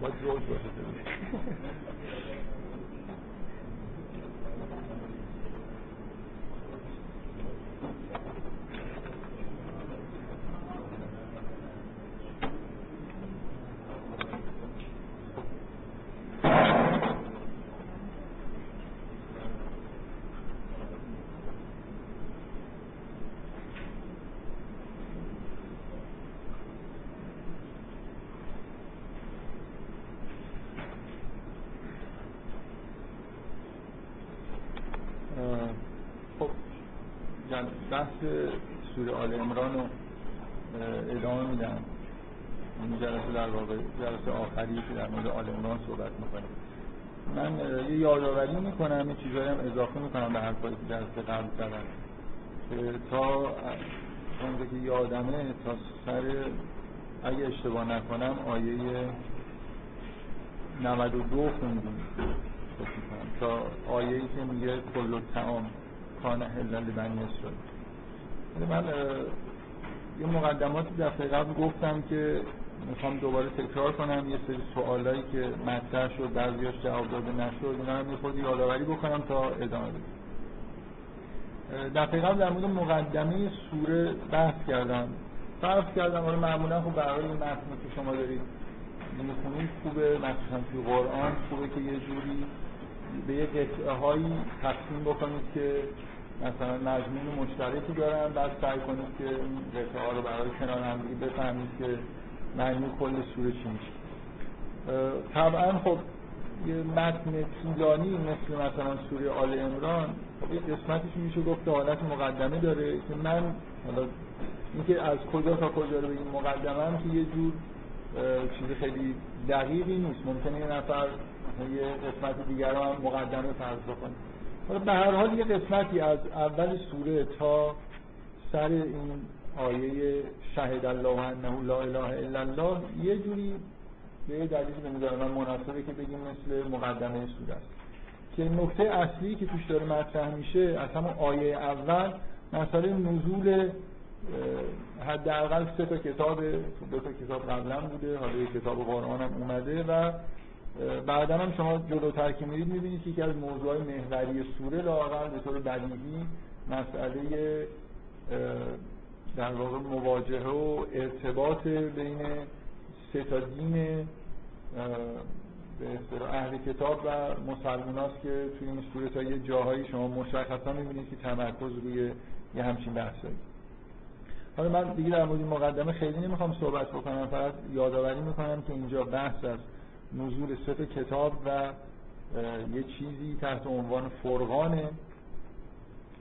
باید زوج باشه خب بحث سوره آل امران رو ادامه میدم. این جلسه در واقع جلسه آخری که در مورد آل امران صحبت می‌کنیم. من یه یادآوری می‌کنم یه چیزایی هم اضافه می‌کنم به حرفایی که جلسه قبل زدم که تا اونجا که یادمه تا سر اگه اشتباه نکنم آیه 92 خوندیم. تا آیه ای که میگه کل تعام کان حلال بنی اسرائیل. من یه مقدماتی دفعه قبل گفتم که می‌خوام دوباره تکرار کنم. یه سری سوالایی که مطرح شد بعضیاش جواب داده نشد اینا هم یه خود یادآوری بکنم تا ادامه بدیم. دفعه قبل در مورد مقدمه سوره بحث کردم. فرض کردم حالا معمولا خب برای این متن که شما دارید می‌خونید خوبه مخصوصا توی قرآن خوبه که یه جوری به یه قطعه هایی تقسیم بکنید که مثلا مضمون مشترکی دارن بعد سعی کنید که این قطعه رو برای کنار هم بفهمید که معنی کل سوره چی میشه. طبعا خب یه متن طولانی مثل مثلا سوره آل امران خب یه قسمتش میشه گفت حالت مقدمه داره که من حالا اینکه از کجا تا کجا رو بگیم مقدمه هم که یه جور چیز خیلی دقیقی نیست. ممکنه یه نفر یه قسمت دیگر رو هم مقدمه فرض بکنه. به هر حال یه قسمتی از اول سوره تا سر این آیه شهد الله انه لا اله الا الله یه جوری به یه دلیلی به نظر من مناسبه که بگیم مثل مقدمه سوره است. که نکته اصلی که توش داره مطرح میشه از همون آیه اول مسئله نزول حداقل سه تا کتاب دو تا کتاب قبلا بوده حالا یه کتاب قرآن هم اومده و بعدا هم شما جلوتر که میرید می‌بینید که یکی از موضوعهای محوری سوره لااقل به طور بدیهی مسئله در واقع مواجهه و ارتباط بین سه تا دین به اهل کتاب و مسلمان که توی این سوره تا یه جاهایی شما مشخصا می‌بینید که تمرکز روی یه همچین بحثایی. حالا من دیگه در مورد مقدمه خیلی نمی‌خوام صحبت بکنم فقط یادآوری می‌کنم که اینجا بحث از نزول سه کتاب و یه چیزی تحت عنوان فرقانه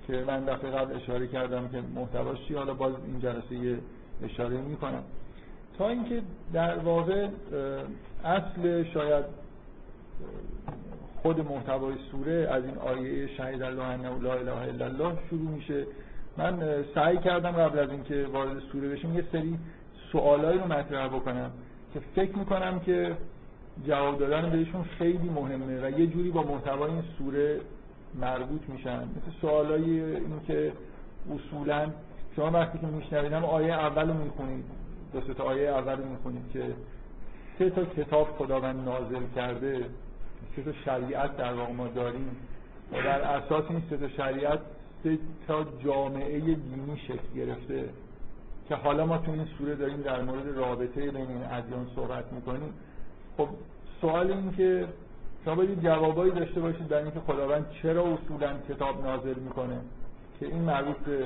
که من دفعه قبل اشاره کردم که محتواش چی؟ حالا باز این جلسه یه اشاره می‌کنم. تا اینکه در واقع اصل شاید خود محتوای سوره از این آیه شهید الله انه لا اله الا الله شروع میشه. من سعی کردم قبل از اینکه وارد سوره بشیم یه سری سوالایی رو مطرح بکنم که فکر می‌کنم که جواب دادن بهشون خیلی مهمه و یه جوری با محتوای این سوره مربوط میشن. مثل سوالای این که اصولا شما وقتی که میشنوید هم آیه اول رو می‌خونید. دو تا آیه اول رو می‌خونید که سه تا کتاب خداوند نازل کرده. سه تا شریعت در واقع ما داریم. و در اساس این سه تا شریعت سه تا جامعه دینی شکل گرفته که حالا ما تو این سوره داریم در مورد رابطه بین این ادیان صحبت می‌کنیم. خب سوال این که شما باید جوابایی داشته باشید در اینکه خداوند چرا اصولا کتاب نازل می‌کنه که این مربوط به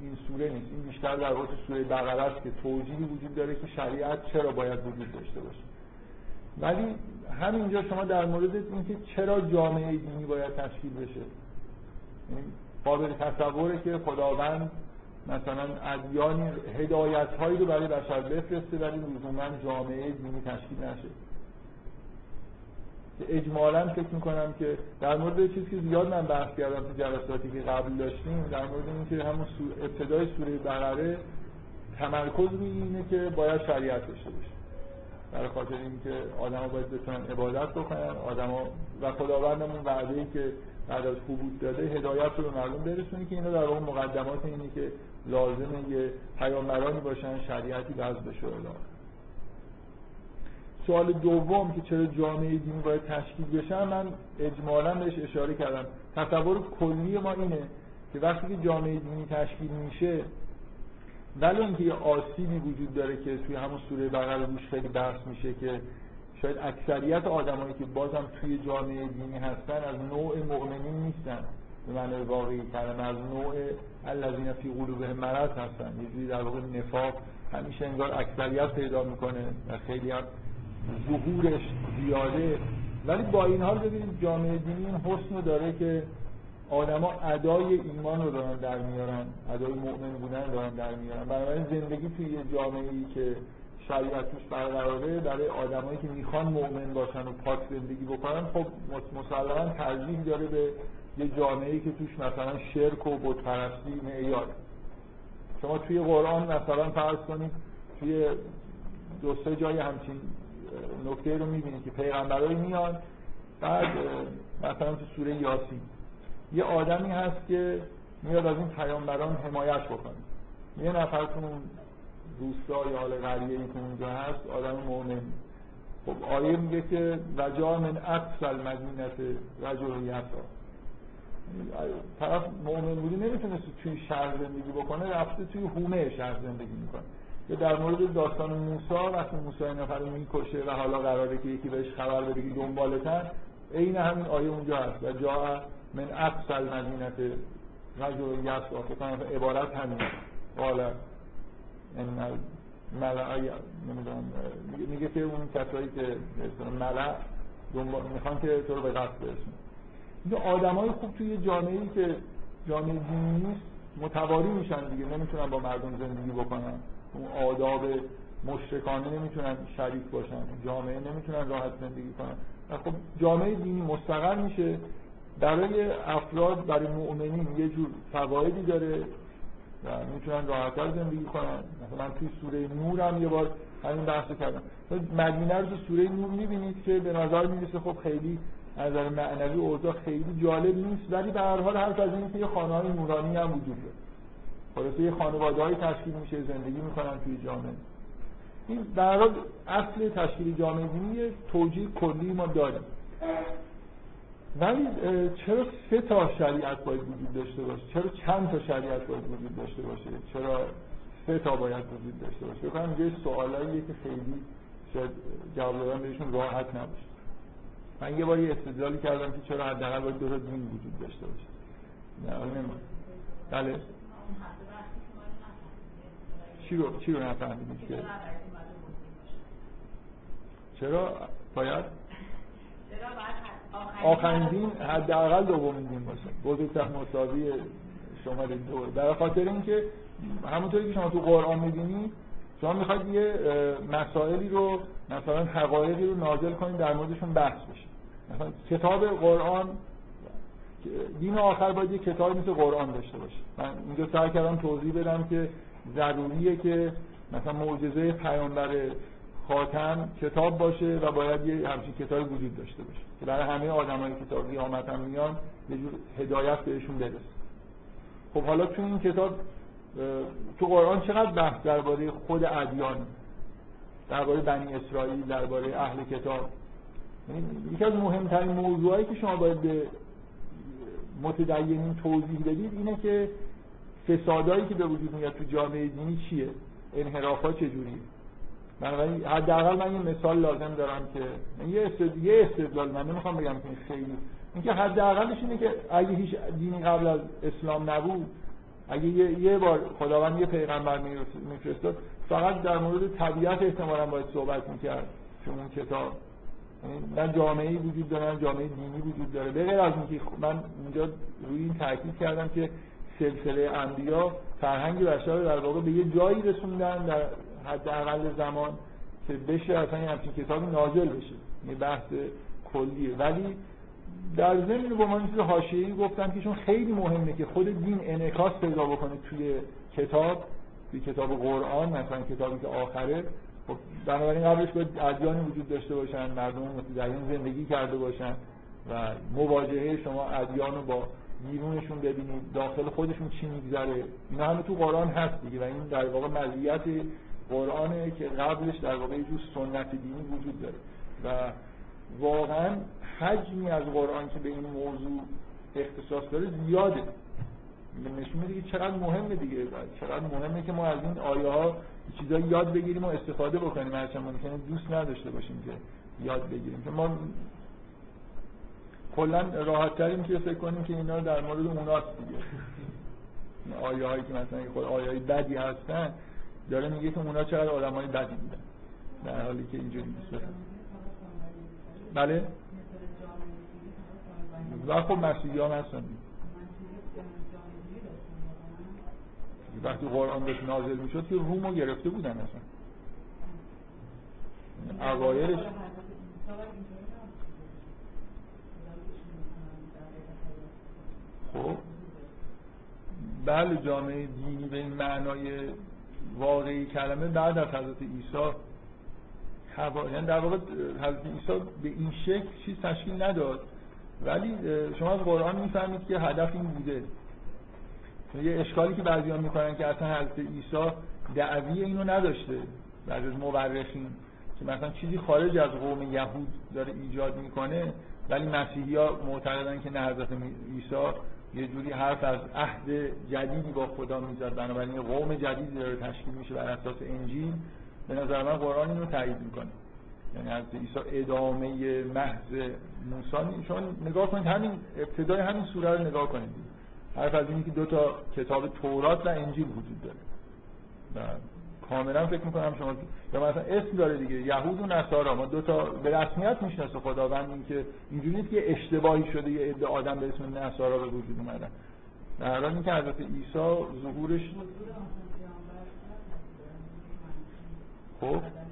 این سوره نیست. این بیشتر در واقع سوره بقره است که توجیهی وجود داره که شریعت چرا باید وجود داشته باشه. ولی همینجا شما در مورد اینکه چرا جامعه دینی باید تشکیل بشه. قابل تصوره که خداوند مثلا ادیانی هدایت هایی رو برای بشر بفرسته ولی لزوما جامعه دینی تشکیل نشه. که اجمالا فکر می‌کنم که در مورد چیزی که زیاد من بحث کردم تو جلساتی که قبل داشتیم در مورد اینکه همون ابتدای سوره بقره تمرکز اینه که باید شریعت داشته باشه. برای خاطر اینکه آدما باید بتونن عبادت بکنن آدما و خداوندمون وعده ای که بعد از حبوط داده هدایت رو به مردم برسونه که اینا در واقع مقدمات اینه که لازمه یه پیامبرانی باشن شریعتی وضع بشه سوال دوم که چرا جامعه دینی باید تشکیل بشن من اجمالا بهش اشاره کردم. تصور کلی ما اینه که وقتی که جامعه دینی تشکیل میشه ولی اینکه یه آسیبی وجود داره که توی همون سوره بقره روش خیلی بحث میشه که شاید اکثریت آدمایی که بازم توی جامعه دینی هستن از نوع مؤمنین نیستن. به معنی واقعی کلمه از نوع الذین فی قلوبهم مرض هستن. یه در واقع نفاق همیشه انگار اکثریت پیدا می‌کنه و خیلی ظهورش زیاده. ولی با این حال ببینید جامعه دینی این حسن داره که آدما ادای ایمان رو دارن در میارن ادای مؤمن بودن دارن در میارن. بنابراین زندگی توی یه جامعه ای که شریعت توش برقراره برای آدمایی که می‌خوان مؤمن باشن و پاک زندگی بکنن خب مسلما ترجیح داره به یه جامعه ای که توش مثلا شرک و بتپرستی معیار. شما توی قرآن مثلا فرض کنید توی دو سه جای همچین نکته رو می‌بینید که پیغمبرایی میان بعد مثلا تو سوره یاسین. یه آدمی هست که میاد از این پیامبران حمایت بکنه. یه نفر تو اون روستا یا حال قریه که اونجا هست آدم مؤمن. خب آیه میگه که وجا من اقصى المدینت رجل یسا. طرف مؤمن بودی نمی‌تونست توی شهر زندگی بکنه رفته توی هومه شهر زندگی می‌کنه. یا در مورد داستان موسی وقتی موسی نفر رو می‌کشه و حالا قراره که یکی بهش خبر بده که دنبالتن عین همین آیه اونجا هست. و جا من اقصى المدینت رجل یسا فکر عبارت همین قال ان ملع نمی‌دونم میگه که اون کسایی که ملع می‌خوان که تو رو به قصد برسون اینجا آدمای خوب توی جامعه ای که جامعه دینی نیست متواری میشن دیگه نمی‌تونن با مردم زندگی بکنن. اون آداب مشرکانه نمی‌تونن شریک باشن جامعه نمی‌تونن راحت زندگی کنن. خب جامعه دینی مستقر میشه. برای افراد برای مؤمنین یه جور فوایدی داره و می‌تونن راحتتر زندگی کنن. مثلا توی سوره نور هم یه بار همین بحث کردم. مدینه رو تو سوره نور می‌بینید که به نظر می‌رسه خب خیلی از نظر معنوی اوضاع خیلی جالب نیست ولی به هر حال حرف از این که یه خانه های نورانی هم وجود داره. خلاصه یه خانواده های تشکیل میشه زندگی می‌کنن توی جامعه. این در اصل تشکیل جامعه دینی توجیه کلی ما داریم. ولی چرا سه تا شریعت باید وجود داشته باشه؟ چرا چند تا شریعت باید وجود داشته باشه؟ چرا سه تا باید وجود داشته باشه؟ بکنم یه سوالاییه که خیلی شاید جواب دادن بهشون راحت نباشه. من یه باری استدلالی کردم که چرا حداقل باید دو تا دین وجود داشته باشه. نه نمی‌دونم بله. چی رو چی رو نفهمیدید که؟ چرا باید؟ آخرین دین حداقل دومین دین باشه. بزرگتر مساوی شما دو در خاطر اینکه همونطوری که شما تو قرآن می‌بینید شما می‌خواید یه مسائلی رو مثلا حقایقی رو نازل کنید در موردشون بحث بشه. مثلا کتاب قرآن دین آخر باید یه کتاب مثل قرآن داشته باشه. من اینجا سعی کردم توضیح بدم که ضروریه که مثلا معجزه پیامبر خاتم کتاب باشه و باید یه همچین کتاب وجود داشته باشه. که برای همه آدمایی که تا قیامت هم میان یه جور هدایت بهشون برسه خب حالا تو این کتاب تو قرآن چقدر بحث درباره خود ادیان درباره بنی اسرائیل درباره اهل کتاب؟ یکی از مهمترین موضوعایی که شما باید به متدینین توضیح بدید اینه که فسادایی که به وجود میاد تو جامعه دینی چیه؟ انحرافات چجوریه؟ بنابراین حداقل من یه مثال لازم دارم که یه استدلال یه استدلال من نمی‌خوام بگم که خیلی اینکه حداقلش اینه که اگه هیچ دینی قبل از اسلام نبود اگه یه, یه بار خداوند یه پیغمبر میفرستاد فقط در مورد طبیعت احتمالا باید صحبت می‌کرد. چون اون کتاب یعنی نه جامعه وجود داره جامعه دینی وجود داره. به غیر از اینکه من اونجا روی این تاکید کردم که سلسله انبیا فرهنگ بشر در واقع به یه جایی رسوندن در حداقل زمان که بشه اصلا این همچین کتابی نازل بشه. یه بحث کلیه. ولی در ضمن با من چیز حاشیه‌ای گفتم که چون خیلی مهمه که خود دین انعکاس پیدا بکنه توی کتاب توی کتاب قرآن مثلا کتابی که آخره. خب بنابراین قبلش باید ادیانی وجود داشته باشن مردم متدین زندگی کرده باشن و مواجهه شما ادیان رو با بیرونشون ببینید داخل خودشون چی میگذره. اینا همه تو قرآن هست دیگه و این در واقع مزیت قرآنه که قبلش در واقع یه سنت دینی وجود داره. و واقعا حجمی از قرآن که به این موضوع اختصاص داره زیاده. نشون میده که چقدر مهمه دیگه چقدر مهمه که ما از این آیه ها چیزایی یاد بگیریم و استفاده بکنیم. هرچند ممکنه دوست نداشته باشیم که یاد بگیریم. که ما کلا راحت تریم که فکر کنیم که اینا در مورد اوناست دیگه. آیه هایی که مثلا خود آیه های بدی هستن داره میگه که اونا چقدر آدم های بدی بودن. در حالی که اینجوری نیست. بله. و خب مسیحی هم هستن. وقتی قرآن بهش نازل می‌شد که رومو گرفته بودن اصلا. اوایلش. خب؟ بله جامعه دینی به این معنای واقعی کلمه بعد از حضرت عیسی یعنی در واقع حضرت عیسی به این شکل چیز تشکیل نداد. ولی شما از قرآن می‌فهمید که هدف این بوده. یه اشکالی که بعضیان می‌کنن که اصلا حضرت عیسی دعوی اینو نداشته بعضی از مورخین. که مثلا چیزی خارج از قوم یهود داره ایجاد می‌کنه ولی مسیحی ها معتقدن که نه حضرت عیسی یه جوری حرف از عهد جدیدی با خدا می‌زد. بنابراین قوم جدیدی داره تشکیل میشه بر اساس انجیل. به نظر من قرآن اینو تایید می‌کنه. یعنی از عیسی ادامه محض موسی شما نگاه کنید همین ابتدای همین سوره رو نگاه کنید. حرف از اینی که دو تا کتاب تورات و انجیل وجود داره. و کاملا فکر می‌کنم شما یا مثلا اسم داره دیگه یهود و نصارا. ما دو تا به رسمیت می‌شناسه خداوند این که اینجوری نیست که اشتباهی شده یه عده آدم به اسم نصارا به وجود اومدن. در حالی که حضرت عیسی ظهورش خب؟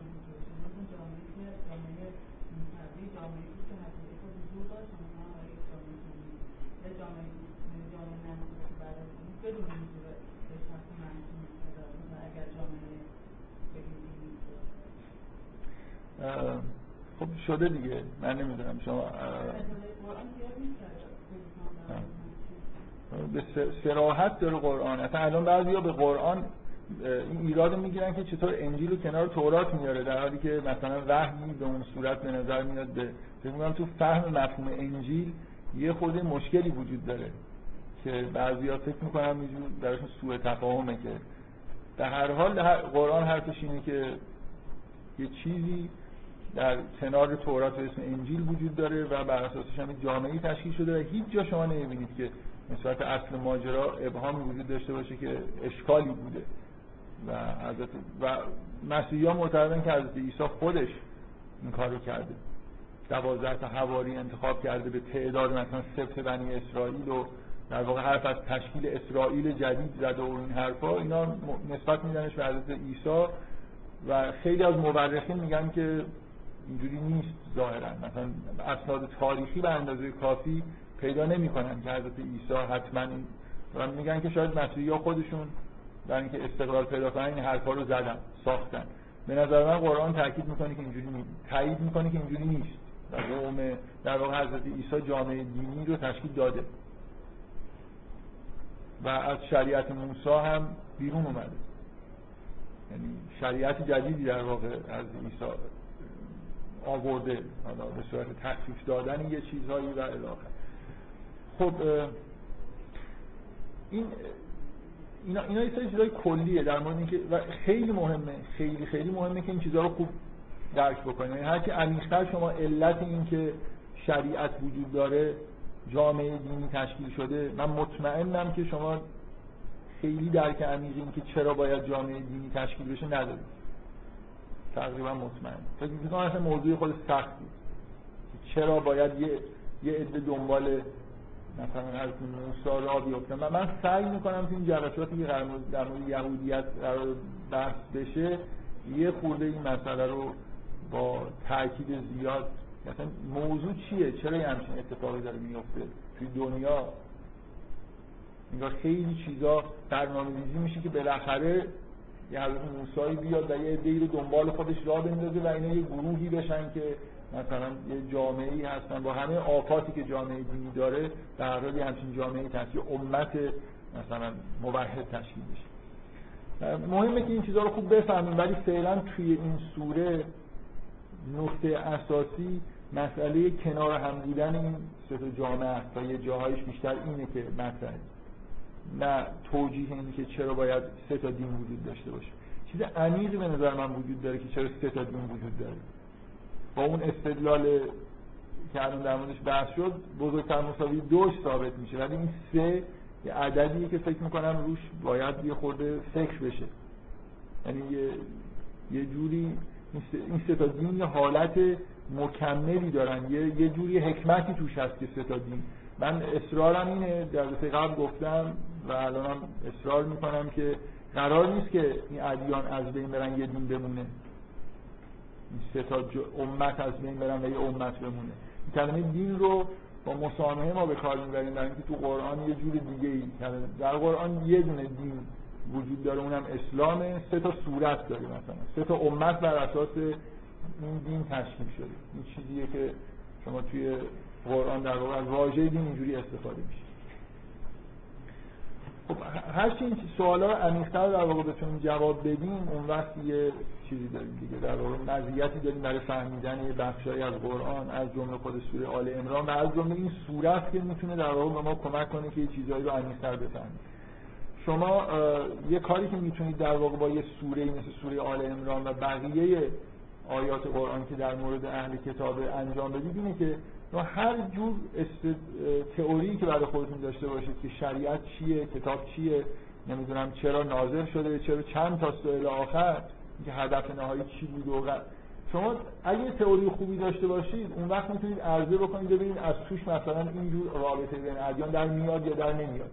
خب شده دیگه. من نمی‌دونم. شما به سراحت داره قرآن. اصلا الان بعضی به قرآن این ایراد می‌گیرن که چطور انجیل رو کنار تورات میاره در حالی که مثلا وحی به اون صورت به نظر میاد به فکر تو فهم مفهوم انجیل یه خود مشکلی وجود داره که بعضیا فکر می‌کنم اینجور درشون سوء تفاهمه که. در هر حال قرآن حرفش اینه که یه چیزی در کنار تورات و اسم انجیل وجود داره و بر اساسش هم جامعه تشکیل شده و هیچ جا شما نمی‌بینید که نسبت اصل ماجرا ابهامی وجود داشته باشه که اشکالی بوده. و حضرت و مسیحی ها معتقدن که حضرت عیسی خودش این کار رو کرده. دوازده تا حواری انتخاب کرده به تعداد مثلا سبت بنی اسرائیل و در واقع حرف از تشکیل اسرائیل جدید زده و این حرفا اینا نسبت میدنش به حضرت عیسی و خیلی از مورخین میگن که اینجوری نیست ظاهرا. مثلا اسناد تاریخی به اندازه کافی پیدا نمی‌کنن که حضرت عیسی حتما و میگن که شاید مسیحی ها خودشون در اینکه استقلال پیدا کنن این حرفا رو زدن ساختن. به نظر من قرآن تاکید می‌کنه که اینجوری نیست تایید می‌کنه که اینجوری نیست. و قوم در واقع حضرت عیسی جامعه دینی رو تشکیل داده. و از شریعت موسی هم بیرون اومده. یعنی شریعت جدیدی در واقع از عیسی آورده به صورت تخفیف دادن یه چیزهایی و الاخر. خب این اینا اینا یه سری چیزای کلیه در مورد اینکه و خیلی مهمه خیلی خیلی مهمه که این چیزها رو خوب درک بکنید یعنی هرچی عمیق‌تر شما علت این که شریعت وجود داره جامعه دینی تشکیل شده من مطمئنم که شما خیلی درک عمیقی این که چرا باید جامعه دینی تشکیل بشه ندارید. تقریبا مطمئن فکر می‌کنم اصلا موضوع خود سختی چرا باید یه یه عده دنبال مثلا از موسی را بیفتن؟ من, من سعی می‌کنم تو این جلساتی که در مورد یهودیت قرار بحث بشه یه خورده این مسئله رو با تاکید زیاد مثلا موضوع چیه؟ چرا یه همچین اتفاقی داره میفته توی دنیا؟ انگار خیلی چیزا برنامه ریزی میشه که بالاخره یه حضرت موسایی بیاد و یه عده‌ای دنبال خودش راه بندازه و اینا یه گروهی بشن که مثلا یه جامعه ای هستن. با همه آفاتی که جامعه دینی داره در حال همچین جامعه تشکیل امت مثلا موحد تشکیل بشه مهمه که این چیزها رو خوب بفهمیم ولی فعلا توی این سوره نقطه اساسی مسئله کنار هم بودن این سه جامعه است و یه جاهایش بیشتر اینه که مطرحه. نه توجیه این که چرا باید سه تا دین وجود داشته باشه. چیز عمیقی به نظر من وجود داره که چرا سه تا دین وجود داره. با اون استدلال که الان در موردش بحث شد بزرگتر مساوی دوش ثابت میشه. ولی این سه یه عددیه که فکر می‌کنم روش باید یه خورده فکر بشه. یعنی یه, یه جوری این سه تا دین یه حالت مکملی دارن. یه, یه جوری حکمتی توش هست که سه تا دین من اصرارم اینه در دفعه قبل گفتم و الانم اصرار می‌کنم که قرار نیست که این ادیان از بین برن یه دین بمونه. سه تا امت از بین برن و یه امت بمونه. کلمه دین رو با مسامحه ما به کار می‌بریم در اینکه تو قرآن یه جور دیگه ای در قرآن یه دونه دین وجود داره اونم اسلامه. سه تا صورت داره مثلا. سه تا امت بر اساس این دین تشکیل شده. این چیزیه که شما توی قرآن در واقع از واژه دین اینجوری استفاده میشه. خب هرچی این سوالا رو عمیق‌تر در واقع بتونیم جواب بدیم اون وقت یه چیزی داریم دیگه. در واقع مزیتی داریم برای فهمیدن یه بخشایی از قرآن از جمله خود سوره آل عمران و از جمله این سوره که می‌تونه در واقع به ما کمک کنه که یه چیزایی رو عمیق‌تر بفهمیم. شما یه کاری که می‌تونید در واقع با یه سوره مثل سوره آل عمران و بقیه آیات قرآن که در مورد اهل کتاب انجام بدید اینه که شما هر جور است... تئوری که برای خودتون داشته باشید که شریعت چیه کتاب چیه نمی‌دونم چرا ناظر شده چرا چند تا سوال آخر که هدف نهایی چی بود و شما اگه تئوری خوبی داشته باشید اون وقت می‌تونید عرضه بکنید ببینید از توش مثلا اینجور رابطه بین ادیان در میاد یا در نمیاد.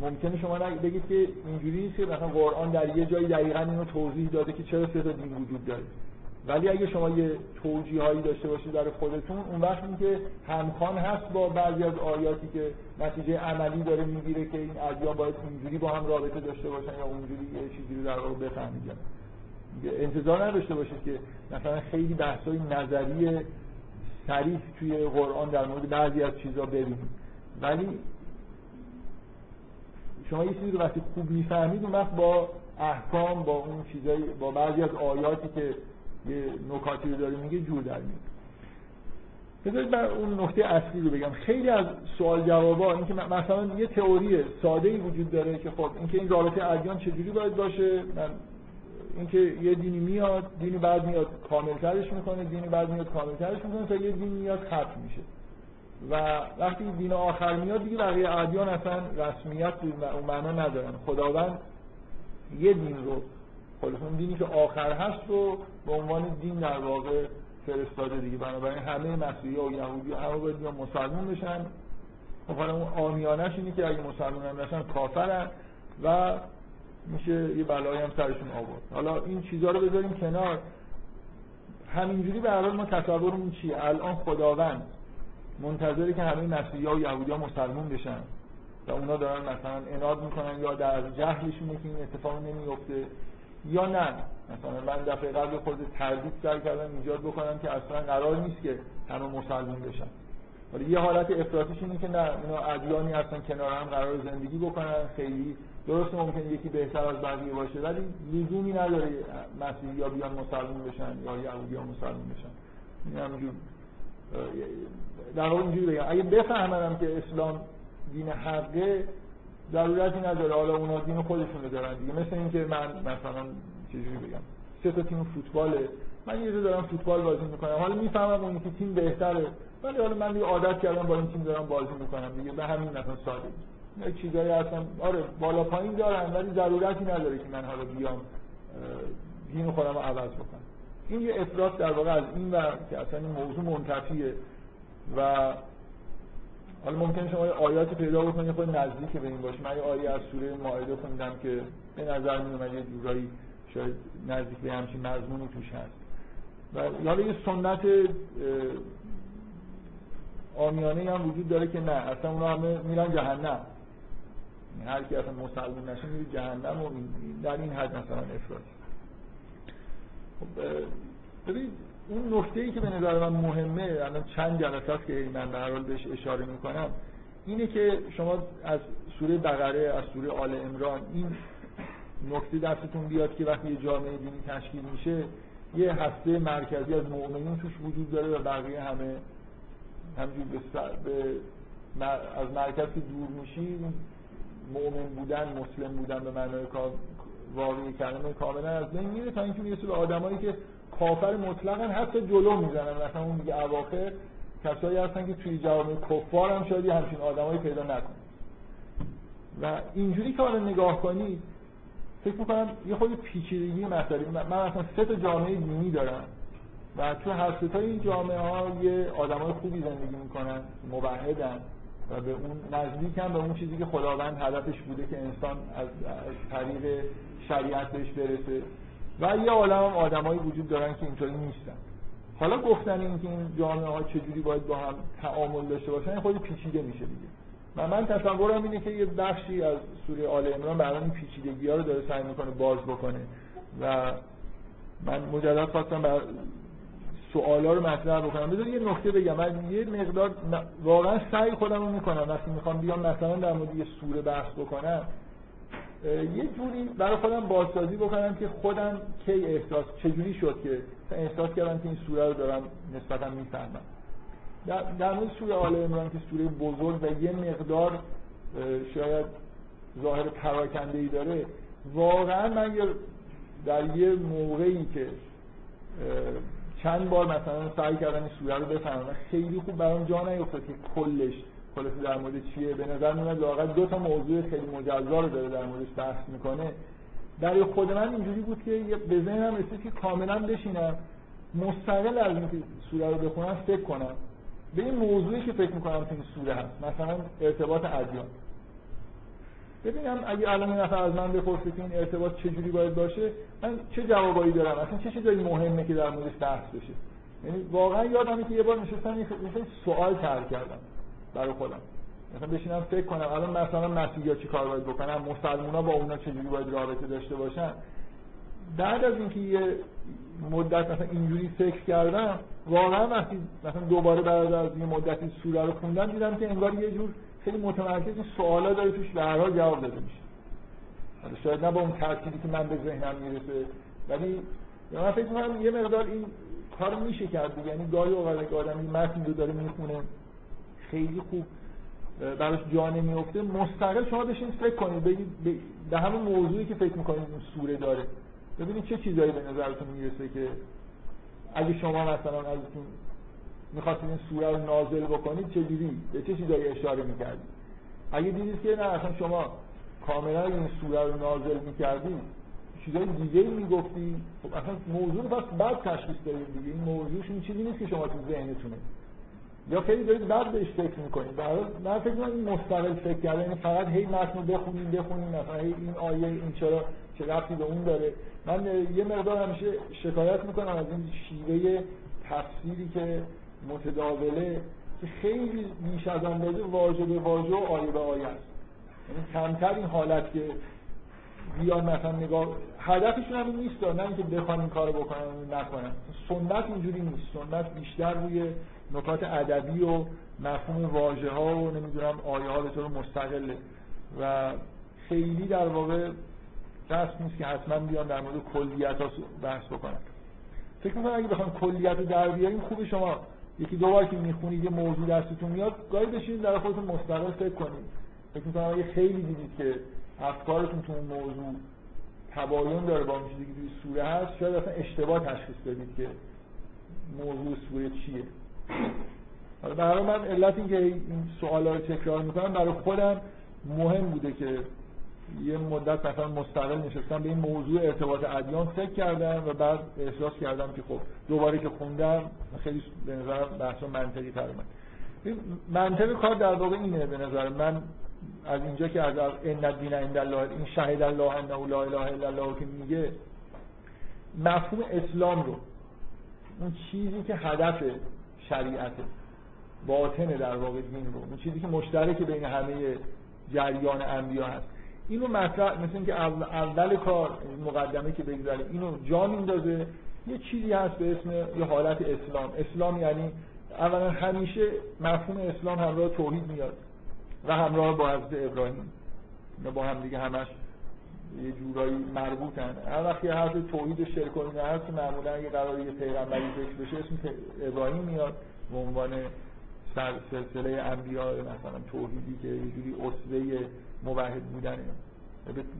ممکنه شما بگید که اینجوری که مثلا قرآن در یه جایی دقیقا اینو توضیح داده که چرا سه تا دین وجود داره. ولی اگه شما یه توجیه هایی داشته باشید در خودتون اون وقت این که همخوان هست با بعضی از آیاتی که نتیجه عملی داره می‌گیره که این ادیان باید اینجوری با هم رابطه داشته باشن یا اونجوری یه چیزی رو در واقع بفهمید انتظار نداشته باشید که مثلا خیلی بحثای نظری صریح توی قرآن در مورد بعضی از چیزا ببینید ولی شما یه چیزی رو وقتی خوب می‌فهمید اون وقت با احکام با اون چیزایی با بعضی از آیاتی که یه نکاتی رو داره میگه جور در میاد. بذارید من اون نکته اصلی رو بگم. خیلی از سوال جوابا اینکه مثلا یه تئوری ساده ای وجود داره که خب اینکه این رابطه ادیان چجوری باید باشه من اینکه یه دینی میاد دینی بعد میاد کاملترش می‌کنه دینی بعد میاد کاملترش می‌کنه تا یه دینی میاد ختم میشه. و وقتی دین آخر میاد دیگه بقیه ادیان اصلا رسمیت اون معنا ندارن. خداوند یه دین رو خودتون دینی که آخر هست رو به عنوان دین در واقع فرستاده دیگه. بنابراین همه مسیحی و یهودی همه باید بیان مسلمون بشن. خب حالا اون آمیانش اینه که اگه مسلمون هم نشن کافرن و میشه یه بلایی هم سرشون آورد. حالا این چیزها رو بذاریم کنار. همینجوری به ما تصورمون چیه الان خداوند منتظره که همه مسیحی ها و یهودی ها مسلمون بشن. و اونا دارن مثلا اناد می‌کنن یا در جهلشونه که این اتفاق نمیفته یا نه. مثلا من دفعه قبل خود تردید سعی کردم ایجاد بکنم که اصلا قرار نیست که همه مسلمون بشن. ولی یه حالت افراطیش اینه که نه اینا ادیانی هستن کنار هم قرار زندگی بکنن. خیلی درست ممکنه یکی بهتر از بقیه باشه ولی لزومی نداره مسیحی یا بیان مسلمون بشن یا یهودی ها مسلمون بشن. این همینجور. در واقع اینجوری بگم اگه بفهمم که اسلام دین حقه ضرورتی نداره. حالا اونا دین خودشون دارن دیگه. مثل اینکه من مثلا چجوری بگم. سه تا تیم فوتباله. من یه دارم فوتبال بازی می‌کنم. حالا می‌فهمم اون که تیم بهتره. ولی حالا من یه عادت کردم با این تیم دارم بازی می‌کنم دیگه. به همین مثلا ساده. یه چیزایی هستن آره بالا پایین دارن ولی ضرورتی نداره که من حالا بیام دین خودم رو عوض بکنم. این یه افراد در واقع از این و که اصلا این موضوع منتفیه و حالا ممکن شما آیاتی پیدا بکنید خود نزدیک به این باشه من یه آیه از سوره مائده خوندم که به نظر میاد یه جورایی شاید نزدیک به همچین مضمونی توش هست. و حالا یه سنت آمیانه هم وجود داره که نه اصلا اونا همه میرن جهنم. هر کی اصلا مسلمان نشه میره جهنم و در این حد مثلا افراد خب ببینید اون نکته ای که به نظر من مهمه الان چند جلسه است که من هر حال بهش اشاره می‌کنم اینه که شما از سوره بقره از سوره آل امران این نکته دستتون بیاد که وقتی یه جامعه دینی تشکیل میشه یه هسته مرکزی از مؤمنین توش وجود داره و بقیه همه همجور به, به از مرکز که دور میشی مؤمن بودن مسلم بودن به معنای واقعی کلمه کاملا از بین میره تا اینکه می‌رسه به آدمایی که کافر مطلقا حتی جلو می‌زنن. مثلا اون میگه اواخر کسایی هستن که توی جوامع کفار هم شاید همچین آدمایی پیدا نکنید و اینجوری که حالا نگاه کنید فکر می‌کنم یه خود پیچیدگی مسئله. من مثلا سه تا جامعه دینی دارم و تو هر سه این جامعه ها یه آدمای خوبی زندگی می‌کنن موحدن و به اون نزدیکن به اون چیزی که خداوند هدفش بوده که انسان از, از طریق شریعت برسه. و یه عالم هم وجود دارن که اینطوری نیستن. حالا گفتن این که این جامعه ها چجوری باید با هم تعامل داشته باشن خود پیچیده میشه دیگه. و من تصورم اینه که یه بخشی از سوره آل عمران برای این پیچیدگی ها رو داره سعی می‌کنه باز بکنه. و من مجدد خواستم بر سوالا رو مطرح بکنم. بذار یه نکته بگم. من یه مقدار واقعا سعی خودم رو می‌کنم. وقتی می‌خوام بیام مثلا در مورد یه سوره بحث بکنم یه جوری برای خودم بازسازی بکنم که خودم کی احساس چجوری شد که احساس کردم که این سوره رو دارم نسبتا می‌فهمم. در, در مورد سوره آل عمران که سوره بزرگ و یه مقدار شاید ظاهر پراکنده ای داره واقعا من در یه موقعی که چند بار مثلا سعی کردم این سوره رو بفهمم خیلی خوب برام جا نیفتاد که کلش خلاص در مورد چیه؟ به نظر میاد واقعا دو تا موضوع خیلی مجزا رو داره در موردش بحث می‌کنه. در خود من اینجوری بود که به ذهنم رسید که کاملا بشینم مستقل از اینکه سوره رو بخونم فکر کنم. به این موضوعی که فکر می‌کنم تو این سوره هست مثلا ارتباط ادیان. ببینم اگه الان این نفر از من بپرسه که این ارتباط چجوری باید باشه من چه جوابایی دارم؟ اصلا چه چیزایی مهمه که در موردش بحث بشه؟ یعنی واقعا یادمه که یه بار نشستم یه سوال طرح کردم. برای خودم. مثلا بشینم فکر کنم الان مثلا مسیحا چی کار باید بکنم مسلمونا با اونا چجوری باید رابطه داشته باشن؟ بعد از اینکه یه مدت مثلا اینجوری فکر کردم واقعا وقتی مثلا دوباره بعد از یه مدتی سوره رو خوندم دیدم که انگار یه جور خیلی متمرکز این سوالا داره توش به هر جواب داده میشه. شاید نه با اون ترتیبی که من به ذهنم می‌رسه ولی من فکر می‌کنم یه مقدار این کار میشه کرد یعنی گاهی اوقات آدم این متن رو داره می‌خونه خیلی خوب براش جا نمیفته مستقل شما بشین فکر کنید بگید به همون موضوعی که فکر می‌کنید این سوره داره. ببینید چه چیزایی به نظرتون می‌رسه که اگه شما مثلا ازتون می‌خواستید این سوره رو نازل بکنید چه دیدی؟ به چه چیزایی اشاره می‌کردید اگه دیدید که نه اصلا شما کاملا این سوره رو نازل می‌کردید چیزای دیگه می‌گفتی. خب اصلا موضوع رو بعد تشخیص دارید دیگه. این موضوعش این چیزی نیست که شما تو ذهنتونه. یا خیلی دارید بعد بهش فکر می‌کنید. من فکر می‌کنم این مستقل فکر کردن یعنی فقط هی متن بخونیم بخونیم مثلا هی این آیه این چرا چه رفتی به اون داره. من یه مقدار همیشه شکایت می‌کنم از این شیوه تفسیری که متداوله که خیلی بیش از اندازه واژه به واژه و آیه به آیه است. یعنی کمتر این حالت که بیان مثلا نگاه هدفشون هم نیست نه اینکه بخوان این کارو بکنن نکنن سنت اینجوری نیست. سنت بیشتر روی نکات ادبی و مفهوم واژه ها و نمی‌دونم آیه ها به طور مستقله. و خیلی در واقع دست نیست که حتما بیان در مورد کلیت ها بحث بکنن. فکر می‌کنم اگه بخوام کلیت رو در بیاریم خوب شما یکی دو بار که می‌خونید یه موضوع دستتون میاد گاهی بشینید در خودتون مستقل فکر کنید. فکر می‌کنم اگه خیلی دیدید که افکارتون تو اون موضوع تباین داره با اون چیزی که توی سوره هست شاید اصلا اشتباه تشخیص بدید که موضوع سوره چیه. حالا برای من علت این که این سوالا رو تکرار می‌کنم برای خودم مهم بوده که یه مدت مثلا مستقل نشستم به این موضوع ارتباط ادیان فکر کردم و بعد احساس کردم که خب دوباره که خوندم خیلی به نظر بحث منطقی تر من منطق کار در واقع اینه به نظر من از اینجا که از ان الدین عند الله این شهید الله انه لا اله الا الله که میگه مفهوم اسلام رو اون چیزی که هدف شریعته باطن در واقع دین رو اون چیزی که مشترک بین همه جریان انبیا هست. اینو مطرح مثل اینکه اول کار مقدمه که بگذاریم اینو جا میندازه. یه چیزی هست به اسم یه حالت اسلام. اسلام یعنی اولا همیشه مفهوم اسلام همراه توحید میاد و همراه با حضرت ابراهیم. با هم دیگه همش یه جورایی مربوطن. هر وقتی حرف توحید و شرک و هست معمولا یه قرار یه پیغمبری ذکر بشه اسم ابراهیم میاد به عنوان سلسله انبیاء مثلا توحیدی که یه جوری اصله موحد بودنه.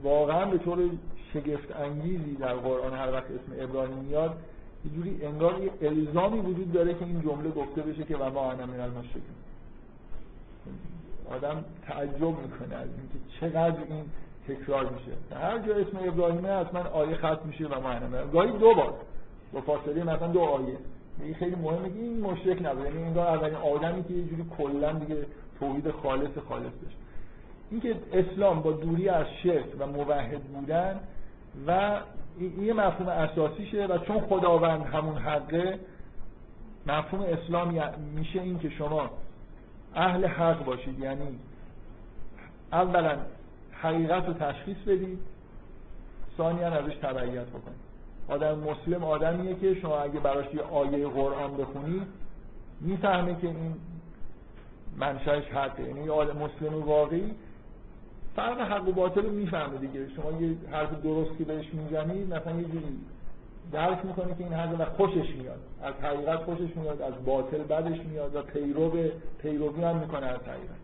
واقعا به طور شگفت انگیزی در قرآن هر وقت اسم ابراهیم میاد یه جوری انگار یه الزامی وجود داره که این جمله گفته بشه که و ما انا من المشرکین آدم تعجب می‌کنه از اینکه چقدر این تکرار میشه. هر جا اسم ابراهیمه حتما آیه ختم میشه و انا گاهی دو بار. با فاصله مثلا دو آیه. این خیلی مهمه که این مشرک نبود یعنی انگار اولین آدمی که یه جوری کلا دیگه توحید خالص خالص بشه. اینکه اسلام با دوری از شرک و موحد بودن و یه مفهوم اساسیشه و چون خداوند همون حقه مفهوم اسلام میشه این که شما اهل حق باشید. یعنی اولا حقیقت رو تشخیص بدید. ثانیا ازش تبعیت بکنید. آدم مسلم آدمیه که شما اگه براش یه آیه قرآن بخونید می‌فهمه که این منشأش حقه. یعنی آدم مسلم واقعی فرق حق و باطل رو می‌فهمه دیگه. شما یه حرف درست که بهش می‌زنید مثلا یه جوری درک می‌کنه که این حرف و خوشش میاد. از حقیقت خوشش میاد از باطل بدش میاد و پیرو پیروی هم می‌کنه از حقیقت.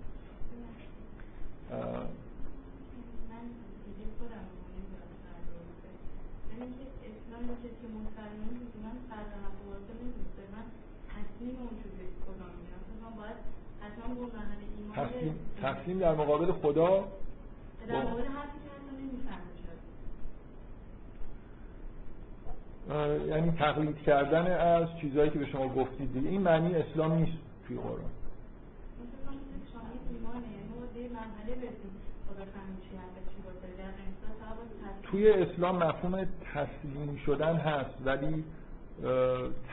تسلیم در مقابل خدا؟ در مقابل یعنی تقلید کردن از چیزهایی که به شما گفتید دیگه. این معنی اسلام نیست توی قرآن. توی اسلام مفهوم تسلیم شدن هست ولی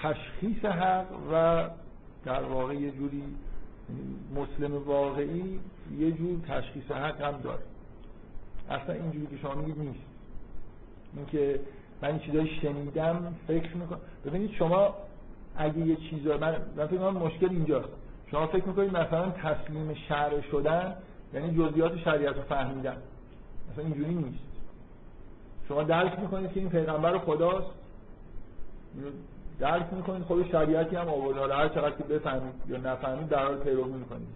تشخیص حق و در واقع یه جوری مسلم واقعی یه جور تشخیص حق هم داره. اصلا اینجوری که شما میگید نیست. اینکه من این چیزایی شنیدم فکر می‌کنم. ببینید شما اگه یه چیزا من من فکر مشکل اینجاست. شما فکر می‌کنید مثلا تسلیم شرع شدن یعنی جزئیات شریعت رو فهمیدن. مثلا اینجوری نیست. شما درک می‌کنید که این پیغمبر خداست؟ درک می‌کنید؟ خود شریعتی هم آورده. هر چقدر که بفهمید یا نفهمید در حال پیروی می‌کنید.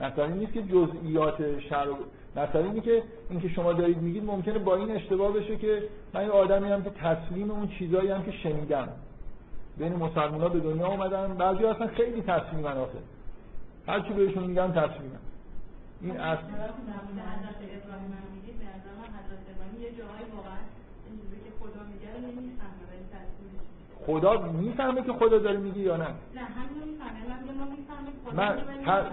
مثلا این نیست که جزئیات شرع مثلا اینه که اینکه شما دارید میگید ممکنه با این اشتباه بشه که من یه آدمی هم که تسلیم اون چیزایی هم که شنیدم. بین مسلمان به دنیا اومدن. بعضی اصلا خیلی تسلیمن آخه. هر چی بهشون میگن تسلیمن. این اصل خدا می‌فهمه که خدا داره میگه یا نه؟ نه من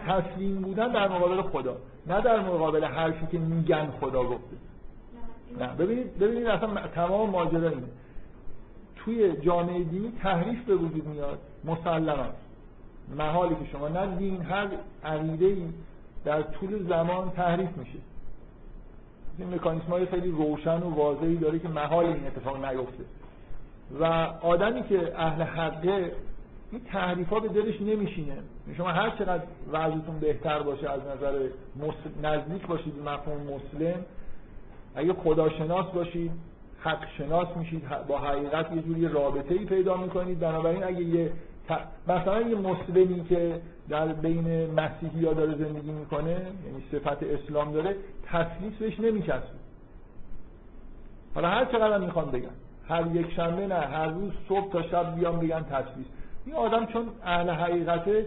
تسلیم بودن در مقابل خدا نه در مقابل حرفی که میگن خدا گفته. نه. ببینید ببینید اصلا تمام ماجرا اینه. توی جامعه دینی تحریف به وجود میاد مسلما. محالی که شما نه دین هر عقیده ای در طول زمان تحریف میشه. این مکانیسم های خیلی روشن و واضحی داره که محال این اتفاق نیفته. و آدمی که اهل حقه این تحریف ها به دلش نمیشینه. شما هر چقدر وضعتون بهتر باشه از نظر نزدیک باشید به مفهوم مسلم اگه خداشناس باشید حق شناس میشید با حقیقت یه جوری رابطه ای پیدا می‌کنید. بنابراین اگه یه مثلا یه مسلمی که در بین مسیحی ها داره زندگی می‌کنه یعنی صفت اسلام داره تسلیس بهش حالا هر چقدر می‌خوان بگن. هر یک شنبه نه هر روز صبح تا شب بیان بگن تسلیس این آدم چون اهل حقیقته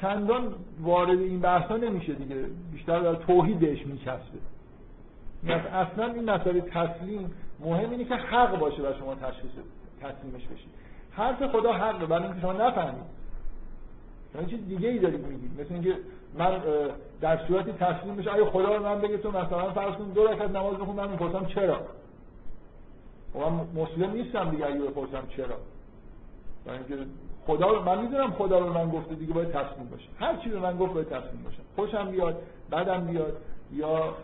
چندان وارد این بحثا نمیشه دیگه. بیشتر در توحید بهش میچسبه. اصلا این مسئله تسلیم مهم اینه که حق باشه و شما تشخیص تسلیمش بشید. حرف خدا حق برای اینکه شما نفهمید. شما چیز دیگه ای دارید میگید مثل اینکه من در صورتی تسلیم بشه آیا خدا رو من بگه تو مثلا فرض کن دو رکعت نماز بخون من می‌پرسم چرا؟ خب من مسلم نیستم دیگه اگه بپرسم چرا؟ برای اینکه خدا من می‌دونم خدا رو من گفته دیگه باید تسلیم باشه. هر چی به من گفت باید تسلیم باشه. خوشم بیاد بدم بیاد یا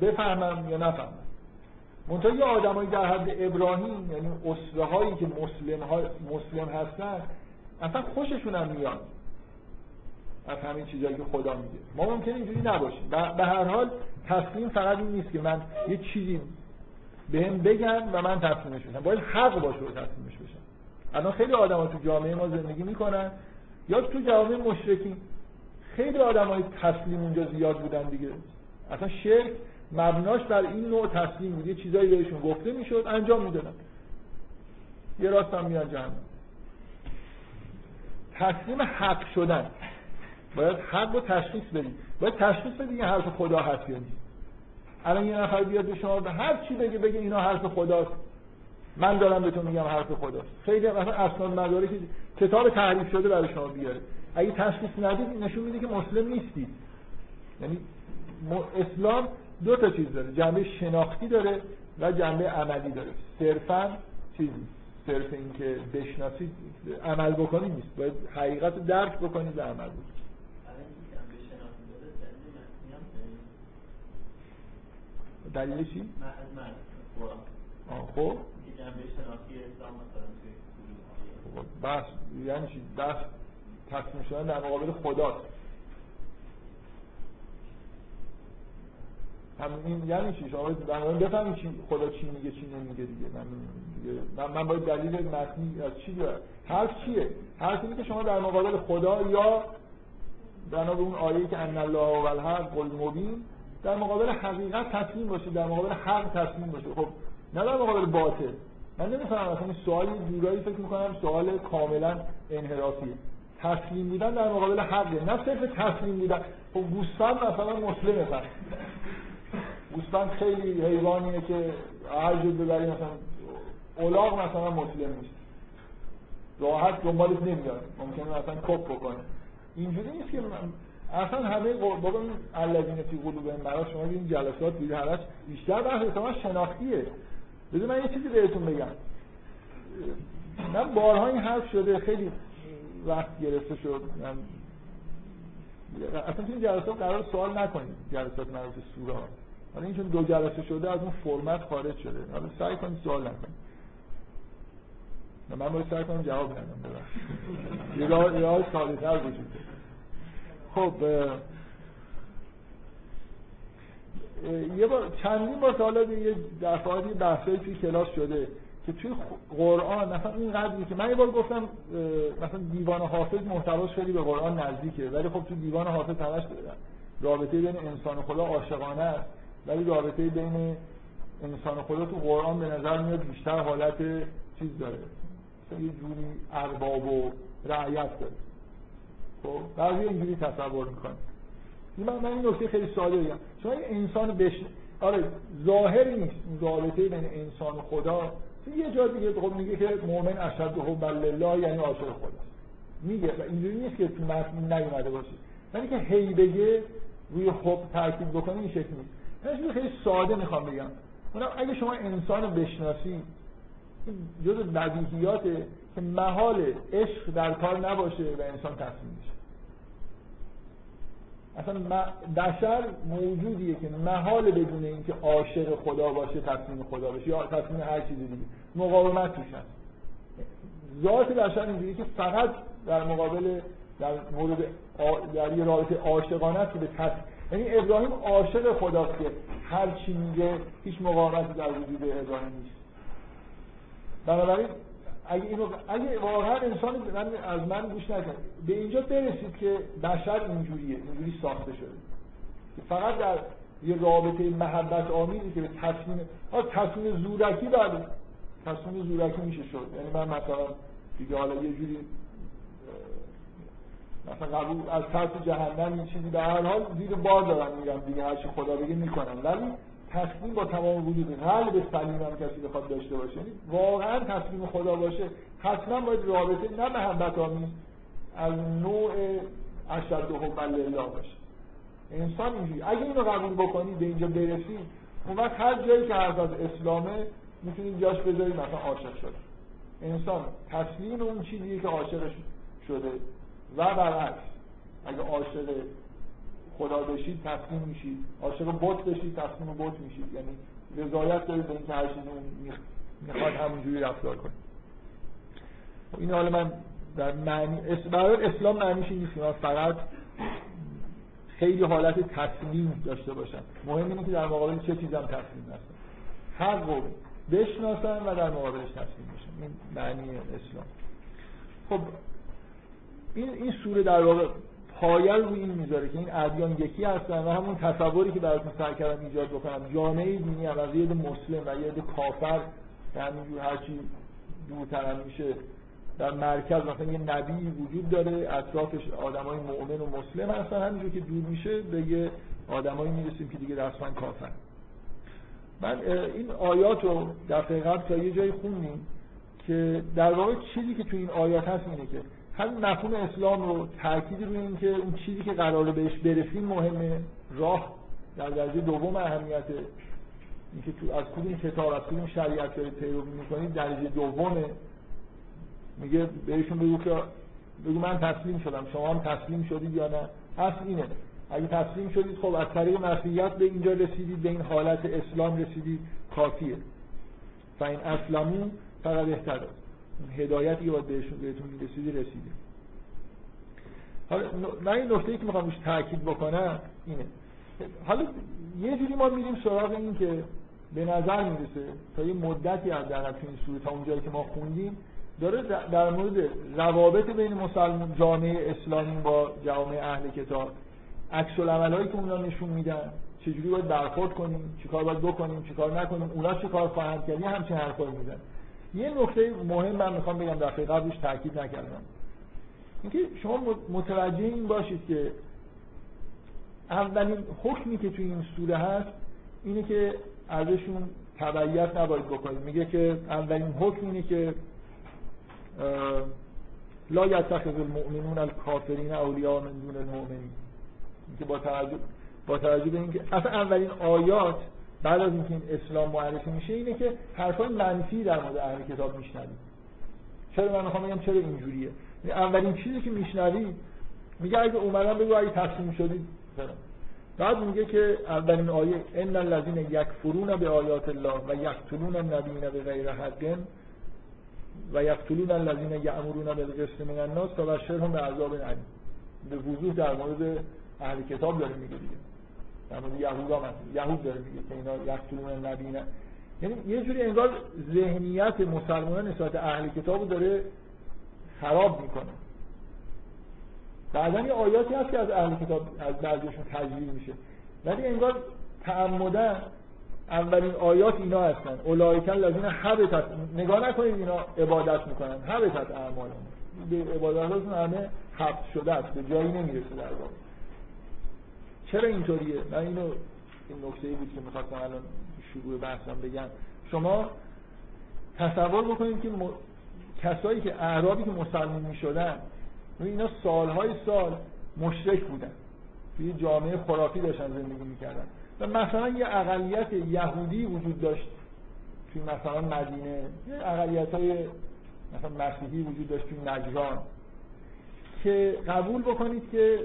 بفهمم یا نفهمم. منتها یه آدمایی در حد ابراهیم یعنی اسوه هایی که مسلم, ها مسلم هستن اصلا خوششون هم میاد. از همین چیزایی که خدا میگه. ما ممکنه اینجوری نباشیم. به هر حال تسلیم فقط این نیست که من یه چیزی به هم بگن و من تسلیمش بشم. باید حق باشه و تسلیمش بشم. الان خیلی آدم تو جامعه ما زندگی می‌کنن. یا تو جامعه مشرکی. خیلی آدم های تسلیم اونجا زیاد بودن دیگه. اصلا شرک مبناش بر این نوع تسلیم بود. یه چیزایی بهشون گفته می‌شد انجام می‌دادن. یه راست هم میان جهنم. تسلیم حق شدن. باید حق رو تشخیص بدید باید تشخیص بدید این حرف خدا هست یا نیست. الان یه نفر بیاد به شما به هر چی بگه بگه اینا حرف خداست. من دارم بهتون میگم حرف خداست. خیلی مثلا اسناد مدارک کتاب تحریف شده برای شما بیاره. اگه تشخیص ندید نشون میده که مسلم نیستید. یعنی اسلام دو تا چیز داره. جنبه شناختی داره و جنبه عملی داره. صرفا چیزی صرف اینکه بشناسید عمل بکنید نیست باید حقیقت درک بکنید و عمل بکنید دلیل چی؟ خب بس یعنی چی؟ بس تصمیم شدن در مقابل خداست هم این یعنی چی؟ شما در بفهمید چی خدا چی میگه چی نمیگه دیگه. من من, من باید دلیل متنی از چی بیارم؟ حرف چیه؟ حرف اینه که شما در مقابل خدا یا بنا به اون آیه که ان الله و الحق قل مبین در مقابل حقیقت تسلیم باشید در مقابل حق تسلیم باشید خب نه در مقابل باطل. من نمی‌فهمم اصلا این سوال جورایی فکر می‌کنم سوال کاملا انحرافیه. تسلیم بودن در مقابل حقه نه صرف تسلیم بودن. خب گوسفند مثلا مسلمه گوسفند خیلی حیوانیه که هر جور ببری مثلا اولاغ مثلا مسلم نیست. راحت دنبالش نمیاد. ممکنه مثلا کپ بکنه. اینجوری نیست که اصلا همه بابا این الذین فی قلوبهم مرض شما این جلسات دیگه هرش بیشتر بحث تمام شناختیه. بذار من یه چیزی بهتون بگم. من بارها این حرف شده خیلی وقت گرفته شد. من اصلا این جلسات قرار سوال نکنید. جلسات مربوط سوره حالا این چون دو جلسه شده از اون فرمت خارج شده. حالا سعی کنید سوال نکنید. من باید سعی کنم جواب ندم یه راه ساده تر وجود خب یه بار چندین بار تا حالا یه دفعاتی بحثایی توی کلاس شده که توی قرآن مثلا این قدری که من یه بار گفتم مثلا دیوان حافظ محتواش خیلی به قرآن نزدیکه ولی خب توی دیوان حافظ همش رابطه بین انسان و خدا عاشقانه است. ولی رابطه بین انسان و خدا تو قرآن به نظر میاد بیشتر حالت چیز داره. یه جوری ارباب و رعیت داره. خب بعضی اینجوری تصور می‌کنه. من, من این نکته خیلی ساده بگم. شما انسان بش آره ظاهر نیست. رابطه بین انسان و خدا یه جا دیگه خب میگه که مؤمن اشد حب الله یعنی عاشق خدا. میگه و اینجوری نیست که تو متن نیومده باشه. ولی که هی بگه روی حب تاکید بکنه این شکل من خیلی ساده می‌خوام بگم. اونم اگه شما انسان بشناسی جز بدیهیاته که محال عشق در کار نباشه و انسان تصمیم میشه. اصلا بشر موجودیه که محال بدون اینکه عاشق خدا باشه تصمیم خدا باشه یا تصمیم هر چیزی دیگه مقاومت توش هست. ذات بشر اینجوریه که فقط در مقابل در مورد در یه رابطه عاشقانه که به تصمیم یعنی ابراهیم عاشق خداست که هر چی میگه هیچ مقاومتی در وجود ابراهیم نیست. بنابراین اگه اینو اگه واقعا انسان من از من گوش نکن به اینجا برسید که بشر اینجوریه اینجوری ساخته شده. فقط در یه رابطه محبت آمیزی که به تصمیم تصمیم زورکی بله. تصمیم زورکی میشه شد. یعنی من مثلا دیگه حالا یه جوری مثلا قبول از ترس جهنم این چیزی به هر حال زیر بار دارن میگم دیگه هرچی خدا بگه می‌کنم ولی تصمیم با تمام وجود قلب سلیم هم کسی بخواد داشته باشه یعنی واقعا تصمیم خدا باشه. حتما باید رابطه نه محبت آمیز از نوع اشد حب الله باشه. انسان اینجوری. اگه اینو قبول بکنی به اینجا برسی اون وقت هر جایی که حرف از اسلامه می‌تونید جاش بذارید مثلا عاشق شده انسان تسلیم اون چیزیه که عاشقش شده. و برعکس اگه عاشق خدا بشید تسلیم میشید. عاشق بت بشید تسلیم بت میشید. یعنی رضایت دارید به اینکه هر چیزی اون می‌خواد همونجوری رفتار کنه این حالا من در معنی برای اسلام معنیش این نیست من فقط خیلی حالت تسلیم داشته باشم. مهم اینه که در مقابل چه چیزم تسلیم هستم هر قوم بشناسن و در مقابلش تسلیم بشن. این معنی اسلام. خب این این سوره در واقع پایه روی این می‌ذاره که این ادیان یکی هستن و همون تصوری که براتون سعی کردم ایجاد بکنم. جامعه دینی هم از یه مسلم و یه کافر همینجور هرچی دورتر میشه در مرکز مثلا یه نبی وجود داره اطرافش آدمای مؤمن و مسلم هستن. همینجور که دور میشه به یه آدمایی می‌رسیم که دیگه رسما کافر من این آیات رو دفعه قبل تا یه جایی خوندیم که در واقع چیزی که تو این آیات هست اینه که همین مفهوم اسلام رو تاکید روی این که اون چیزی که قراره بهش برسیم مهمه. راه در درجه دوم اهمیته اینکه تو از کدوم کتاب از کدوم شریعت دارید پیروی می‌کنید درجه دومه. میگه بهشون بگو که بگو من تسلیم شدم. شما هم تسلیم شدید یا نه؟ اصل اینه. اگه تسلیم شدید خب از طریق مسیحیت به اینجا رسیدید به این حالت اسلام رسیدید. کافیه. و این اسلامون فقط اهتداد هدایتی باید بهتون رسیدی رسیدی. حالا من این نکته که می‌خوام روش تاکید بکنم اینه. حالا یه جوری ما میریم سراغ این که به نظر می‌رسه تا یه مدتی از در تو این سوره تا اونجایی که ما خوندیم داره در مورد روابط بین مسلمان جامعه اسلامی با جامعه اهل کتاب عکس العملایی که اونا نشون میدن چجوری باید برخورد کنیم چیکار باید بکنیم چیکار نکنیم اونا چیکار خواهند کرد همچین حرفایی می‌زنن. یه نکته مهم من می‌خوام بگم دفعه قبلش تاکید نکردم. اینکه شما متوجه این باشید که اولین حکمی که توی این سوره هست اینه که ازشون تبعیت نباید بکنید. میگه که اولین حکم اینه که لا یتخذ المؤمنون الکافرین اولیاء من دون المؤمنین. که با توجه با توجه به اینکه اصلا اولین آیات بعد از اینکه این اسلام معرفی میشه اینه که حرفای منفی در مورد اهل کتاب میشنوید چرا من می‌خوام بگم چرا اینجوریه؟ یعنی اولین چیزی که میشنوید میگه اگه اومدن بگو اگه تسلیم شدید بعد میگه که اولین آیه ان الذين یکفرون به آیات الله و یقتلون النبیین به غیر حق و یقتلون الذين یأمرون بالقسط من الناس فبشرهم بعذاب علیم. به وضوح در مورد اهل کتاب داره میگه دیگه. در مورد یهود هم یهود داره میگه که اینا یقتلون نبینه یعنی یه جوری انگار ذهنیت مسلمانان نسبت اهل کتاب داره خراب می‌کنه. بعدا آیاتی هست که از اهل کتاب از بعضیشون تجلیل میشه. ولی انگار تعمدن اولین آیات اینا هستن. اولایک الذین حبطت. نگاه نکنید اینا عبادت می‌کنن. حبطت اعمالهم. به عبادتشون همه حبط شده است. به جایی نمی‌رسه در واقع. چرا اینطوریه؟ من اینو این نکته ای بود که می‌خواستم الان شروع بحثم بگم. شما تصور بکنید که م... کسایی که اعرابی که مسلمان می‌شدن اینا سالهای سال مشرک بودن. توی جامعه خرافی داشتن زندگی می‌کردن. و مثلا یه اقلیت یهودی وجود داشت توی مثلا مدینه. یه اقلیت های مثلا مسیحی وجود داشت توی نجران. که قبول بکنید که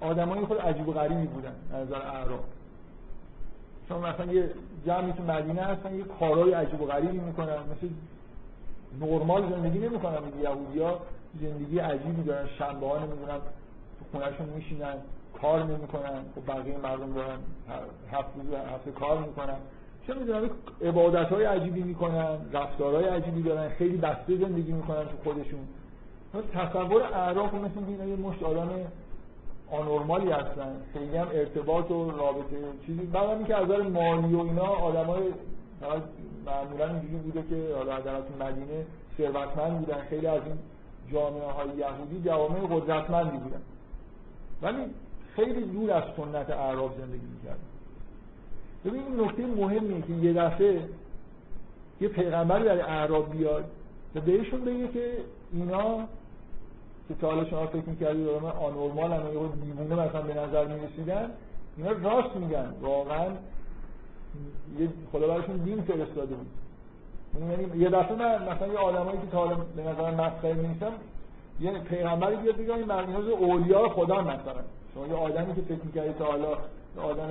آدمای خود عجیب و غریبی بودن از نظر اعراب. چون مثلا یه جمعی تو مدینه هستن یه کارهای عجیب و غریبی می‌کنن مثل نرمال زندگی نمی‌کنن یهودی ها زندگی عجیبی دارن شنبه ها نمی‌دونن تو خونهشون میشینن کار نمی‌کنن خب بقیه مردم دارن هفت روز هفته کار می‌کنن. چه می‌دونم عبادت های عجیبی می‌کنن رفتارهای عجیبی دارن خیلی بسته زندگی می‌کنن تو خودشون. تصور اعراف مثل اینکه یه مشت آدم آنورمالی هستن خیلی هم ارتباط و رابطه چیزی. بعد اینکه از نظر مالی و اینا آدمای معمولا اینجوری بوده که حالا در مدینه ثروتمند بودن. خیلی از این جامعه های یهودی جوامع قدرتمندی بودن. ولی خیلی دور از سنت اعراب زندگی می‌کردن. ببین این نکته مهمیه که یه دفعه یه پیغمبری برای اعراب بیاد و بهشون بگه که اینا که تا حالا شما فکر می‌کردید دارم آنورمال هم یه دیوونه مثلا به نظر می‌رسیدن اینا راست میگن. واقعا یه خدا براشون دین فرستاده بود. یعنی یه دفعه من مثلا یه آدمایی که تا حالا به نظر مسخره نیستم یه پیغمبری بیاد بگه این مرنیاز اولیاء خدا مثلا. شما یه آدمی که فکر می‌کردید تا حالا آدم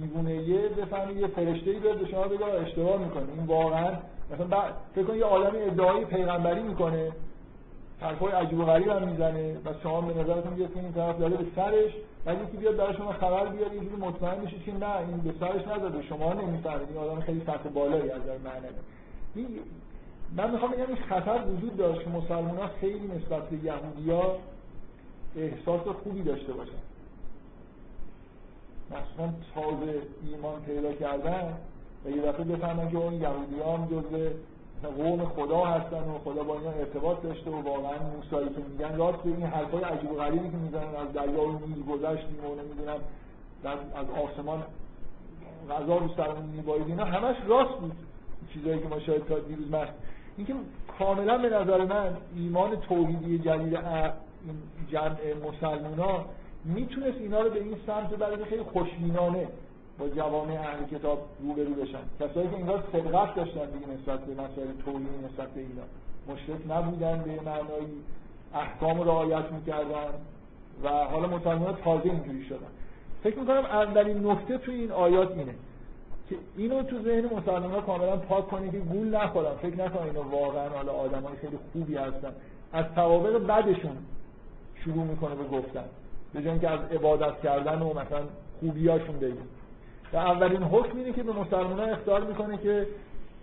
دیوونه یه بفهمید یه فرشته ای به شما بگه اشتباه می‌کنه این واقعا مثلا فکر کن یه آدمی ادعای پیغمبری می‌کنه. حرفای عجیب و غریب هم می‌زنه و شما به نظرتون بیاد که این طرف داره به سرش ولی یکی بیاد برای شما خبر بیاد اینجوری مطمئن بشید که نه این به سرش نزده شما نمی‌فهمید. این آدم خیلی سطح بالایی از نظر معنوی من می‌خوام بگم این خطر وجود داشت که مسلمان ها خیلی نسبت به یهودی ها احساس خوبی داشته باشن. مثلا تازه ایمان پیدا کردن و یه دفعه بفهمن که اون یهودی هم جزء قوم خدا هستن و خدا با اینا ارتباط داشته و واقعا موسایی که میگن راست این حرفای عجیب و غریبی که می‌زنن از دریا و نیل گذشتیم و نمی‌دونم از آسمان غذا رو سرمون میبایید. اینا همش راست بود چیزایی که ما شاید تا دیروز مرد اینکه کاملا به نظر من ایمان توحیدی جدید این جمع مسلمان ها می‌تونست اینا رو به این سمت ببره خیلی خوشبینانه. با جوامع اهل کتاب روبرو بشن. کسایی که انگار سبقت داشتن دیگه نسبت به مسائل توحید نسبت به اینا. مشرک نبودن به معنای احکام رعایت می‌کردن و حالا مسلمان تازه اینجوری شدن. فکر می‌کنم اولین نکته توی این آیات اینه که اینو تو ذهن مسلمان ها کاملا پاک کنه که گول نخورن. فکر نکنن اینا واقعا حالا آدمای خیلی خوبی هستن. از توابق بدشون شروع می‌کنه به گفتن. به جای از عبادت کردن و مثلا خوبیاشون بگیم و اولین حکم اینه که به مسلمان اختار می‌کنه که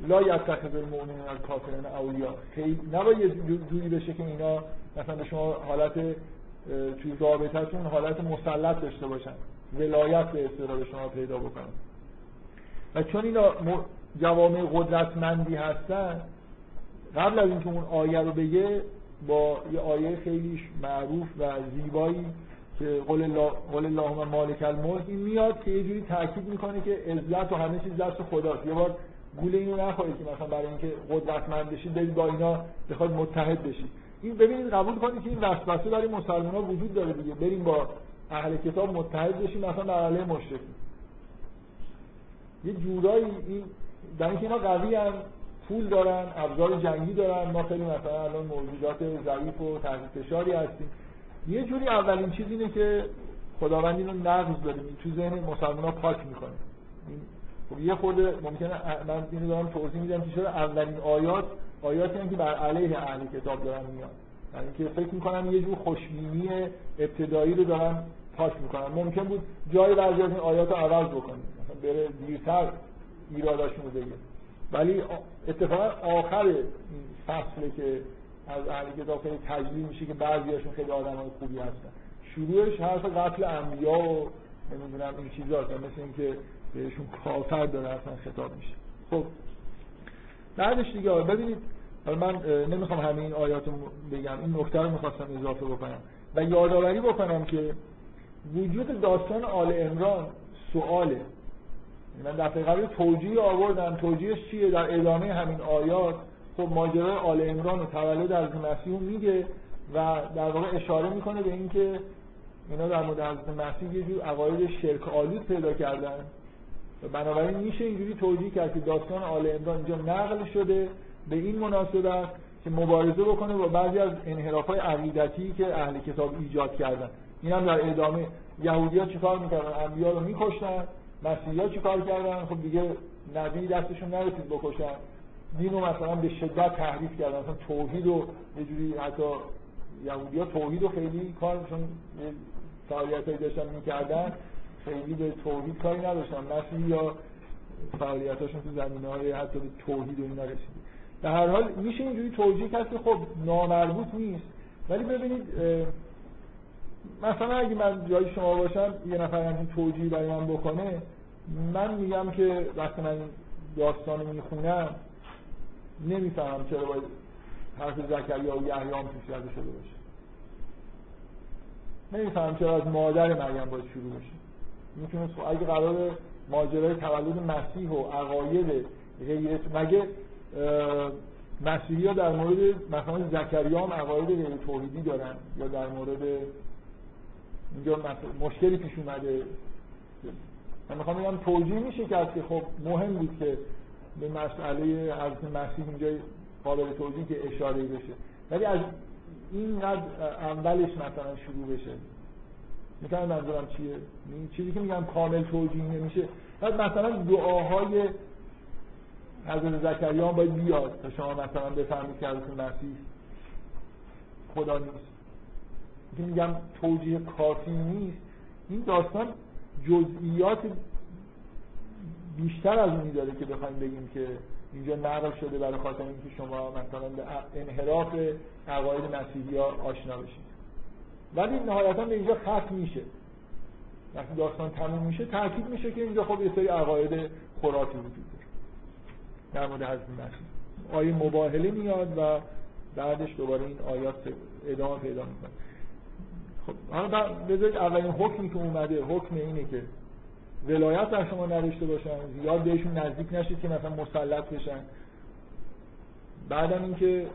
لا یتخذ المؤمنین از کافرین اولیا نباید جوری بشه که اینا مثلا به شما حالت توی رابطتون حالت مسلط داشته باشن. ولایت به اصطلاح شما پیدا بکنن. و چون اینا جوامع قدرتمندی هستن قبل از اینکه اون آیه رو بگه با یه آیه خیلی معروف و زیبایی که قول الله قول اللهم مالک الملک این میاد که یه جوری تاکید می‌کنه که عزت و همه چیز دست خداست. یه بار گول اینو نخورید که مثلا برای اینکه قدرتمند بشید برید با اینا بخواد متحد بشید. این ببینید قبول کنید که این وسوسه برای مسلمان ها وجود داره دیگه. بریم با اهل کتاب متحد بشیم مثلا در علیه مشرکین. یه جورایی این در اینکه اینا قوی هم پول دارن ابزار جنگی دارن. ما خیلی مثلا الان موجودات ضعیف و تحت فشاری هستیم. یه جوری اولین چیز اینه که خداوند اینو نقض داره تو ذهن مسلمان ها پاک می‌کنه. خب یه خورده ممکنه من اینو دارم توضیح میدم که چرا اولین آیات آیاتی هم که بر علیه اهل کتاب دارن میاد یعنی که فکر می‌کنم یه جور خوشبینی ابتدایی رو دارن پاک می‌کنن. ممکن بود جای بعضی از این آیات رو عوض بکنیم. مثلا بره دیرتر ایراداشون رو ولی اتفاقا آخر فصله که از اهل کتاب خیلی تجلیل میشه که بعضیاشون خیلی آدمای خوبی هستن. شروعش حرف قتل انبیا و نمی‌دونم این چیزا مثل اینکه بهشون کافر داره اصلا خطاب میشه. خب. بعدش دیگه ببینید من نمی‌خوام همه این آیات بگم. این نکته رو می‌خواستم اضافه بکنم. و یادآوری بکنم که وجود داستان آل امران سواله. من دفعه قبل توجیه آوردم. توجیهش چیه؟ در ادامه همین آیات خب ماجرای آل امران و تولد از مسیح میگه و در واقع اشاره می‌کنه به اینکه اینا در مورد حضرت مسیح یه جور عقاید شرک آلود پیدا کردن. و بنابراین میشه اینجوری توجیه کرد که داستان آل امران اینجا نقل شده به این مناسبت که مبارزه بکنه با بعضی از انحراف های عقیدتی که اهل کتاب ایجاد کردن. این هم در ادامه یهودی ها چیکار می‌کردن؟ انبیا رو میکشتن مسیحی ها چیکار کردن؟ خب دیگه نبی دستشون نرسید بکشن. دین رو مثلا به شدت تحریف کردن. مثلا توحید و یه جوری حتی یهودی ها توحید رو خیلی کارشون فعالیت هایی داشتن می‌کردن. خیلی به توحید کاری نداشتن. مسیحی یا فعالیتاشون تو زمینه های حتی به توحید و اینا در هر حال میشه اینجوری توجیه کرد که خب نامربوط نیست. ولی ببینید مثلا اگه من جای شما باشم یه نفر همچین توجیه برای من بکنه من میگم که وقتی من داستان می‌خونم نمی‌فهمم چرا باید حرف زکریا و یحیی هم توش شده باشه. نمی‌فهمم چرا از مادر مریم باید شروع بشه. می‌تونه اگه قرار ماجرای تولد مسیح و عقاید غیر مگه مسیحی ها در مورد مثلا زکریا هم عقاید غیر توحیدی دارن؟ یا در مورد اینجا مشکلی پیش اومده؟ من می‌خوام بگم توجیه میشه کرد که خب مهم بود که به مسئله حضرت مسیح اینجا قابل توجیه که اشاره بشه. ولی از اینقدر اولش مثلا شروع بشه. می‌تونم منظورم چیه؟ این چیزی که میگم کامل توجیه نمیشه. بعد مثلا دعاهای حضرت زکریا باید بیاد تا شما مثلا بفهمید که حضرت مسیح خدا نیست. میگم توجیه کافی نیست. این داستان جزئیات بیشتر از اونی داره که بخوایم بگیم که اینجا نقل شده برای خاطر اینکه شما مثلا به انحراف عقاید مسیحی ها آشنا بشید. ولی نهایتا به اینجا ختم میشه. وقتی داستان تموم میشه تاکید میشه که اینجا خب یه سری عقاید خرافی وجود داره. در مورد حضرت مسیح. آیه مباهله میاد و بعدش دوباره این آیات ادامه پیدا می‌کنه. خب حالا بذارید اولین حکمی که اومده حکم اینه که ولایت در شما نداشته باشن زیاد بهشون نزدیک نشید که مثلا مسلط بشن. بعدم اینکه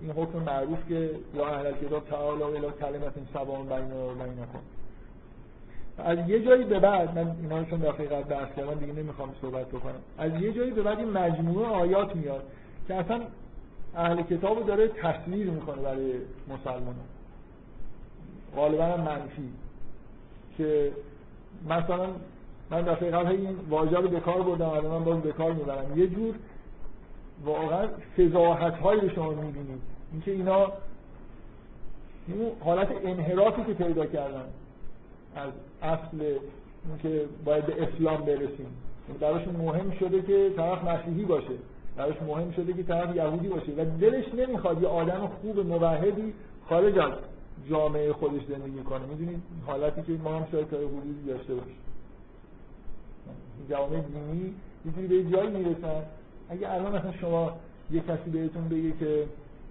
این حکم معروف که یا اهل کتاب تعالی الی کلمت سواء بین و بینکم. از یه جایی به بعد من اینا رو چون دفعه قبل بحث کردم دیگه نمی‌خوام صحبت بکنم. از یه جایی به بعد این مجموعه آیات میاد که اصلا اهل کتاب داره تصویر می‌کنه برای مسلمان غالبا منفی. که مثلا من دفعه قبل این واژه رو به کار بردم الان من باز به کار می‌برم. یه جور واقعا فضاحت هایی رو شما می‌بینید. اینکه اینا این حالت انحرافی که پیدا کردن از اصل اینکه باید به اسلام برسیم. براشون مهم شده که طرف مسیحی باشه. براش مهم شده که طرف یهودی باشه. و دلش نمی‌خواد یه آدم خوب موحدی خارج از جامعه خودش زندگی کنه. می‌دونید؟ حالتی که ما هم شاید تا حدودی داشته باشیم. جوامع دینی یه به جایی می‌رسن. اگه الان مثلا شما یه کسی بهتون بگه که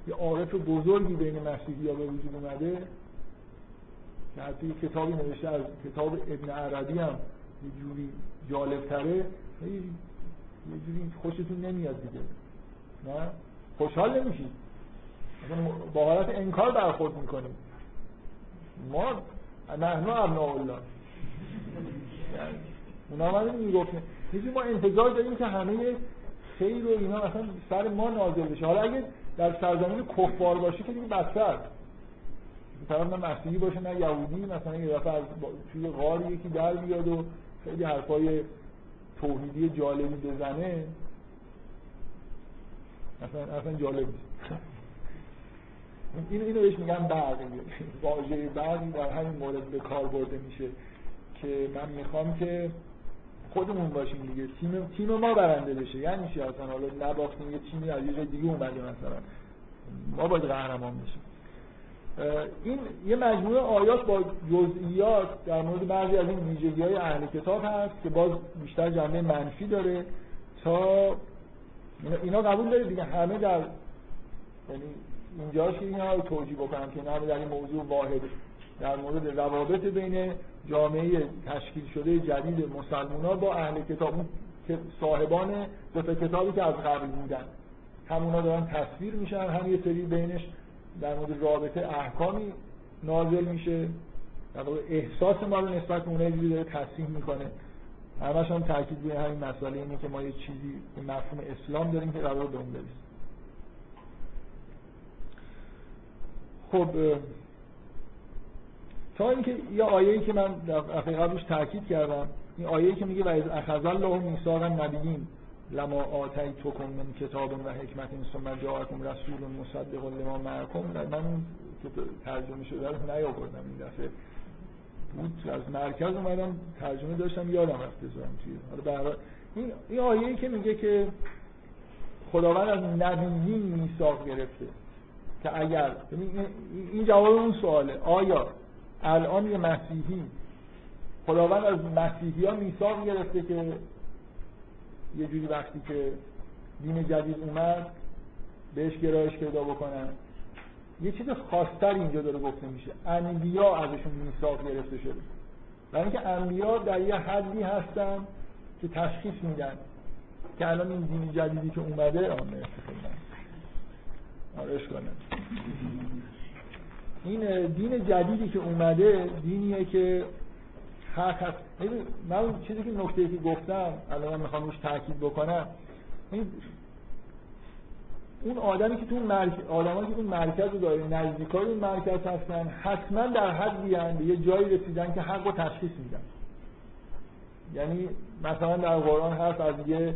یه عارف بزرگی بین مسیحی ها به وجود اومده که حتی یه کتابی نوشته از کتاب ابن عربی هم یه جوری جالب تره یه جوری خوشتون نمیاد دیگه. نه؟ خوشحال نمیشید. با حالت انکار برخورد می‌کنیم. ما نحن ابناء الله اونا من می‌گفتن ما انتظار داریم که همه خیر و اینا اصلا سر ما نازل بشه. حالا اگه در سرزمین کفار باشه که دیگه بدتر طرف نه مسیحی باشه نه یهودی مثلا یه دفعه از توی غار یکی در بیاد و خیلی حرفای توحیدی جالبی بزنه. اصلا اصلا جالب نیست. این اینو بهش میگن برق. واژه برقی در همین مورد به کار برده میشه که من می‌خوام که خودمون باشیم دیگه. تیم تیم ما برنده بشه. یعنی چی اصلا؟ حالا نباختیم یه تیمی از یه جای دیگه اومده مثلا. ما باید قهرمان بشیم. این یه مجموعه آیات با جزئیات در مورد بعضی از این ویژگی های اهل کتاب هست که باز بیشتر جنبه منفی داره تا اینا قبول داره دیگه؟ همه در یعنی اینجاش که اینا رو توجیه بکنم که همه در این موضوع واحد در مورد روابط بین جامعه تشکیل شده جدید مسلمان با اهل کتاب که صاحبان دو کتابی که از قبل بودن. همونا دارن تصویر میشن هم یه سری بینش در مورد رابطه احکامی نازل میشه. در واقع احساس ما رو نسبت به اونها داره تصحیح می‌کنه. همش هم تاکید روی همین مسئله اینه که ما یه چیزی به مفهوم اسلام داریم که قرار برسیم خب اینکه یه آیه‌ای که من دفعه قبلش تاکید کردم این آیه‌ای که میگه و از اخذ الله میثاق النبیین لما آتیتکم من کتاب و حکمت ثم جاءکم رسول مصدق لما معکم من که ترجمه شده رو نیاوردم این دفعه. بود از مرکز اومدم ترجمه داشتم یادم رفت بذارم توی. حالا این این آیه‌ای که میگه که خداوند از نبیین میثاق گرفته که اگر این جواب اون سواله. آیا الان یه مسیحی. خداوند از مسیحی ها میثاق گرفته که یه جوری وقتی که دین جدید اومد بهش گرایش پیدا بکنن. یه چیز خاصتر اینجا داره گفته میشه. انبیا ازشون میثاق گرفته شده. برای اینکه انبیا در یه حدی هستن که تشخیص میدن که الان این دین جدیدی که اومده آن آرش کنم. این دین جدیدی که اومده دینیه که حق هست من چیزی که نکته که گفتم الان می‌خوام روش تاکید بکنم اون آدمی که تو مرکز آدمایی که اون مرکز داره نزدیکای اون مرکز هستن حتما در حد به یه جایی رسیدن که حق رو تشخیص میدن. یعنی مثلا در قرآن هست از یه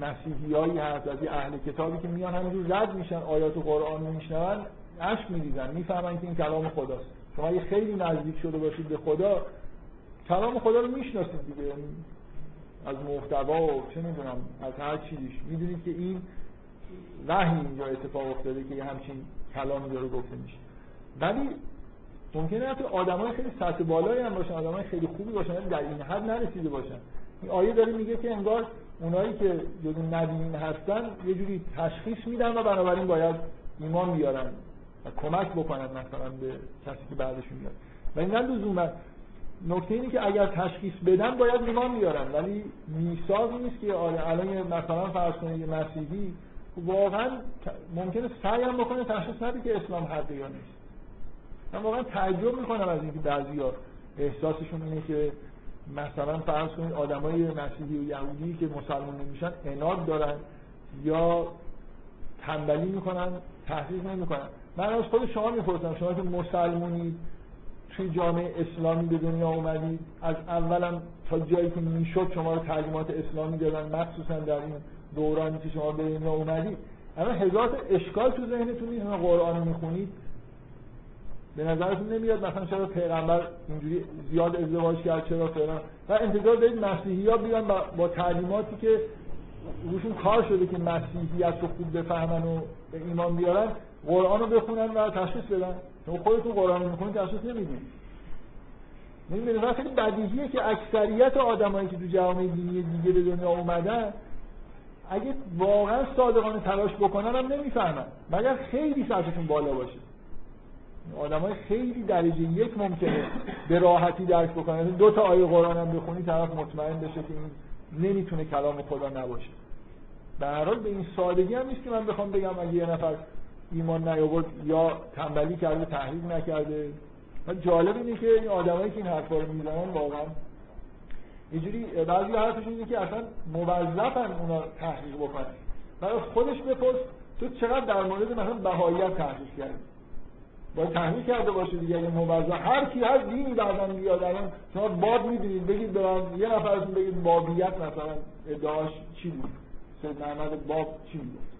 مسیحیایی هست از یه اهل کتابی که میان همینجور رد میشن آیات قرآن رو میشنون عشق میریزن. می‌فهمن که این کلام خداست. شما اگه خیلی نزدیک شده باشید به خدا کلام خدا رو می‌شناسید دیگه. یعنی از محتوا و چه می‌دونم از هر چیزیش. می‌دونید که این وحی اینجا اتفاق افتاده که یه همچین کلامی داره گفته میشه. ولی ممکنه حتی آدمای خیلی سطح بالایی هم باشن آدمای خیلی خوبی باشن در این حد نرسیده باشن. این آیه داره میگه که انگار اونایی که جزو نبیین هستن یه جوری تشخیص میدن و بنابراین باید ایمان بیارن. و کمک بکنن مثلا به کسی که بعدشون میاد. و این لزوما. نکته اینه که اگر تشخیص بدن باید ایمان بیارن. ولی میثاق نیست که آره الان مثلا فرض کنید یه مسیحی واقعا ممکنه سعی هم بکنه تشخیص نده که اسلام حقه یا نیست. من واقعا تعجب می‌کنم از اینکه بعضیا احساسشون اینه که مثلا فرض کنید آدمای مسیحی و یهودی که مسلمان نمیشن اناد دارن یا تنبلی می‌کنن تحقیق نمی‌کنن. من از خود شما می‌پرسم شما که مسلمونید توی جامعه اسلامی به دنیا اومدید از اولم تا جایی که می‌شد شما رو تعلیمات اسلامی دادن مخصوصا در این دورانی که شما به دنیا اومدید اما هزار اشکال تو ذهنتون نیست قرآن می‌خونید. به نظرتون نمیاد مثلا چرا پیغمبر اینجوری زیاد ازدواج کرد چرا فلان؟ و انتظار دارید مسیحی ها بیان با, با تعلیماتی که روشون کار شده که مسیحیت رو خوب بفهمن و به ایمان بیارن. قرآن رو بخونن و تشخیص بدن. شما خودتون قرآن رو می‌خونید تشخیص نمی‌دید نمی‌دونید خیلی بدیهیه که اکثریت آدمایی که تو جوامع دینی دیگه به دنیا اومدن اگه واقعا صادقانه تلاش بکنن هم نمی‌فهمن. مگر خیلی سطحشون بالا باشه؟ آدمای خیلی درجه یک ممکنه به راحتی درک بکنن. دو تا آیه قرآن هم بخونی طرف مطمئن بشه که این نمی‌تونه کلام خدا نباشه. به هر حال به این سادگی هم نیست که من بخوام بگم اگه یه نفر ایمان نیاورد یا تنبلی کرده تحریک نکرده. و جالب اینه که این آدمایی که این حرفا رو می‌زنن واقعا اینجوری بعضی حرفشون اینه که اصلا موظفن اونا تحقیق بکنن. برای خودش بپرس تو چقدر در مورد مثلا بهاییت تحقیق کردی؟ باید تحمیل کرده باشه دیگه این موظف هر کی هر دینی بعدا بیاد الان شما باب می‌دونید بگید برام یه نفرتون بگید بابیت مثلا ادعاش چی بود؟ سید محمد باب چی بود؟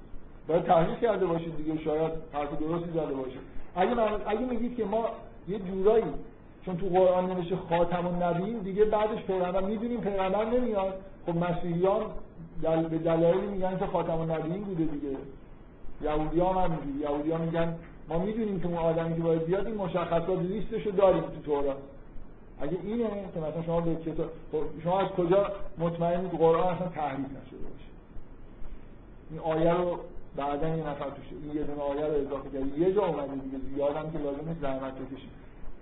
باید تحلیل کرده باشید دیگه شاید حرف درستی زده باشه. اگه من اگه میگید که ما یه جورایی چون تو قرآن نمیشه خاتم النبیین دیگه بعدش پیغمبر می‌دونیم پیغمبر نمیاد. خب مسیحیان دل... به دلایلی میگن که خاتم النبیین بوده دیگه. یهودی هم, میگن یهودی میگن ما می‌دونیم که اون آدمی که باید بیاد این مشخصات لیستشو داریم تو تورات. اگه اینه که مثلا شما به کتاب خب شما از کجا مطمئنید قرآن اصلا تحریف نشده باشه؟ این آیه رو بعدا یه نفر توش یه دونه آیه رو اضافه کرد. یه جا اومده دیگه. زیادم که لازم نیست زحمت بکشید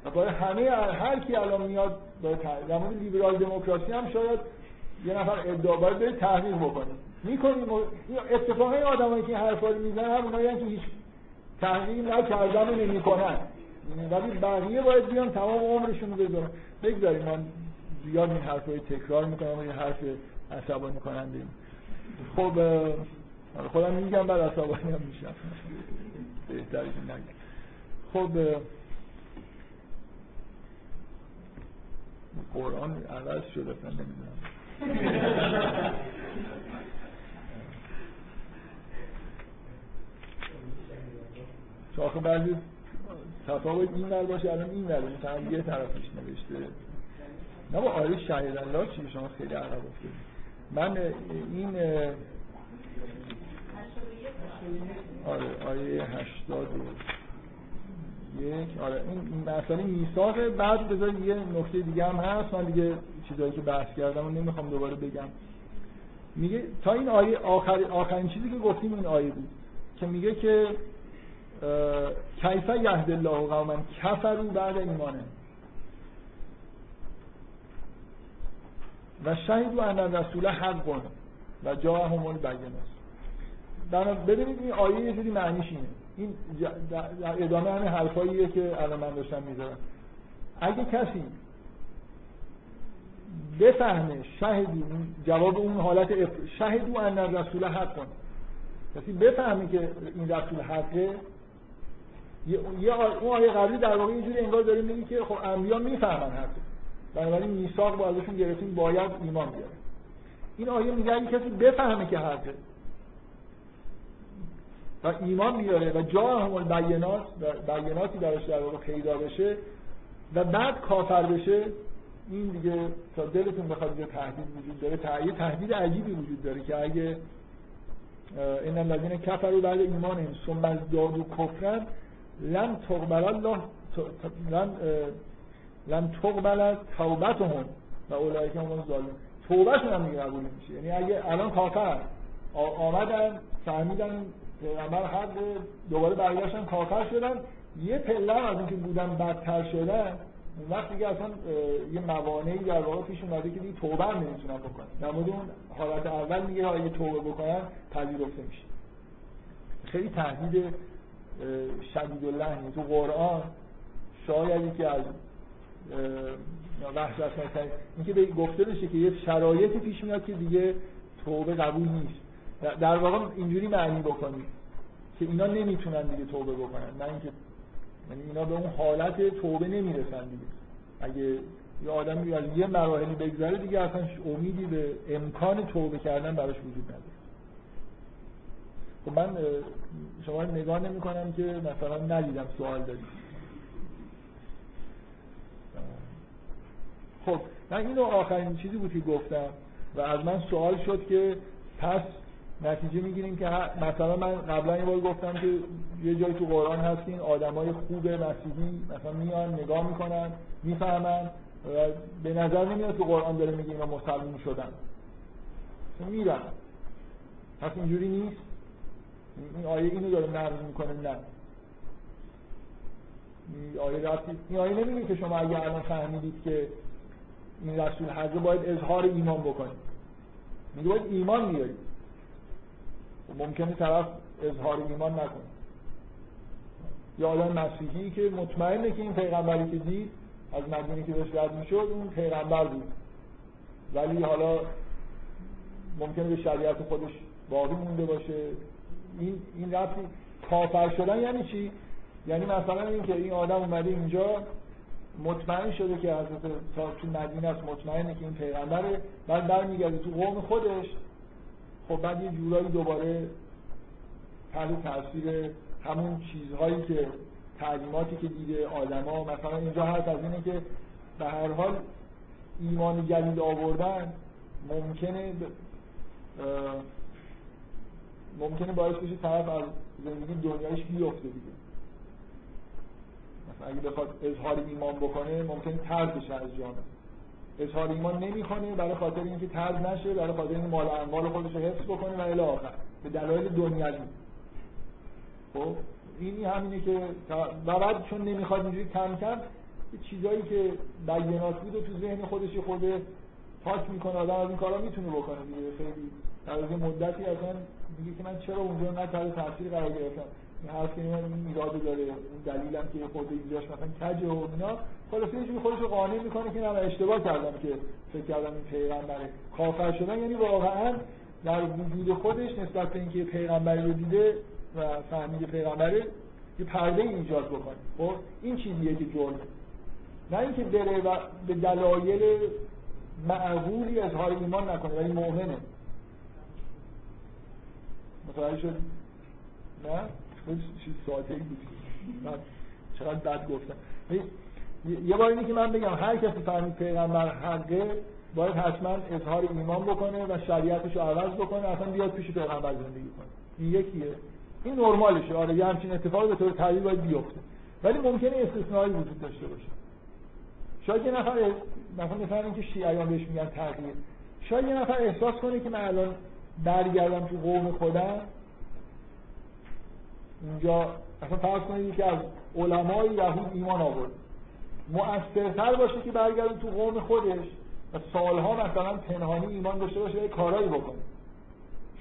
و برای همه هر کی الان میاد در مورد لیبرال دموکراسی هم شاید یه نفر ادعا باید بره تحقیق بکنه می‌کنیم اتفاقا آدمایی که این حرفا رو می‌زنن هم اونایی که هیچ تحقیق نکردن و نمی‌کنن ولی بقیه باید بیان تمام عمرشون رو بذارن. بگذاریم. من زیاد این حرف تکرار می‌کنم و این حرف عصبانی کننده خب خودم میگم بعد عصبانی هم میشم. بهتری که نگم. خب قرآن عوض شده نمی‌دونم. آخه بعضی تفاوت این ور باشه الان این ور مثلا یه طرفش نوشته. نه با آره شهید الله چی؟ شما خیلی عرب افتید من این آره آیه 80 یک. آره این مسئله میثاق بعد بذارید یه نکته دیگه هم هست. من دیگه چیزایی که بحث کردم و نمی‌خوام دوباره بگم. میگه تا این آیه آخر آخرین چیزی که گفتیم این آیه بود که میگه که کیف یهد الله قوما کفروا بعد ایمانه. و شهید و ان رسول حق و جاءهم ببینید این آیه یه جوری معنیش اینه. این ادامه همین حرفاییه که الان من داشتم می‌ذارم اگه کسی بفهمه شهدی جواب اون حالت شهدو ان رسول حق. کن کسی بفهمه که این رسول حقه یه اون آیه قبلی در واقع یه جوری انگار داره میگه که خب انبیا می‌فهمن حقه بنابراین میثاق با ازشون گرفتیم باید ایمان بیاره این آیه میگه اگه کسی بفهمه که حقه و ایمان بیاره و جا هم البینات و بیناتی درش در واقع پیدا بشه و بعد کافر بشه این دیگه تا دلتون بخواد یه تهدید وجود داره. تهدید تهدید عجیبی وجود داره که اگه این الذین کفروا بعد ایمان ثم ازدادوا کفرا لم تقبل الله لم لم تقبل توبتهم و اولئک هم ظالمون توبهشون هم قبول نمیشه. یعنی اگه الان کافر آمدن فهمیدن پیغمبر حق دوباره برگشتن کافر شدن. یه پله از اینکه بودن بدتر شدن اون وقت دیگه اصلا یه موانعی در واقع پیش اومده که دیگه توبه هم نمی‌تونن بکنن. در مورد اون حالت اول میگه اگه توبه بکنن پذیرفته میشه. خیلی تهدید شدید الله تو قرآن شاید که از وحشت اینکه به گفته بشه که یه شرایطی پیش میاد که دیگه توبه قبول نیست. در واقع اینجوری معنی بکنید که اینا نمی‌تونن دیگه توبه بکنن. نه اینکه یعنی اینا به اون حالت توبه نمی‌رسن دیگه. اگه یه آدمی از یه مراحلی بگذره دیگه اصلا امیدی به امکان توبه کردن براش وجود نداره. خب من شما نگاه نمی کنم که مثلا ندیدم سوال دارید خب من اینو آخرین چیزی بود که گفتم و از من سوال شد که پس نتیجه می‌گیریم که مثلا من قبلا یه بار گفتم که یه جایی تو قرآن هستین آدمای خوب مسیحی مثلا میان نگاه می‌کنن می‌فهمن به نظر نمیاد تو قرآن داره میگه اینا مسلمون شدن. میرن پس اینجوری نیست. این آیه اینو داره نرم می‌کنه نه. این آیه رفتی این آیه نمیگه که شما اگه الان فهمیدید که این رسول حضر باید اظهار ایمان بکنید. میگه باید ایمان بیارید. ممکنه طرف اظهار ایمان نکنه. یا آدم مسیحی که مطمئنه که این پیغمبری که دید از مدینه که داشت رد می‌شد اون پیغمبر بود. ولی حالا ممکنه به شریعت خودش باقی مونده باشه. این این رفتی کافر شدن یعنی چی؟ یعنی مثلا این که این آدم اومده اینجا مطمئن شده که حضرت تو مدینه است مطمئنه که این پیغمبره بعد برمیگرده تو قوم خودش. خب بعد یه جورایی دوباره تحت تاثیر همون چیزهایی که تعلیماتی که دیده آدما مثلا اینجا هست از اینه که به هر حال ایمان جدید آوردن ممکنه ممکنه باعث بشه طرف از زندگی دنیایش بیفته دیگه. مثلا اگه بخواد اظهار ایمان بکنه ممکنه ترد بشه از جامعه. اظهار ایمان نمی‌کنه برای خاطر اینکه ترد نشه برای خاطر اینکه مال اموال خودش رو حفظ بکنه و الی آخر. به دلایل دنیوی خب اینی همینه که و بعد چون نمی‌خواد اینجوری کم کم چیزایی که بیانات بود تو ذهن خودش خود پاک می‌کنه آدم از این کارا می‌تونه بکنه دیگه. خیلی در از مدتی اصلا میگه که من چرا اونجا نه تاثیر قرار گرفتم. این حرف که این ایراد داره. اون دلیلم که خود اینجاش مثلا کجه و اینا. خلاص یه جوری خودش رو قانع می‌کنه که نه اشتباه کردم که فکر کردم این پیغمبره. کافر شدن یعنی واقعا در وجود خودش نسبت به اینکه پیغمبری رو دیده و فهمید پیغمبره یه پرده ایجاد بکنه. خب؟ این چیزیه که جرمه. نه اینکه بره و به دلایل معقولی اظهار ایمان نکنه ولی مؤمنه متوجه شد نه؟ چیز ساده بود من چقدر بد گفتم. یه بار اینه که من بگم هر کسی فهمید پیغمبر حقه باید حتما اظهار ایمان بکنه و شریعتش رو عوض بکنه اصلا بیاد پیش پیغمبر زندگی کنه. این یکیه. این نرمالشه. آره یه همچین اتفاقی به طور طبیعی باید بیفته. ولی ممکنه استثنایی وجود داشته باشه. شاید یه نفر مثلا اینکه شیعیان بهش میگن تغییر. شاید یه نفر احساس کنه که من الان برگردم تو قوم خودم. اونجا اصلا فرض کنید که از علمای یهود ایمان آورد. مؤثرتر باشه که برگردم تو قوم خودش و سالها مثلا پنهانی ایمان داشته باشه کارایی بکنه.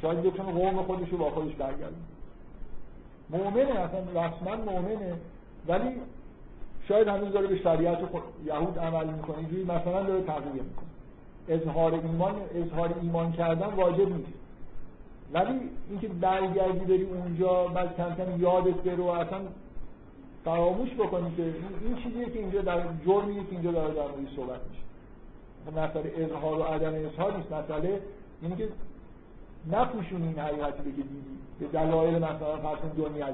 شاید بتونه قوم خودش رو با خودش برگردونه. مؤمنه اصلا رسما مؤمنه. ولی شاید هنوز داره به شریعت یهود عمل می‌کنه. اینجوری مثلا داره تغییر می‌کنه. اظهار ایمان اظهار ایمان کردن واجب نیست. ولی اینکه برگردی بری اونجا بعد کم کم یادت بره و اصلا فراموش بکنی که این چیزیه که اینجا در جرمیه که اینجا داره در موردش صحبت میشه. مسئله اظهار و عدم اظهار نیست. مسئله اینه که نپوشونی این حقیقتی که دیدی. به دلایل مثلا فرض دنیوی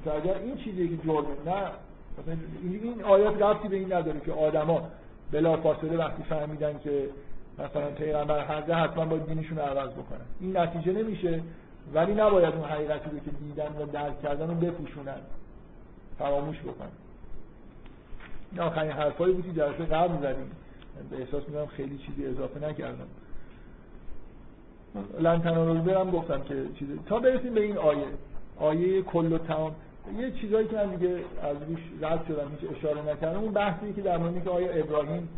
مثلا اگر این چیزی که جرمه. نه. این آیات ربطی به این نداره که آدما بلا فاصله وقتی فهمیدن که مثلا پیغمبر حقه حتما باید دینشون رو عوض بکنن. این نتیجه نمیشه ولی نباید اون حقیقتی رو که دیدن و درک کردن رو بپوشونن. فراموش بکنن این آخرین حرفایی بود که جلسه قبل زدیم. به احساس می‌کنم خیلی چیزی اضافه نکردم. لن برم گفتم که چیزی تا برسیم به این آیه. آیه کل و تمام. یه چیزایی که من دیگه از روش رد شدم هیچ اشاره نکردم. اون بحثی که در مورد که آیا ابراهیم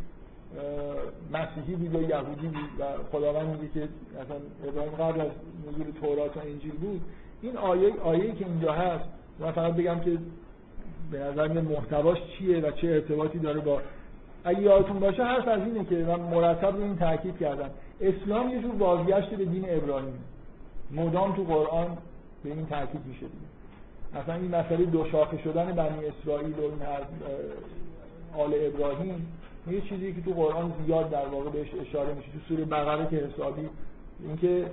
مسیحی بود یا یهودی بود و خداوند میگه که مثلا ابراهیم قبل از نزول تورات و انجیل بود. این آیه آیه که اینجا هست من فقط بگم که به نظر میاد محتواش چیه و چه ارتباطی داره با اگه یادتون باشه حرف از اینه که من مرتب رو این تاکید کردم. اسلام یه جور بازگشت به دین ابراهیم. مدام تو قرآن به این تاکید میشه مثلا این مسئله دو شاخه شدن بنی اسرائیل و این آل ابراهیم یه چیزی که تو قرآن زیاد در واقع بهش اشاره میشه تو سوره بقره که حسابی اینکه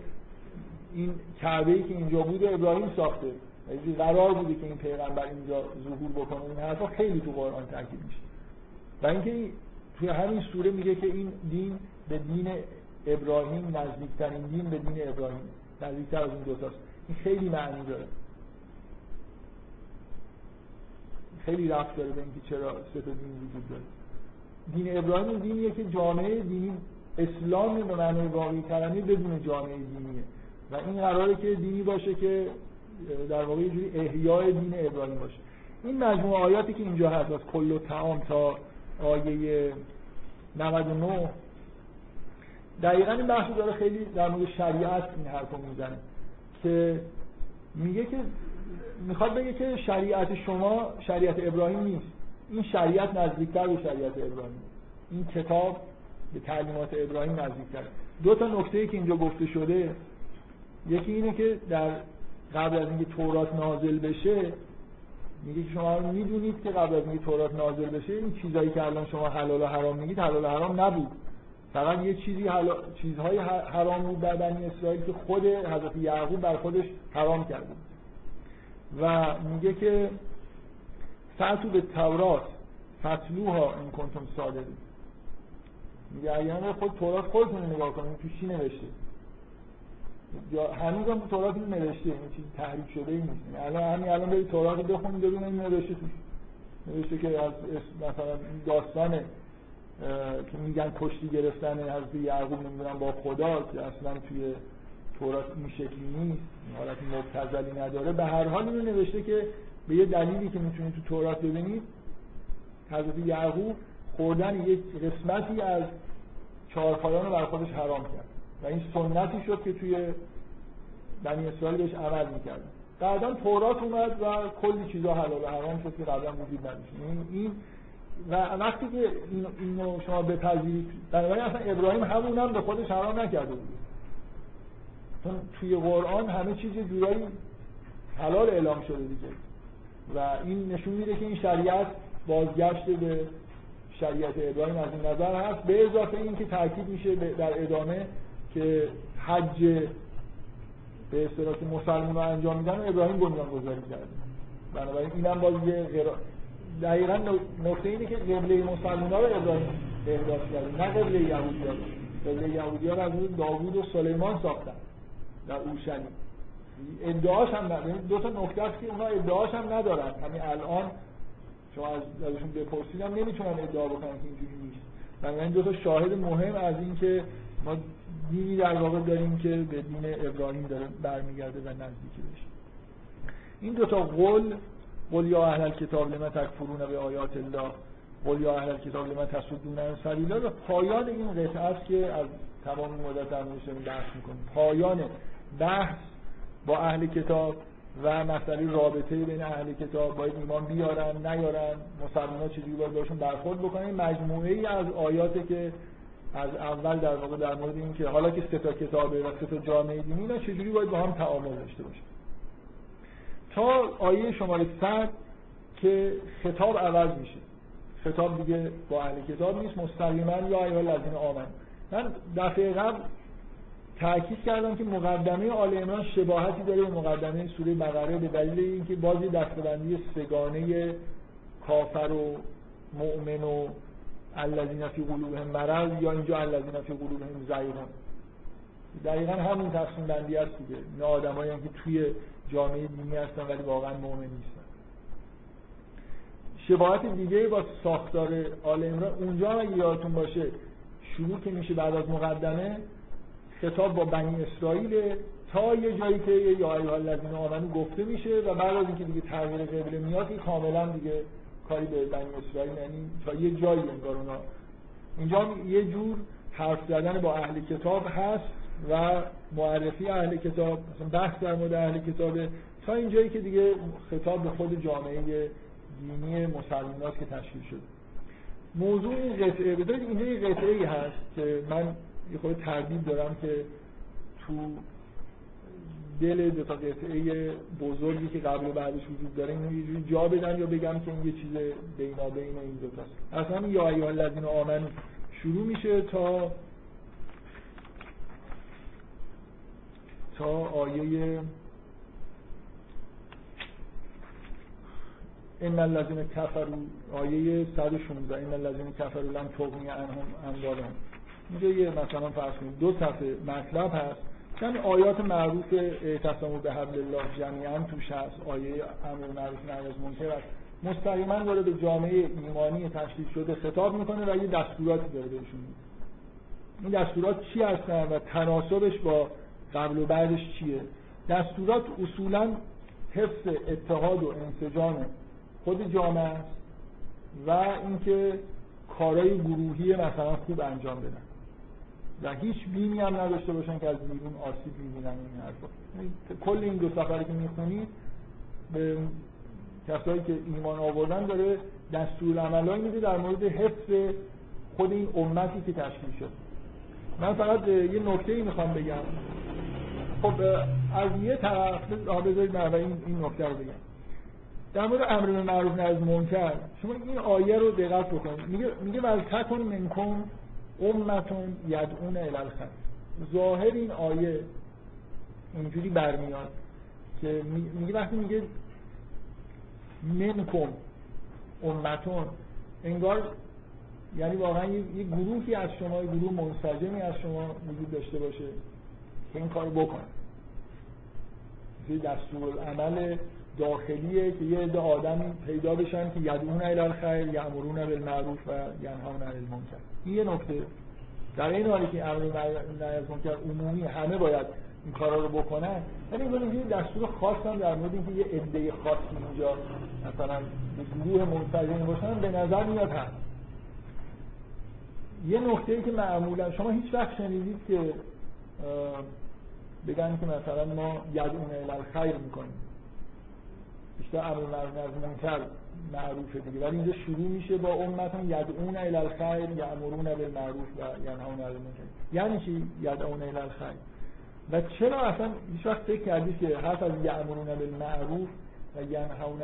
این کعبه ای که اینجا بوده ابراهیم ساخته. یعنی قرار بوده که این پیغمبر اینجا ظهور بکنه این حرفا خیلی تو قرآن تاکید میشه. و اینکه توی همین سوره میگه که این دین به دین ابراهیم نزدیکترین دین به دین ابراهیم. نزدیکتر از این تاست. این خیلی معنی داره. خیلی رفت داره به اینکه چرا سه دین وجود داره. دین ابراهیم دینیه که جامعه دینی اسلام به معنی واقعی کلمه بدون جامعه دینیه. و این قراره که دینی باشه که در واقع یه جوری احیای دین ابراهیم باشه. این مجموعه آیاتی که اینجا هست از کل و تعام تا آیه 99 دقیقا این بحث داره خیلی در مورد شریعت این حرف رو می‌زنه که میگه که می‌خواد بگه که شریعت شما شریعت ابراهیم نیست. این شریعت نزدیکتر به شریعت ابراهیم این کتاب به تعلیمات ابراهیم نزدیکتر دو تا نکته که اینجا گفته شده یکی اینه که در قبل از اینکه تورات نازل بشه میگه که شما می‌دونید که قبل از اینکه تورات نازل بشه این چیزایی که الان شما حلال و حرام میگید حلال و حرام نبود. فقط یه چیزی حلال... چیزهای حرام بود در بنی اسرائیل که خود حضرت یعقوب بر خودش حرام کرده و میگه که فعتو به تورات فتلوها این کنتم صادقی میگه اگر خود تورات خودتون نگاه کنید تو چی نوشته؟ یا هنوز هم تورات این نوشته این چیز تحریف شده ای نیست. الان همین الان برید تورات بخونید ببینید این نوشته توش نوشته که از مثلا داستان که میگن کشتی گرفتن از یعقوب نمی‌دونم با خدا که اصلا توی تورات این شکلی نیست حالت مبتزلی نداره. به هر حال اینو نوشته که به یه دلیلی که می‌تونید تو تورات ببینید حضرت یعقوب خوردن یک قسمتی از چهارپایان رو بر خودش حرام کرد. و این سنتی شد که توی بنی اسرائیل بهش عمل می‌کرد. بعدا تورات اومد و کلی چیزا حلال و حرام شد که قبلا وجود نداشت. این, این و وقتی که اینو شما بپذیرید بنابراین اصلا ابراهیم همون هم به خودش حرام نکرده بود. توی قرآن همه چیز جورایی حلال اعلام شده دیگه. و این نشون میده که این شریعت بازگشت به شریعت ابراهیم از این نظر هست به اضافه این که تاکید میشه در ادامه که حج به اصطلاح که مسلمان انجام میدن و ابراهیم بنیان گذاری کرده. بنابراین اینم باز یه غیر... دقیقا نقطه اینه که قبله مسلمان رو ابراهیم احداث کرده نه قبله یهودی ها قبله یهودی ها از داوود و سلیمان ساختن در اورشلیم. ادعاش هم ندارن. یعنی دو تا نکته است که اونا ادعاش هم ندارن. همین الان شما از ازشون بپرسید هم نمی‌تونن ادعا بکنن که اینجوری نیست. بنابراین دو تا شاهد مهم از این که ما دینی در واقع داریم که به دین ابراهیم داره برمیگرده و نزدیکی بشه این دو تا قول قول یا اهل کتاب لما تکفرون به آیات الله قول یا اهل کتاب لما تصدون عن سبیل و پایان این قطعه است که از تمام مدت در بحث می‌کنیم. پایان بحث با اهل کتاب و مسئله رابطه بین اهل کتاب باید ایمان بیارن نیارن مسلمان ها چجوری باید باشون برخورد بکنن؟ مجموعه ای از آیاتی که از اول در واقع در مورد این که حالا که سه تا کتابه و سه تا جامعه دینی اینا چجوری باید با هم تعامل داشته باشه. تا آیه شماره 100 که خطاب عوض میشه. خطاب دیگه با اهل کتاب نیست مستقیما یا ایها الذین آمن من دفعه قبل تاکید کردم که مقدمه آل عمران شباهتی داره به مقدمه سوره بقره به دلیل اینکه بازی دستبندی سگانه کافر و مؤمن و الذین فی قلوبهم مرض یا اینجا الذین فی قلوبهم زیغون. دقیقا همین تقسیم بندی است دیگه. این آدمایی که توی جامعه دینی هستن ولی واقعا مؤمن نیستن. شباهت دیگه با ساختار آل عمران. اونجا اگه یادتون باشه شروع که میشه بعد از مقدمه خطاب با بنی اسرائیل تا یه جایی که یا ایها الذین آمنو گفته میشه و بعد از اینکه دیگه تغییر قبله میاد کاملا دیگه کاری به بنی اسرائیل یعنی تا یه جایی انگار اونا اینجا یه جور حرف زدن با اهل کتاب هست و معرفی اهل کتاب مثلا بحث در مورد اهل کتابه تا اینجایی که دیگه خطاب به خود جامعه دینی مسلمانات که تشکیل شده. موضوع این قطعه بذارید اینجا یه قطعه ای هست که من یه خود تردید دارم که تو دل دو تا قطعه بزرگی که قبل و بعدش وجود داره اینو یه جا بدن یا بگم که این یه چیز بینا بین این دو تاست اصلا یا ایها الذین آمنو شروع میشه تا تا آیه ان الذين كفروا آیه 116 ان الذين كفروا لم تغني عنهم اموالهم. اینجا یه مثلا فرض کنید دو صفحه مطلب هست. چند آیات معروف اعتصام به حبل الله جمیعا توش هست. آیه امر معروف نهی از منکر است مستقیما به جامعه ایمانی تشکیل شده خطاب می‌کنه و یه دستوراتی داره بهشون این دستورات چی هستن و تناسبش با قبل و بعدش چیه؟ دستورات اصولا حفظ اتحاد و انسجام خود جامعه است و اینکه کارهای گروهی مثلا خوب انجام بدن. و هیچ بینی هم نداشته باشن که از بیرون آسیب می‌بینن این حرفا. یعنی کل این دو سفری که می‌خونید به کسایی که ایمان آوردن داره دستور عملایی میده در مورد حفظ خود این امتی که تشکیل شد. من فقط یه نکته ای می‌خوام بگم. خب از یه طرف بذارید من این, این نکته رو بگم. در مورد امر به معروف نهی از منکر شما این آیه رو دقت بکنید. میگه میگه ول تکن منکم امتون یدعون الی الخیر ظاهر این آیه اینجوری برمیاد که میگه وقتی میگه منکم امتون انگار یعنی واقعا یه گروهی از شما یه گروه منسجمی از شما وجود داشته باشه که این کار بکن یه دستور عمل داخلیه که یه عده آدم پیدا بشن که یدعون الی الخیر یامرون بالمعروف و ینهون عن المنکر. این یه نکته. در این حالی که امر نهی از منکر عمومی همه باید این کارا رو بکنن ولی یه دستور خاص هم در مورد اینکه یه عده خاصی اینجا مثلا گروه منسجم باشن به نظر میاد هست. یه نکته ای که معمولا شما هیچ وقت شنیدید که بگن که مثلا ما یدعون الی الخیر می‌کنیم. بیشتر امر معروف از منکر معروفه دیگه ولی اینجا شروع میشه با امتون یدعون الی الخیر یامرون بالمعروف و ینهون عن المنکر. یعنی چی؟ یدعون الی الخیر. و چرا اصلا هیچ وقت فکر کردی که حرف از یامرون بالمعروف و ینهون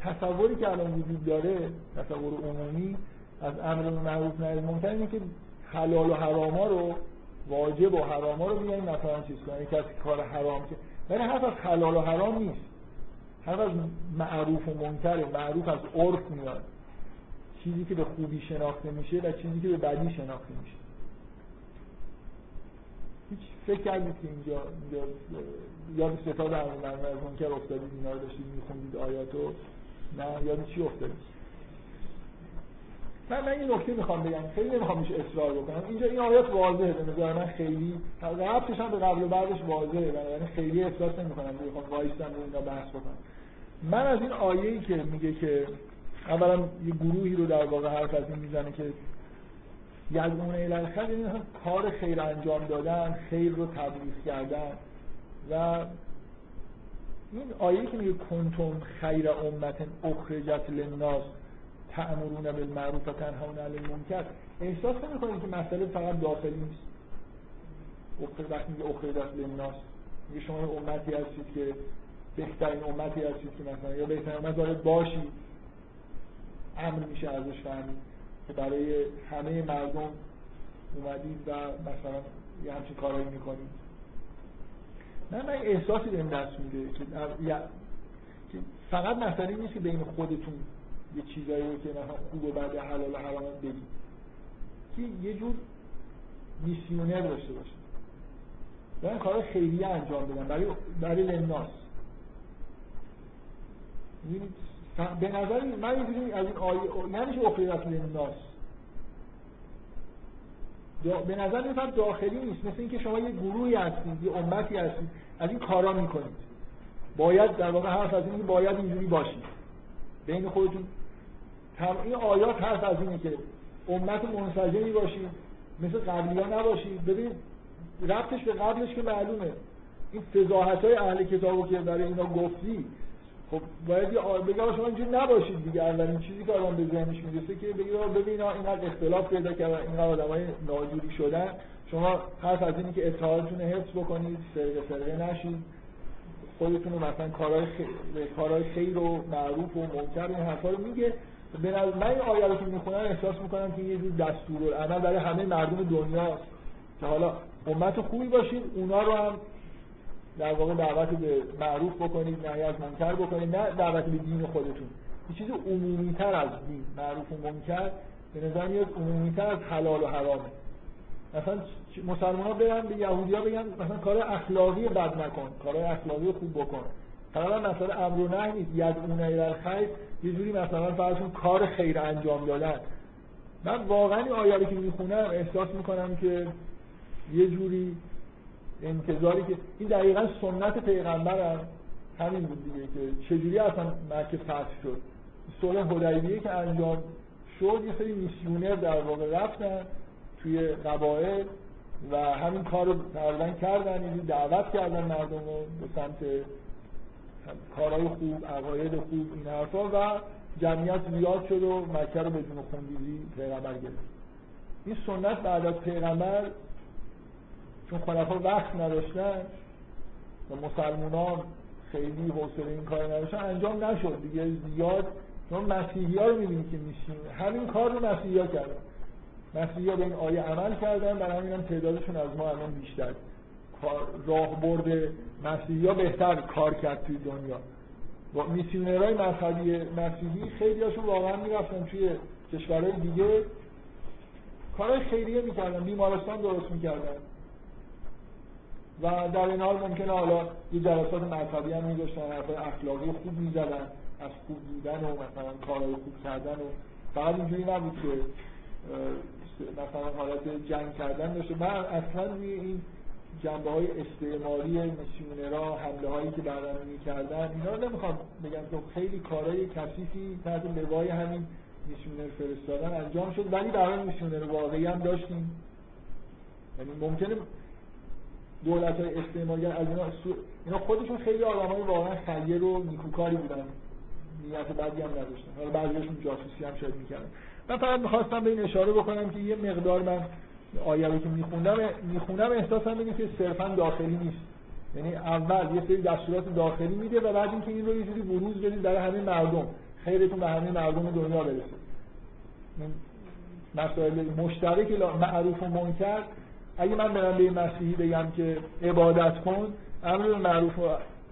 تصوری که الان وجود داره تصور عمومی از امر معروف نهی منکر اینه که حلال و حراما رو واجب و حراما رو بیاین مثلا چیز کنن کسی کار حرام که ولی حرف از حلال و حرام نیست. حرف از معروف و منکر معروف از عرف میاد چیزی که به خوبی شناخته میشه و چیزی که به بدی شناخته میشه. هیچ فکر کردید که اینجا, اینجا یاد ستاد از منکر افتادید اینا رو داشتید میخوندید آیاتو؟ نه یاد چی افتادید من من این نکته می‌خوام بگم خیلی نمی‌خوام میشه اصرار بکنم. اینجا این آیات واضحه به نظر من خیلی ربطش هم به قبل و بعدش واضحه یعنی خیلی احساس نمی‌کنم بخوام وایستم و اینا بحث بکنم. من از این آیه‌ای که میگه که اولا یه گروهی رو در واقع حرف از این می‌زنه که یدعون الالخیر یعنی کار خیر انجام دادن خیر رو تبلیغ کردن. و این آیه که میگه کنتم خیر امت اخرجت للناس تأمرون بالمعروف و تنهون عن المنکر. احساس نمی‌کنید که مسئله فقط داخلی نیست؟ وقتی میگه اخرجت للناس. میگه شما امتی هستید که بهترین امتی هستید که مثلا یا بهترین امت باید باشید امر میشه ازش فهمید که برای همه مردم اومدید و مثلا یه همچین کارهایی می‌کنید. من من احساسی بهم دست میده که فقط مسئله نیست که بین خودتون یه چیزایی رو که مثلا خوب و بد حلال و حرام بگید. که یه جور میسیونر داشته باشید. دارن کار خیریه انجام بدن برای برای لناس به نظر من یه از این آیه نمیشه اخریت لناس به نظر میاد داخلی نیست مثل اینکه شما یه گروهی هستید یه امتی هستید از این کارا می‌کنید. باید در واقع حرف از این باید اینجوری باشید. بین خودتون این آیات حرف از اینه که امت منسجمی باشید مثل قبلی ها نباشید. ببین ربطش به قبلش که معلومه. این فضاحت های اهل کتابو که برای اینا گفتی خب باید یه بگم شما اینجوری نباشید دیگه. اولین چیزی که آدم به ذهنش می‌رسه که بگید ببین اینقدر اختلاف پیدا کردن اینقدر آدمای ناجوری شدن. شما حرف از اینی که اتحادتون حفظ بکنید سرقه سرقه نشید. خودتون رو مثلا کارهای کارهای خیر و معروف و منکر این حرفا رو میگه. به من این آیه رو که می‌خونم احساس می‌کنم که یه جور دستور عمل برای همه مردم دنیاست. که حالا امت خوبی باشید اونا رو هم در واقع دعوت به معروف بکنید نه از منکر بکنید نه دعوت به دین خودتون. یه چیز عمومی تر از دین معروف و منکر به نظر میاد عمومی تر از حلال و حرامه. مثلا مسلمان ها به یهودی ها بگن مثلا کار اخلاقی بد نکن کار اخلاقی خوب بکن. حالا مثلا امر و نهی نیست. یدعون الی خیر یه جوری مثلا فرضون کار خیر انجام دادن. من واقعا این که می‌خونم احساس می‌کنم که یه جوری انتظاری که این دقیقا سنت پیغمبر هم همین بود دیگه که چجوری اصلا مکه فتح شد. صلح حدیبیه که انجام شد یه سری میسیونر در واقع رفتن توی قبایل و همین کار رو تقریبا کردن یعنی دعوت کردن مردم رو به سمت کارهای خوب عقاید خوب این حرفا و جمعیت زیاد شد و مکه رو بدون خونریزی پیغمبر گرفت. این سنت بعد از پیغمبر چون خلفا وقت نداشتن و مسلمانان خیلی حوصله این کار نداشتن انجام نشد. دیگه زیاد چون مسیحی ها رو می‌بینید که میشین همین کار رو مسیحی ها کردن. مسیحی ها به این آیه عمل کردن برای همین هم تعدادشون از ما الان بیشتر. راه برده مسیحی ها بهتر کار کرد توی دنیا. با میسیونرهای مذهبی مسیحی خیلی هاشون واقعا می‌رفتن توی کشورهای دیگه. کارهای خیریه می‌کردن بیمارستان درست می‌کردن. و در این حال ممکنه حالا یه جلسات مذهبی هم میذاشتن حرفای اخلاقی خوب می‌زدن از خوب بودن و مثلا کارهای خوب کردن و فقط اینجوری نبود که مثلا حالت جنگ کردن داشته. من اصلا روی این جنبه های استعماری میسیونرا حمله هایی که بعدا می‌کردن اینا رو نمی‌خوام بگم که خیلی کارهای کثیفی تحت لوای همین میسیونر فرستادن انجام شد. ولی برای میسیونر واقعی هم داشتیم. یعنی ممکنه دولت های استعمارگر از اینا, اینا خودشون خیلی آدم های واقعا خیر و نیکوکاری بودن. نیت بدی هم نداشتن. حالا بعضیشون جاسوسی هم شاید می‌کردن. من فقط می‌خواستم به این اشاره بکنم که یه مقدار من آیه رو که میخوندم می‌خونم احساسم اینه که صرفا داخلی نیست. یعنی اول یه سری دستورات داخلی میده و بعد اینکه این رو یه جوری بروز بدید برای همه مردم. خیرتون به همه مردم دنیا برسه. مسائل مشترک معروف و منکر اگه من برم به مسیحی بگم که عبادت کن امر معروف و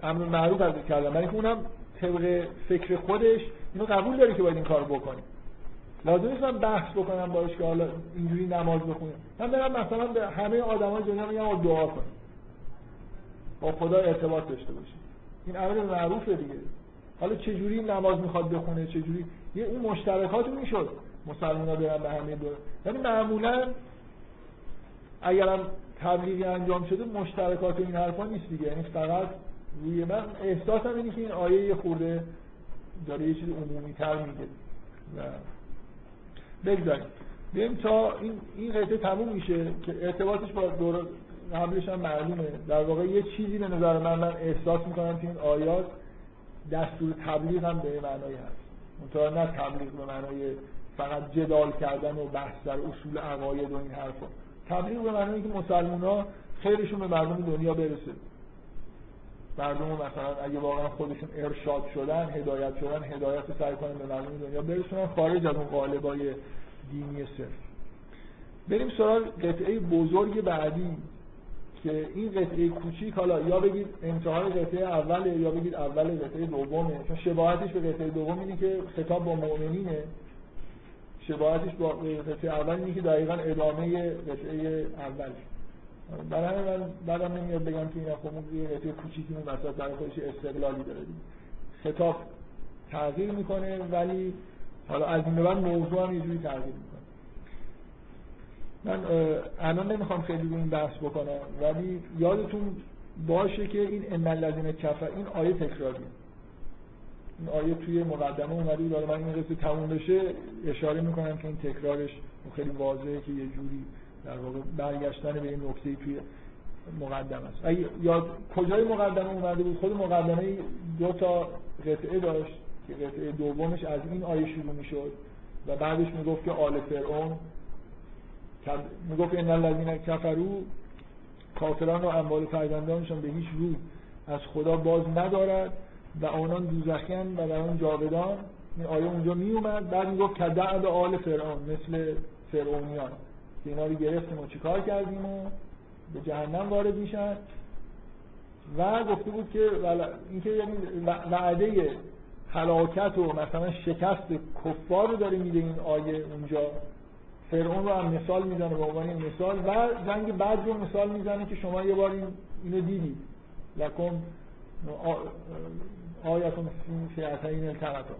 امر معروف از کردم ولی اونم طبق فکر خودش اینو قبول داره که باید این کار بکنه. لازم نیست من بحث بکنم باش که حالا اینجوری نماز بخونم. من برم مثلا به همه آدمای دنیا میگم دعا کن با خدا ارتباط داشته باشی این امر معروفه دیگه. حالا چه جوری نماز می‌خواد بخونه؟ چه یه اون مشترکات می‌شد. مسلمان ها برن به همه دور ولی معمولا اگرم تبلیغی انجام شده مشترکات این حرفا نیست دیگه. یعنی فقط روی من احساسم اینه که این آیه یه خورده داره یه چیز عمومی تر میگه. و بگذاریم. بیم تا این این قطعه تموم میشه که ارتباطش با دور قبلش هم معلومه. در واقع یه چیزی به نظر من من احساس می‌کنم که این آیات دستور تبلیغ هم به معنایی هست. منتها نه تبلیغ به معنای فقط جدال کردن و بحث در اصول عقاید و این حرفا. تبلیغ به معنی که مسلمان ها خیرشون به مردم دنیا برسه. مردم مثلا اگه واقعا خودشون ارشاد شدن هدایت شدن هدایت رو سعی کنن به مردم دنیا برسونن خارج از اون قالبای دینی صرف. بریم سراغ قطعه بزرگ بعدی که این قطعه کوچیک حالا یا بگید انتهای قطعه اوله یا بگید اول قطعه دومه. چون شباهتش به قطعه دوم اینه که خطاب با مؤمنینه. شباهتش با قطعه اول اینه که دقیقا ادامه قطعه اول برای من بعدم نمیاد بگم که این خب اون یه قطعه کوچیکی اون وسط برای خودش استقلالی داره. خطاب تغییر می‌کنه ولی حالا از این بعد موضوع هم یه جوری تغییر می‌کنه. من الان نمی‌خوام خیلی این بحث بکنم ولی یادتون باشه که این ان الذین کفر این آیه تکراری آیه توی مقدمه اومده داره من این قصه تموم بشه اشاره می‌کنم که این تکرارش خیلی واضحه که یه جوری در واقع برگشتن به این نکته توی مقدمه است. اگه یاد کجای مقدمه اومده بود؟ خود مقدمه دو تا قطعه داشت که قطعه دومش از این آیه شروع می‌شد و بعدش می‌گفت که آل فرعون می‌گفت ان الذین کفروا کافران و اموال فرزندانشان به هیچ روی از خدا باز ندارد. و آنان دوزخیان و در آن جاودان. این آیه اونجا می اومد. بعد می‌گفت که دعد آل فرعون مثل فرعونیان. که اینا رو گرفتیم و چیکار کردیم و به جهنم وارد میشن. و گفته بود که اینکه یعنی وعده هلاکت و مثلا شکست کفار رو داره میده این آیه اونجا. فرعون رو هم مثال می‌زنه به عنوان مثال. و جنگ بعد رو مثال می‌زنه که شما یه بار این اینو دیدید. لکن آیتون فیعتین التقطا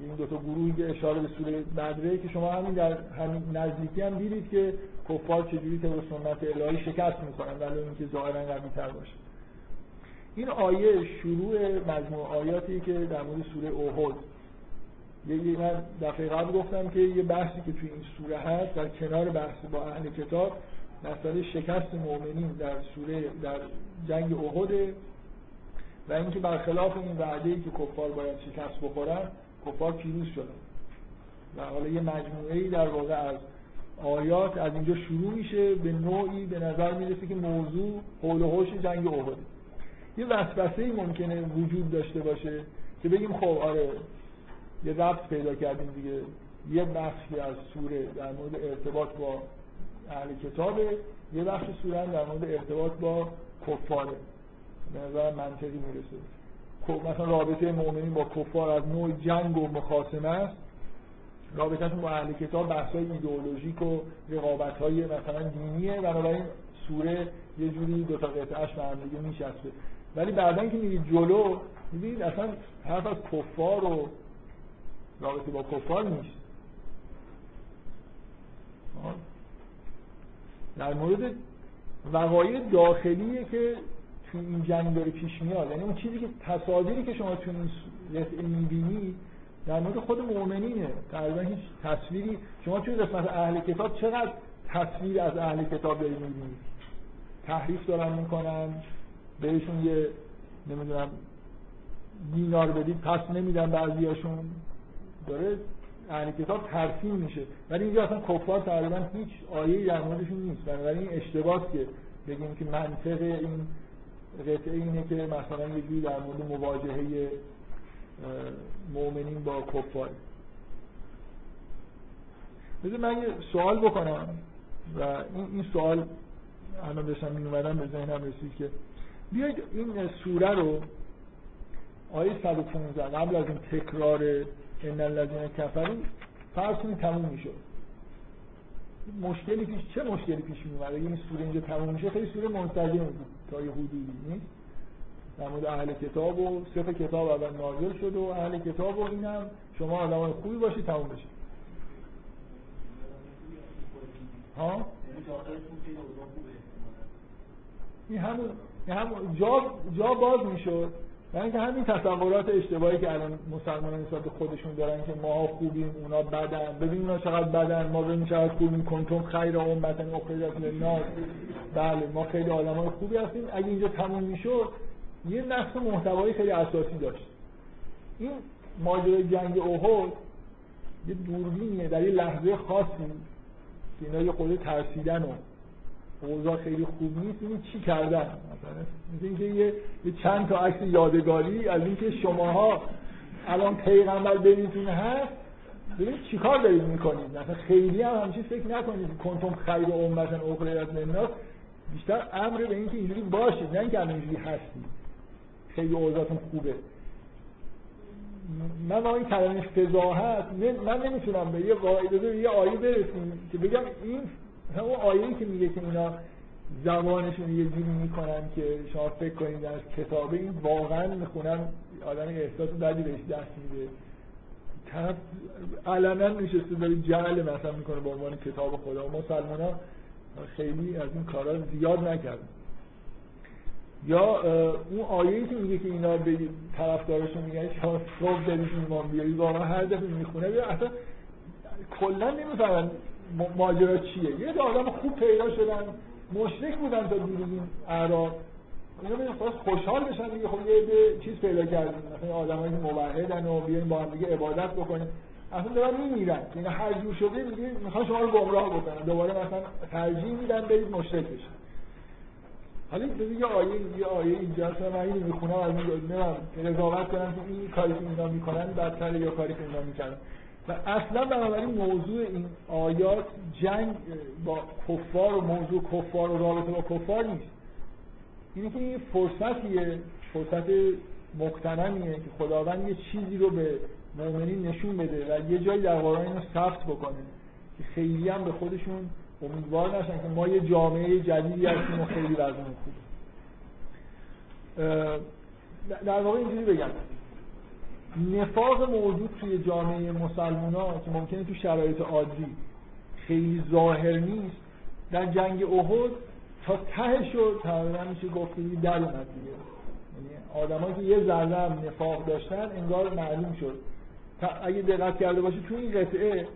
این دو تا گروهی که اشاره به سوره بدره که شما همین در همین نزدیکی هم دیدید که کفار چجوری طبق سنت الهی شکست می‌کنن ولی اینکه ظاهرا قوی تر باشه. این آیه شروع مجموع آیاتی که در مورد سوره اوهد یه من دفعه قبل گفتم که یه بحثی که توی این سوره هست در کنار بحث با اهل کتاب مسئله شکست مؤمنین در سوره در جنگ احد و اینکه برخلاف این وعده ای که کفار باید شکست بخورن کفار پیروز شدن. و حالا یه مجموعه ای در واقع از آیات از اینجا شروع میشه به نوعی به نظر می‌رسه که موضوع حول و حوش جنگ احد یه وسوسه ای ممکنه وجود داشته باشه که بگیم خب آره یه ربط پیدا کردیم دیگه. یه بخشی از سوره در مورد ارتباط با اهل کتابه یه بخش سوره در مورد ارتباط با کفاره. به نظر منطقی می‌رسه. مثلا رابطه مؤمنین با کفار از نوع جنگ و مخاسمه است. رابطهشون با اهل کتاب بحث های ایدئولوژیک و رقابت های مثلا دینیه. بنابراین سوره یه جوری دو تا قطعهش به هم دیگه میشسته ولی بعدا که میرید جلو می‌بینید اصلا حرف از کفار و رابطه با کفار نیست. در مورد وقایع داخلیه که تو این جنگ داره پیش میاد. یعنی اون چیزی که تصاویری که شما تو این قطعه می‌بینی در مورد خود مؤمنینه. تقریبا هیچ تصویری. شما توی قسمت اهل کتاب چقدر تصویر از اهل کتاب دارید می‌بینید تحریف دارن می‌کنن بهشون یه نمی‌دونم دینار بدید پس نمیدن بعضیاشون. داره اهل کتاب ترسیم میشه. ولی اینجا اصلا کفار تقریبا هیچ آیه در موردشون نیست. بنابراین این که بگیم که منطق این قطعه اینه که مثلا جوری در مورد مواجهه مؤمنین با کفار. بذار من یه سوال بکنم. و این, این سوال الان داشتم می اومدم به ذهنم رسید که بیاید این سوره رو آیه 115 قبل از این تکرار ان الذين كفروا فرض کنید تموم می‌شد. مشکلی پیش چه مشکلی پیش می اومد این سوره اینجا تموم میشه خیلی سوره منسجم بود تا یه حدودی. نیست در مورد اهل کتاب و صفح کتاب اول نازل شد و اهل کتاب و اینم شما آدم خوبی باشید تموم بشه. ها؟ این همون همون جا جا باز می‌شد. و اینکه همین تصورات اشتباهی که الان مسلمان نسبت خودشون دارن که ما خوبیم اونا بدن. ببین اونا چقدر بدن. ما ببین چقدر خوبیم. کنتم خیر امتن اخرجت للناس بله ما خیلی آدمای خوبی هستیم. اگه اینجا تموم می‌شد یه نقص محتوایی خیلی اساسی داشت. این ماجرای جنگ احد یه دوربینیه. در یه لحظه خاصی. که اینا یه خود ترسیدن و اوضاع خیلی خوب نیست این چی کردن؟ مثلا اینکه یه،, چند تا عکس یادگاری از اینکه شماها الان پیغمبر بینتون هست ببینید چیکار دارید می‌کنید؟ مثلا خیلی هم همچین فکر نکنید. کنتم خیر و امتن اخرجت للناس. بیشتر امر به اینکه اینجوری باشید نه اینکه اینجوری هستید. خیلی اوضاعتون خوبه. من با این کلمه فضاحت من نمی‌تونم به یه قاعده یه آیه برسیم که بگم این اون آیه‌ای که میگه که اینا زبانشون یه جوری می‌کنن که شما فکر کنید در کتابه این واقعا می‌خونن آدم احساس بدی بهش دست میده. طرف علنا نشسته داره جعل مثلا می‌کنه به عنوان کتاب خدا. مسلمان ها خیلی از این کارا زیاد نکردن. یا اون آیه‌ای که میگه که اینا به طرفدارشون میگن شما صبح دارید ایمان بیارید واقعا هر دفعه می‌خونه. اصلا کلا نمی‌فهمن ماجرا چیه؟ یه آدم خوب پیدا شدن مشرک بودن تا دور این اعراب. اینا خواست خوشحال بشن دیگه خب یه چیز پیدا کردیم. مثلا آدمایی که موحدن و بیاین با هم دیگه عبادت بکنیم. اصلا دارن میمیرن. یعنی هر جور شده میگه می‌خوان شما رو گمراه بکنن. دوباره مثلا ترجیح میدن برید مشرک بشن. حالا یه آیه یه آیه اینجا هست. من اینو می‌خونم از این قضاوت کنم که این کاری که اینا می‌کنن بدتره یا کاری که اینا می‌کنن و اصلا بنابراین موضوع این آیات جنگ با کفار و موضوع کفار و رابطه با کفار نیست. اینه که این فرصتیه فرصت مقتنمیه که خداوند یه چیزی رو به مؤمنین نشون بده و یه جایی در قرآن اینو ثبت بکنه که خیلی هم به خودشون امیدوار نشن که ما یه جامعه جدیدی هستیم و خیلی وزن خوبه. در واقع اینجوری بگم. نفاق موجود توی جامعه مسلمان ها که ممکنه تو شرایط عادی خیلی ظاهر نیست در جنگ احد تا ته شد تقریبا میشه گفت در اومد دیگه. یعنی آدمایی که یه ذره هم نفاق داشتن انگار معلوم شد. اگه دقت کرده باشی تو این قطعه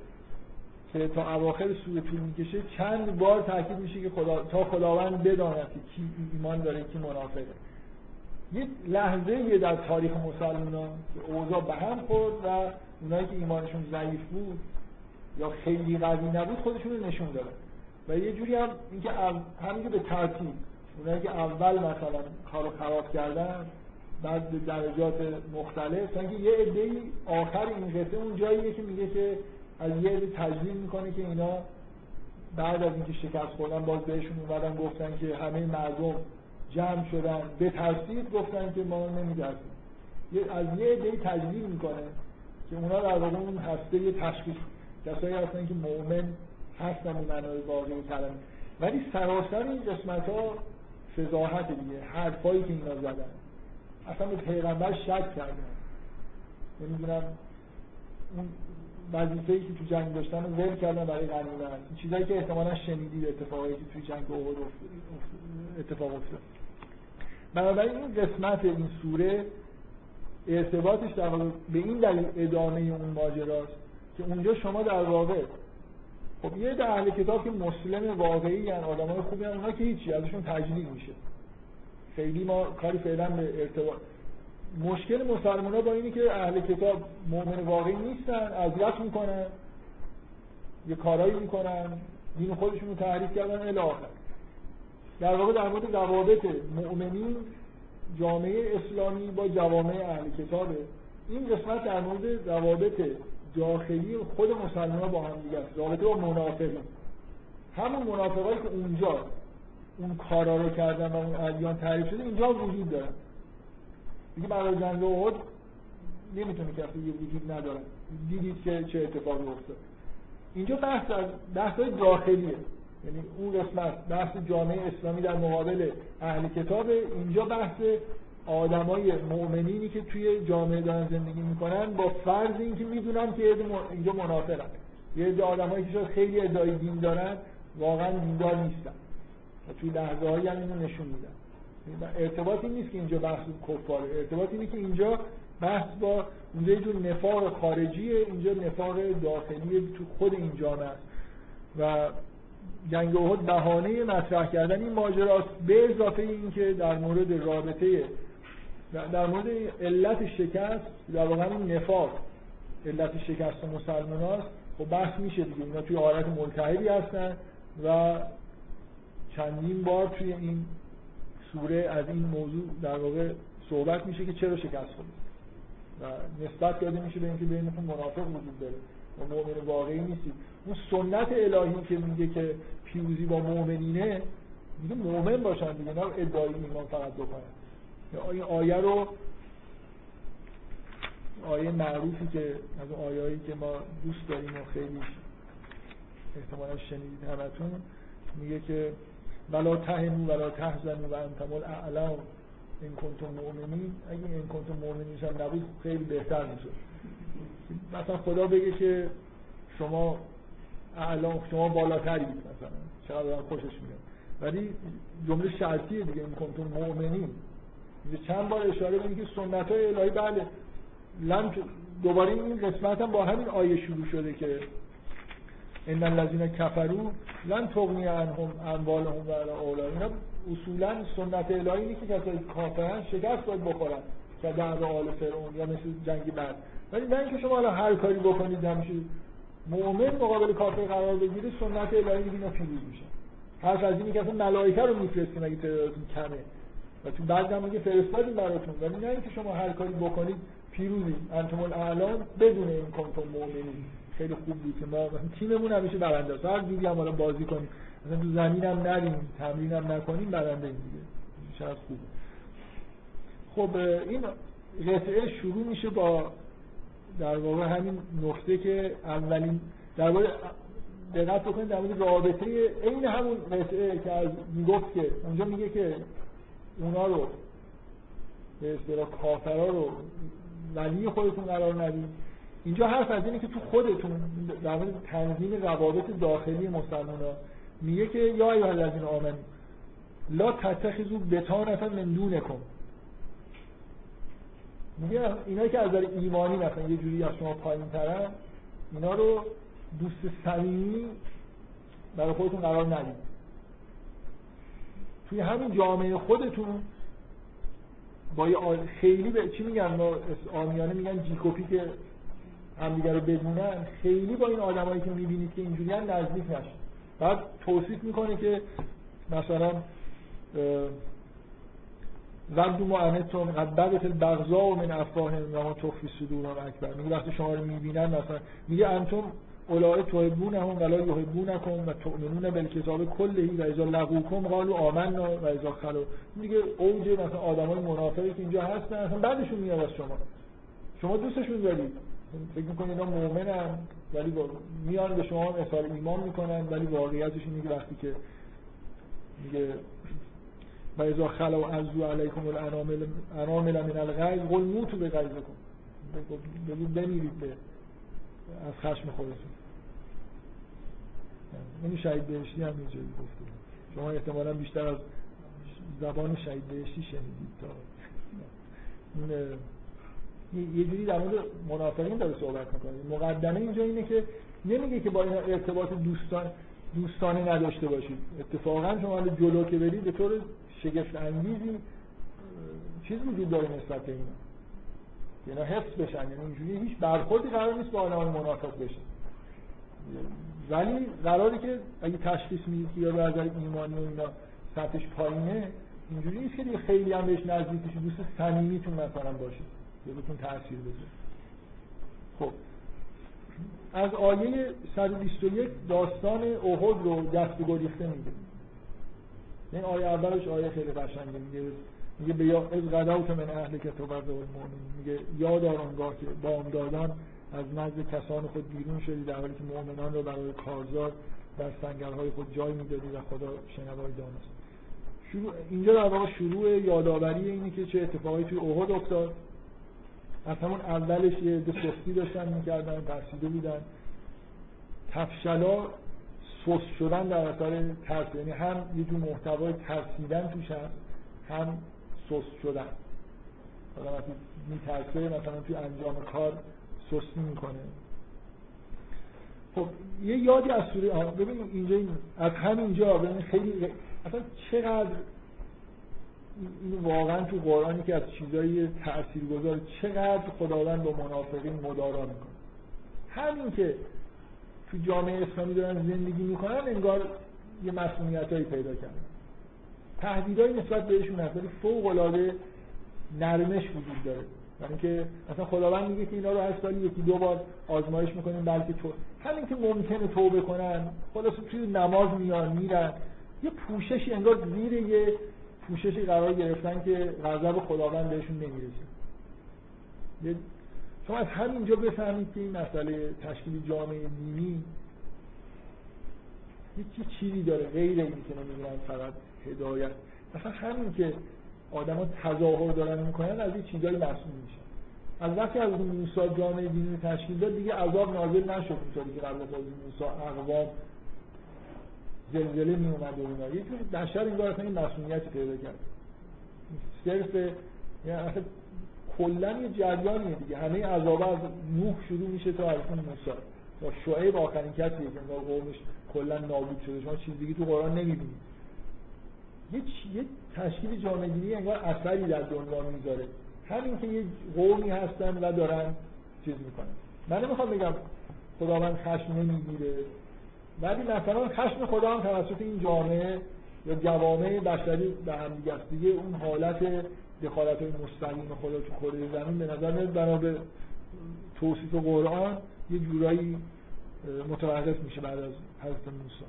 که تا اواخر سوره طول می‌کشه چند بار تاکید میشه که خدا تا خداوند بداند که کی ایمان داره کی منافقه یه لحظه در تاریخ مسلمان که اوضاع به هم خورد و اونایی که ایمانشون ضعیف بود یا خیلی قوی نبود خودشون رو نشون دادن. و یه جوری هم اینکه همین به ترتیب اونایی که اول مثلا کارو خراب کردن بعد به درجات مختلف تا یه عده آخر این قصه اون جاییه که میگه که از یه عده تجلیل می‌کنه که اینا بعد از اینکه شکست خوردن باز بهشون اومدن گفتن که همه مردم جمع شدن. به ترسید گفتن که ما نمیدرسیم. از یه عده تجلیل می‌کنه که اونا در واقع اون هسته یه تشخیص کسایی هستن که مؤمن هستن به معنای واقعی کلمه ولی سراسر این قسمت ها فضاحت دیگه. حرفایی که اینا زدن. اصلا به پیغمبر شک کردن. نمی‌دونم اون وظیفه‌ای که تو جنگ داشتن رو ول کردن برای غنیمت چیزایی که احتمالا شنیدید اتفاقی که توی جنگ احد اتفاق افتاد. بنابراین این قسمت این سوره ارتباطش در واقع به این دلیل ادامه اون ماجراست که اونجا شما در واقع خب یه در اهل کتاب که مسلم واقعی یعنی آدم های خوبی اونها که هیچی ازشون تجلیل میشه. خیلی ما کاری فعلا به ارتباط مشکل مسلمان ها با اینی که اهل کتاب مؤمن واقعی نیستن اذیت می‌کنن یه کارایی می‌کنن دین خودشون رو تحریف کردن الی آخر. در واقع در مورد روابط مؤمنین جامعه اسلامی با جوامع اهل کتابه. این قسمت در مورد روابط داخلی خود مسلمان با هم دیگه است. رابطه با همون منافقایی که اونجا اون کارا رو کردن و اون ادیان تعریف شده اینجا وجود دارن دیگه برای جنگ احد نمی‌تونه که یه وجود ندارن دیدید که چه اتفاقی افتاد. اینجا بحث از بحث داخلیه. یعنی اون قسمت بحث جامعه اسلامی در مقابل اهل کتاب اینجا بحث آدمای مؤمنینی که توی جامعه دارن زندگی می‌کنن با فرض اینکه می‌دونن که اینجا منافقن. یه عده آدمایی که شاید خیلی ادعای دین دارن واقعا دیندار نیستن. و توی لحظه هایی هم اینو نشون میدن. ارتباطی نیست که اینجا بحث کفاره. ارتباط اینه که اینجا بحث با اونجا یه جور نفاق خارجیه اینجا نفاق داخلی تو خود این جامعه و جنگ احد بهانه مطرح کردن این ماجراست به اضافه اینکه در مورد رابطه در مورد علت شکست در واقع این نفاق علت شکست مسلمان هاست. خب بحث میشه دیگه اینا توی حالت ملتحبی هستن و چندین بار توی این سوره از این موضوع در واقع صحبت میشه که چرا شکست خورد. و نسبت داده میشه به اینکه بینتون منافق وجود داره. و مؤمن واقعی نیستید اون سنت الهی که میگه که پیروزی با مؤمنینه میگه مؤمن باشن دیگه نه ادعای ایمان فقط بکنن این آیه رو آیه معروفی که از آیه‌ای که ما دوست داریم و خیلی احتمالا شنیدید همتون میگه که ولا تهنو ولا تحزنو و انتم الاعلا این کنتم مؤمنین. اگه این کنتم مؤمنین هم نبود خیلی بهتر می‌شد. مثلا خدا بگه که شما اعلا شما بالاترید مثلا. چقدر خوشش میاد. ولی جمله شرطیه دیگه. این کنتم مؤمنین چند بار اشاره به که سنت های الهی بله. لم دوباره این قسمت هم با همین آیه شروع شده که ان الذين کفروا لن تغنی عنهم اموالهم ولا اولادهم. اصولا سنت الهی اینه که کسایی کافرن شکست باید بخورن. که در آل فرعون یا مثل جنگی بعد ولی نه اینکه شما حالا هر کاری بکنید همیشه مؤمن مقابل کافر قرار بگیره سنت الهی میگه اینا پیروز میشن حرف از اینی که اصلا ملائکه رو میفرستیم اگه تعدادتون کمه. و تو بعد هم میگه فرستادیم براتون. ولی نه اینکه شما هر کاری بکنید پیروزی. انتم الان بدون این کنتم مؤمنین خیلی خوب بود که ما تیممون همیشه برنده است. هر جوری هم بازی کنیم. مثلا تو زمین هم نریم تمرین نکنیم برنده دیگه شاید خوبه. خب این قطعه شروع میشه با در واقع همین نقطه که اولین در واقع دقت بکنید در مورد رابطه عین همون قطعه که از می‌گفت که اونجا میگه که اونا رو به اصطلاح کافرا رو ولی خودتون قرار ندید اینجا حرف از اینه که تو خودتون در مورد تنظیم روابط داخلی مسلمان ها میگه که یا ایها الذین آمنو لا تتخذوا بطانه من دونکم. میگه اینا که از نظر ایمانی مثلا یه جوری از شما پایین ترن اینا رو دوست صمیمی برای خودتون قرار ندید. توی همین جامعه خودتون با خیلی به چی میگن؟ ما آمیانه میگن جیکوپی که همدیگه رو بدونن. خیلی با این آدمایی که می‌بینید که اینجوری هم نزدیک نشید. بعد توصیف می‌کنه که مثلا ودو معنتون قد بدت البغضاء من افواههم و ما تخفی صدورهم اکبر میگه وقتی شما رو می‌بینن مثلا میگه انتم اولای تحبونهم ولا یحبونکم و تؤمنون بالکتاب کلهی و اذا لقوکم قالوا آمنا و اذا خلو میگه اوج مثلا آدمای منافقی که اینجا هستن اصلا بعدشون میاد از شما. شما دوستشون دارید فکر می‌کنید اینا مؤمنن ولی با... میان به شما اظهار ایمان می‌کنن ولی واقعیتش اینه که وقتی که میگه و اذا خلو عزو علیکم الانامل انامل من الغیظ قل موتو به غیظکم. بگید بمیرید به از خشم خودتون. این شهید بهشتی هم اینجایی گفته. شما احتمالا بیشتر از زبان شهید بهشتی شنیدید تا یه جوری در مورد منافقین داره صحبت می‌کنه. مقدمه اینجا اینه که نمیگه که با این ارتباط دوستان دوستانه نداشته باشید. اتفاقا شما جلو که برید به طور شگفت انگیزی چیز وجود داره نسبت به اینا. اینا حفظ بشن یعنی اینجوری هیچ برخوردی قرار نیست با آدم منافق بشه. ولی قراری که اگه تشخیص می‌دید یا به نظر ایمانی و اینا سطحش پایینه اینجوری نیست که خیلی هم بهش نزدیک بشید. دوست صمیمیتون مثلا باشید یا بهتون تاثیر بذاره خب. از آیه 121 داستان احد رو دست گریخته میگه. این آیه اولش آیه خیلی قشنگه. میگه میگه به یا از غداوت من اهل کتاب المؤمن میگه یاد آنگاه که بام دادن از نزد کسان خود بیرون شدی در حالی که مؤمنان رو برای کارزار در سنگرهای خود جای می‌دادی و خدا شنوای دانست. شروع اینجا در واقع شروع یادآوری اینه که چه اتفاقی توی احد افتاد. از همون اولش یه عده سستی داشتن می‌کردن ترسیده بودن. تفشلا سست شدن در اثر ترس یعنی هم یه جور محتوای ترسیدن توش هم سست شدن. آدم وقتی میترسه مثلا توی انجام کار سستی می‌کنه. خب یه یادی از سوره ببینید اینجا از همینجا ببینید خیلی اصلا چقدر این واقعا تو قرآنی که از چیزایی تاثیرگذار چقدر خداوند با منافقین مدارا می‌کنه. همین که تو جامعه اسلامی دارن زندگی می‌کنن انگار یه مسئولیت پیدا کردن. تهدیدهایی نسبت بهشون هست ولی فوق العاده نرمش وجود داره. یعنی که مثلا خداوند میگه که اینا رو هر سالی یکی دو بار آزمایش می‌کنیم بلکه تو همین که ممکنه توبه کنن خلاص توی نماز میان میرن. یه پوششی انگار زیر یه پوششی قرار گرفتن که غضب خداوند بهشون نمی‌رسه. شما از همینجا بفهمید که این مسئله تشکیل جامعه دینی یه چیزی داره غیر این که نمی‌دونم فقط هدایت. مثلا همین که آدما تظاهر دارن می‌کنن از این چیزایی مسئول میشن از وقتی از موسی جامعه دینی تشکیل داد دیگه عذاب نازل نشد اونطوری که قبل از موسی. اقوام زلزله می و اینا. یه جور بشر اصلا این مسئولیتی پیدا کرد. صرف یعنی کلا یه جریانیه دیگه. همه عذاب از نوح شروع میشه تا از موسی. تا شعیب آخرین کسیه که انگار قومش کلا نابود شده. شما چیز دیگه تو قرآن نمی‌بینید. یه, یه تشکیل جامعه دینی انگار اثری در دنیا می‌ذاره. همین که یه قومی هستن و دارن چیز می‌کنن. من نمی‌خوام بگم خداوند خشم نمی‌گیره. ولی مثلا خشم خدا هم توسط این جامعه یا جوامع بشری به هم دیگه اون حالت دخالت مستقیم خدا تو کره زمین به نظر میاد بنا به توصیف قرآن یه جورایی متوقف میشه بعد از حضرت موسی.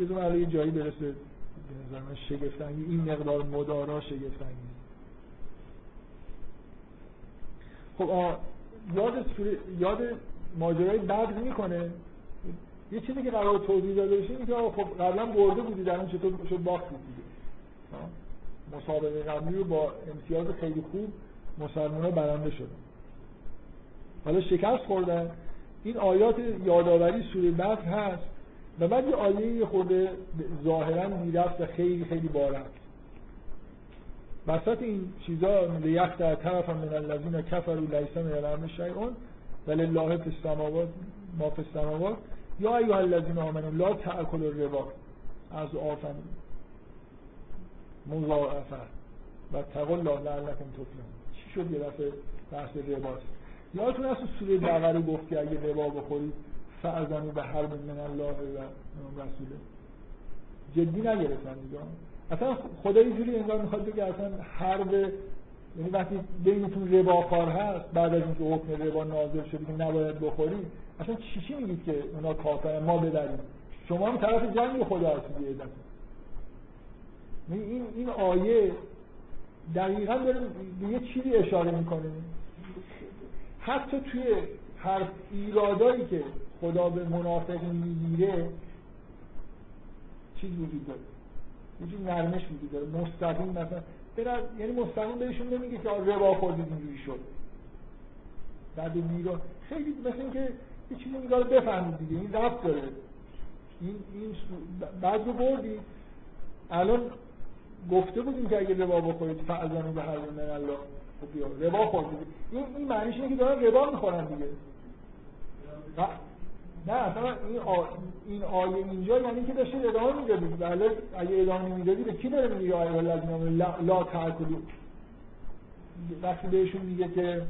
بدون یه جایی برسه به نظر من شگفتنگی این مقدار مدارا شگفتنگی خب یاد یاد ماجرای بدر می‌کنه. یه چیزی که قرار توضیح داده بشه که خب قبلا برده بودی در اون چطور شد باخت دیگه. مسابقه قبلی رو با امتیاز خیلی خوب مسلمان برنده شدن. حالا شکست خوردن. این آیات یادآوری سوره بدر هست. و بعد یه آیه خورده ظاهرا می‌رفت و خیلی خیلی بارد وسط این چیزا لیخت در طرف من الذین کفروا لیس من الامر شیء ولله فی السماوات ما فی السماوات. یا ایها الذین آمنوا لا تأکلوا الربا. از آفن مضاعفه. و تقول الله لعلکم تفلحون. چی شد یه دفعه بحث رباست یادتون هست سوره بقره گفت که اگه ربا بخورید فعزنی به حرب من الله و رسوله. جدی نگرفتن دیگه. اصلا خدا یه جوری انگار می‌خواد بگه اصلا حرب یعنی وقتی بینتون رباخوار هست بعد از اینکه حکم ربا نازل شده که نباید بخورید اصلا چی چی میگید که اونا کافرن؟ ما بداریم شما هم طرف جنگ خدا هستید یه این این آیه دقیقا داره به یه چیزی اشاره می‌کنه. حتی توی هر ایرادایی که خدا به منافقین می‌گیره چیز وجود داره. یه نرمش وجود داره. مستقیم مثلا برد یعنی مستقیم بهشون نمیگه که ربا خوردید اینجوری شد. بعد میرا خیلی مثل اینکه یه چیزی میگه بفهمید دیگه. این رفت داره. این این بعد رو بردی. الان گفته بودیم که اگه ربا بخورید فعزانو به هر من الله. خب ربا خوردید این این معنیش اینه که دارن ربا می‌خورن دیگه. نه. اصلا این, آ... این آیه اینجا یعنی که داشته ادامه می‌دادید بله اگه ادامه نمی‌دادی به کی داره میگه آیه الذین لا, لا تاکلوا وقتی بهشون میگه که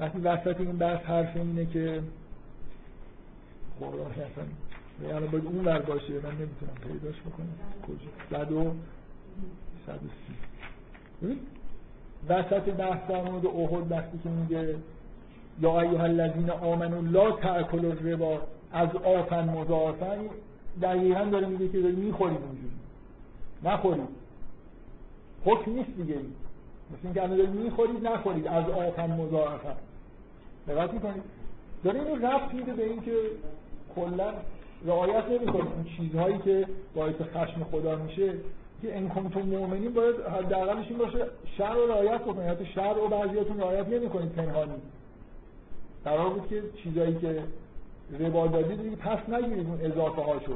وقتی وسط این بحث حرف اینه که قرآن اصلا یعنی باید اون ور باشه من نمی‌تونم پیداش بکنم. کجا؟ صد و صد و سی. وسط بحث در مورد احد وقتی که میگه یا ایها الذین آمنوا لا تأکلوا الربا از آفن مضاعفن دقیقا داره میگه که داری می‌خورید اونجوری. نخورید حکم نیست دیگه این. مثل اینکه الان دارید می‌خورید نخورید از آفن مضاعفن دقت می‌کنید؟ داره اینو رفت میده به اینکه کلا رعایت نمی‌کنید اون چیزهایی که باعث خشم خدا میشه که ان کنتم مؤمنین باید حداقلش این باشه شر رو رعایت بکنید حتی شر رو بعضیاتون رعایت نمی‌کنید پنهانی. قرار بود که چیزایی که ربا دادید دیگه پس نگیرید اون اضافه هاشو.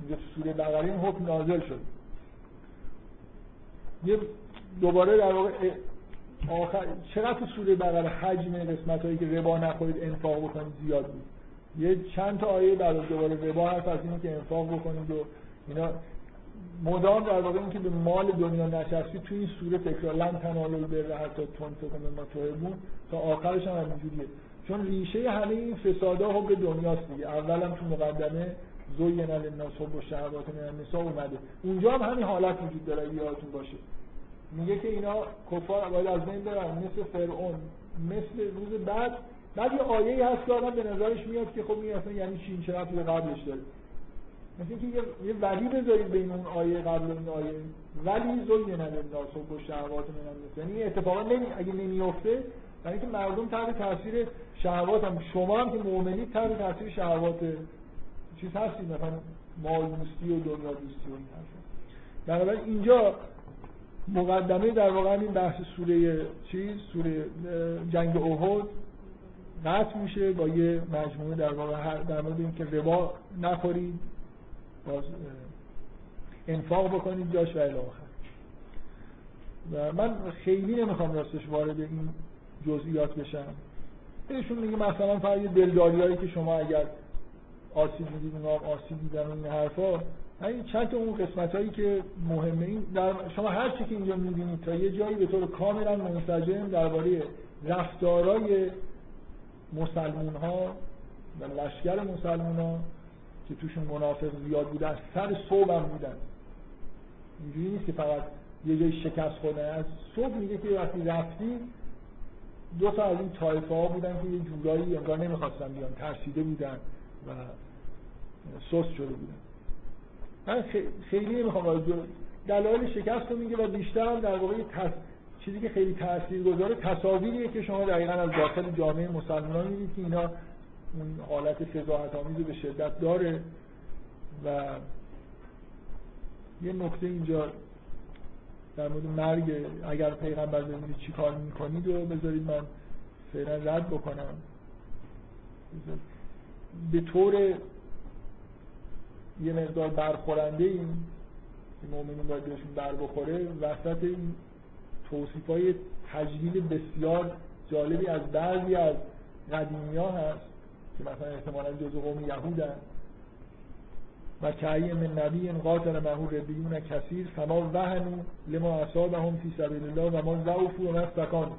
اینجا تو سوره بقره این حکم نازل شد. یه دوباره در واقع آخر چقدر تو سوره بقره حجم قسمت هایی که ربا نخورید انفاق بکنید زیاد بود؟ یه چند تا آیه بعد دوباره ربا هست از اینکه انفاق بکنید و اینا. مدام در واقع اینکه به مال دنیا نشستی تو این سوره تکرار لن تنالوا البر حتی تنفقوا مما تحبون تا آخرش هم همینجوریه. چون ریشه همه این فسادا حب دنیاست دیگه. اولم تو مقدمه زوین للناس حب الشهوات من النساء اومده. اونجا هم همین حالت وجود داره یادتون باشه. میگه که اینا کفار باید از بین برن مثل فرعون مثل روز بعد بعد یه آیه هست که آدم به نظرش میاد که خب این اصلا یعنی چین چرا به قبلش داره؟ مثل اینکه یه, یه ولی بذارید بین اون آیه قبل اون آیه. ولی زوین للناس حب الشهوات من النساء یعنی اتفاقا نمی اگه نمیافته برای اینکه مردم تحت تاثیر شهوات هم شما هم که مؤمنی تحت تاثیر شهوات چیز هستی مثلا مال دوستی و دنیا دوستی و این بنابراین اینجا مقدمه در واقع این بحث سوره چیز سوره جنگ احد. قطع میشه با یه مجموعه در واقع در مورد اینکه ربا نخورید باز انفاق بکنید جاش و الاخر و من خیلی نمی‌خوام راستش وارد این جزئیات بشم. بهشون میگه مثلا فقط یه دلداریایی که شما اگر آسیب می‌دید اونا آسیب دیدن این حرفا این چند اون قسمت هایی که مهمه این در شما هر چی که اینجا می‌بینید تا یه جایی به طور کاملا منسجم درباره رفتارای مسلمون ها و لشکر مسلمون ها که توشون منافق زیاد بودن سر صبح هم بودن اینجوری نیست که فقط یه جای شکست خورده از صبح میگه که وقتی رفتی دو تا از این طایفه ها بودن که یه جورایی انگار نمی‌خواستن بیان ترسیده بودن و سست شده بودن من خیلی نمی‌خوام دلایل شکست رو میگه و بیشتر هم در واقع. چیزی که خیلی تاثیر گذاره تصاویریه که شما دقیقا از داخل جامعه مسلمان می‌بینید که اینا اون حالت فضاحت آمیز به شدت داره. و یه نکته اینجا در مورد مرگ اگر پیغمبر ببینید چی کار می‌کنید و بذارید من فعلا رد بکنم. به طور یه مقدار برخورنده این که مؤمنین باید بهشون بر بخوره وسط این توصیف های تجلیل بسیار جالبی از بعضی از قدیمی ها هست که مثلا احتمالا جزو قوم یهودن. و کعی من نبی قاتل مهور ربیون کثیر فما وهنو لما اصابهم فی سبیل الله و ما ضعفوا و مستکان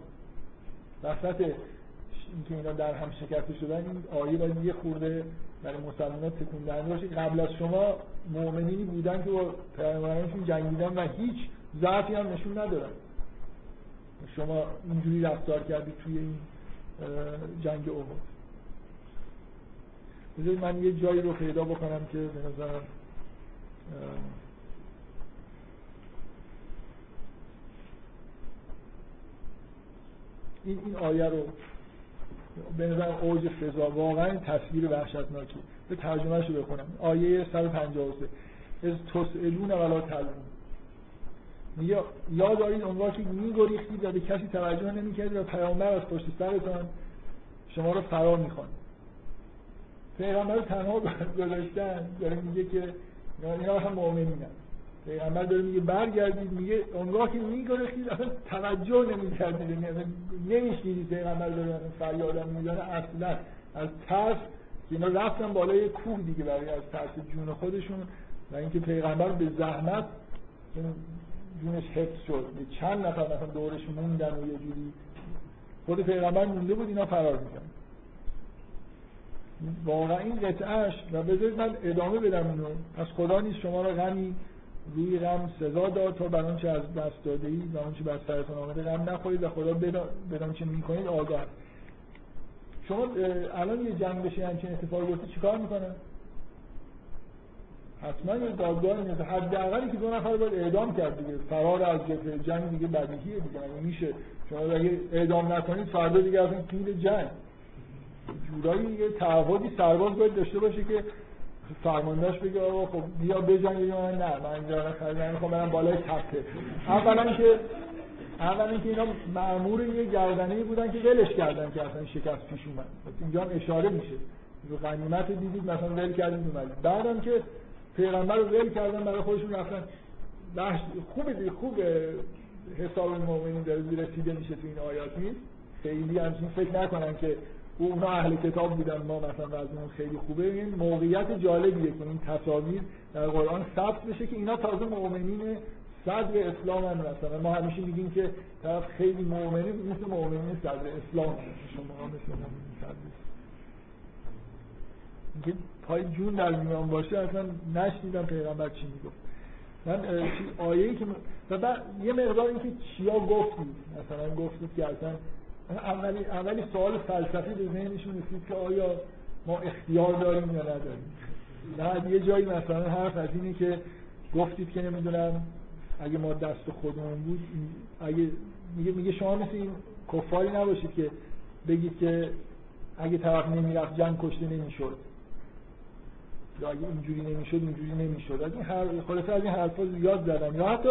وسط اینکه اینا در هم شکسته شدن این آیه باید یه خورده برای مسلمان تکون دهنده باشه. قبل از شما مؤمنینی بودن که با پیامبرانشون جنگیدن و هیچ ضعفی هم نشون ندارن شما اینجوری رفتار کردید توی این جنگ احد بذارید من یه جایی رو پیدا بکنم که به نظرم این این آیه رو به نظر اوج فضا واقعا تصویر وحشتناکی. به ترجمه رو بکنم آیه 153 از تسئلون ولا تلون. میگه یاد دارید اون که میگریختید و به کسی توجه نمی‌کردید و پیامبر از پشت سرتان شما رو فرا می‌خوان. پیغمبر تنها گذاشتن داره میگه که اینا هم مؤمنینن. پیغمبر داره میگه برگردید میگه اونگاه که اصلا توجه نمی‌کردید یعنی نمیشنیدید پیغمبر داره فریادم می‌زنه. اصلا از ترس که اینا رفتن بالای کوه دیگه برای از ترس جون خودشون و اینکه پیغمبر به زحمت جونش حفظ شد. چند نفر مثلا دورش موندن و یه جوری. خود پیغمبر مونده بود اینا فرار می‌کنن واقعا این قطعش و بذارید من ادامه بدم اینو. از خدا نیست شما را غمی روی غم سزا داد تا بر چه از دست داده اید و چه بر سرتون آمده غم نخورید و خدا بدان چه می‌کنید آگاه. شما الان یه جنگ بشه همچین اتفاقی بیفته چیکار می‌کنن حتما یه دادگاه میاد حداقلی که دو نفر باید اعدام کرد دیگه. فرار از جبهه جنگ دیگه بدیهیه دیگه یعنی میشه. شما اگه اعدام نکنید فردا دیگه اصلا تیر جنگ. جورایی یه تعهدی سرباز باید داشته باشه که فرماندهش بگه آقا خب بیا بجنگ یا نه. من اینجا خریدم می‌خوام برم بالای تخته. اولا که اولا که اینا مأمور یه گردنه بودن که ولش کردن که اصلا شکست پیش اومد. اینجا هم اشاره میشه. غنیمت دیدید مثلا ول کردیم اومد بعدم که پیغمبر رو ول کردن برای خودشون رفتن. بحث خوبه دی خوبه. حساب المؤمنین داره رسیده میشه تو این آیات. نیست خیلی همچین فکر نکنن که اونا اهل کتاب بودن ما مثلا وضعمون خیلی خوبه. این موقعیت جالبیه که این تصاویر در قرآن ثبت بشه که اینا تازه مؤمنین صدر اسلام هم مثلا ما همیشه میگیم که طرف خیلی مؤمنی مثل مؤمنین صدر اسلام. شما مثل مؤمنین صدر پای جون در میان باشه اصلا نشنیدم پیغمبر چی می‌گفت. من آیه که و بعد یه مقدار اینکه چیا گفتید. مثلا گفتید که اصلا اولی اولی سوال فلسفی به ذهنشون رسید که آیا ما اختیار داریم یا نداریم. بعد یه جایی مثلا حرف از اینه که گفتید که نمی‌دونم اگه ما دست خودمون بود اگه میگه میگه شما مثل این کفاری نباشید که بگید که اگه طرف نمی‌رفت جنگ کشته نمی‌شد. یا اگه اینجوری نمی‌شد اینجوری نمی‌شد. از این هر خلاصه از این حرفا زیاد زدن. یا حتی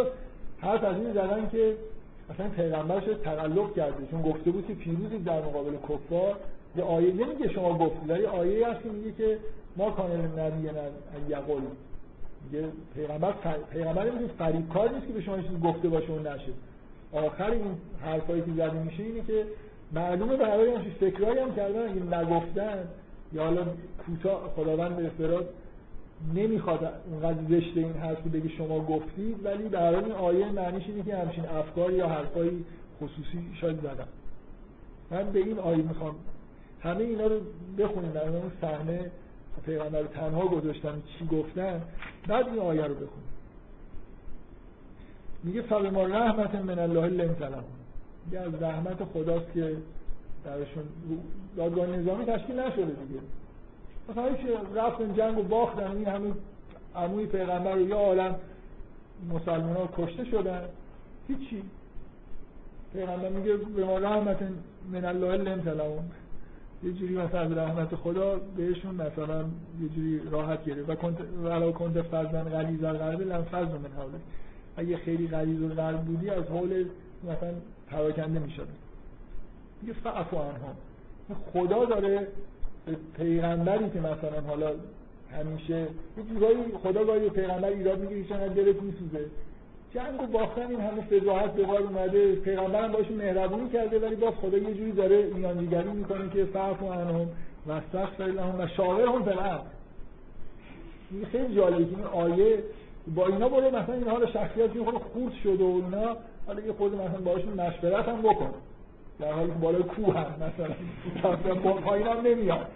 حرف از این زدن که اصلا پیغمبر شده تقلب کرده. چون گفته بود که پیروزی در مقابل کفار. یه آیه نمیگه شما گفتید ولی آیه هست که میگه که ما کانال نبی یقول. میگه پیغمبر پیغمبر میگه فریب کار نیست که به شما چیزی گفته باشه اون نشه. آخر این حرفایی که زده میشه اینه که معلومه برای همچین فکرایی هم کردن اگه نگفتن یا حالا کوتاه خداوند به افتراد نمی‌خواد اونقدر زشته این حرف که بگه شما گفتید ولی در این آیه معنیش اینه که همچین افکار یا حرفای خصوصی شاید زدم. من به این آیه می‌خوام همه اینا رو بخونیم در اون صحنه پیغمبر رو تنها گذاشتن چی گفتن بعد این آیه رو بخونیم. میگه فبما رحمت من الله لم تلم میگه از رحمت خداست که درشون دادگاه نظامی تشکیل نشده دیگه. مثلا رفتن جنگ و باختن این همه عموی پیغمبر رو یا عالم مسلمان ها کشته شدن. هیچی. پیغمبر میگه به ما رحمت من الله لم تلمون یه جوری مثلا از رحمت خدا بهشون مثلا یه جوری راحت گرفت. و کنت ولا کنت فرزن غلیظ القلب لم فضل من حوله. اگه خیلی غلیظ القلب بودی از حول مثلا پراکنده می‌شد یه فعفو عنهم. خدا داره پیغمبری که مثلا حالا همیشه یه جورایی خدا گاهی پیغمبر ایراد می‌گیره چون دلت میسوزه. جنگ و باختن این همه فضاحت به بار اومده پیغمبرم باشون مهربونی کرده ولی باز خدا یه جوری داره میانجیگری می‌کنه که فرق و انهم و استغفر لهم و شاورهم فی این خیلی جالبه که این آیه با اینا برو مثلا اینها رو شخصیت خود خورد شده و اینا حالا یه خود مثلا باشون مشورت هم بکن. در حالی که بالای کوه هم مثلا. پایین هم نمیاد.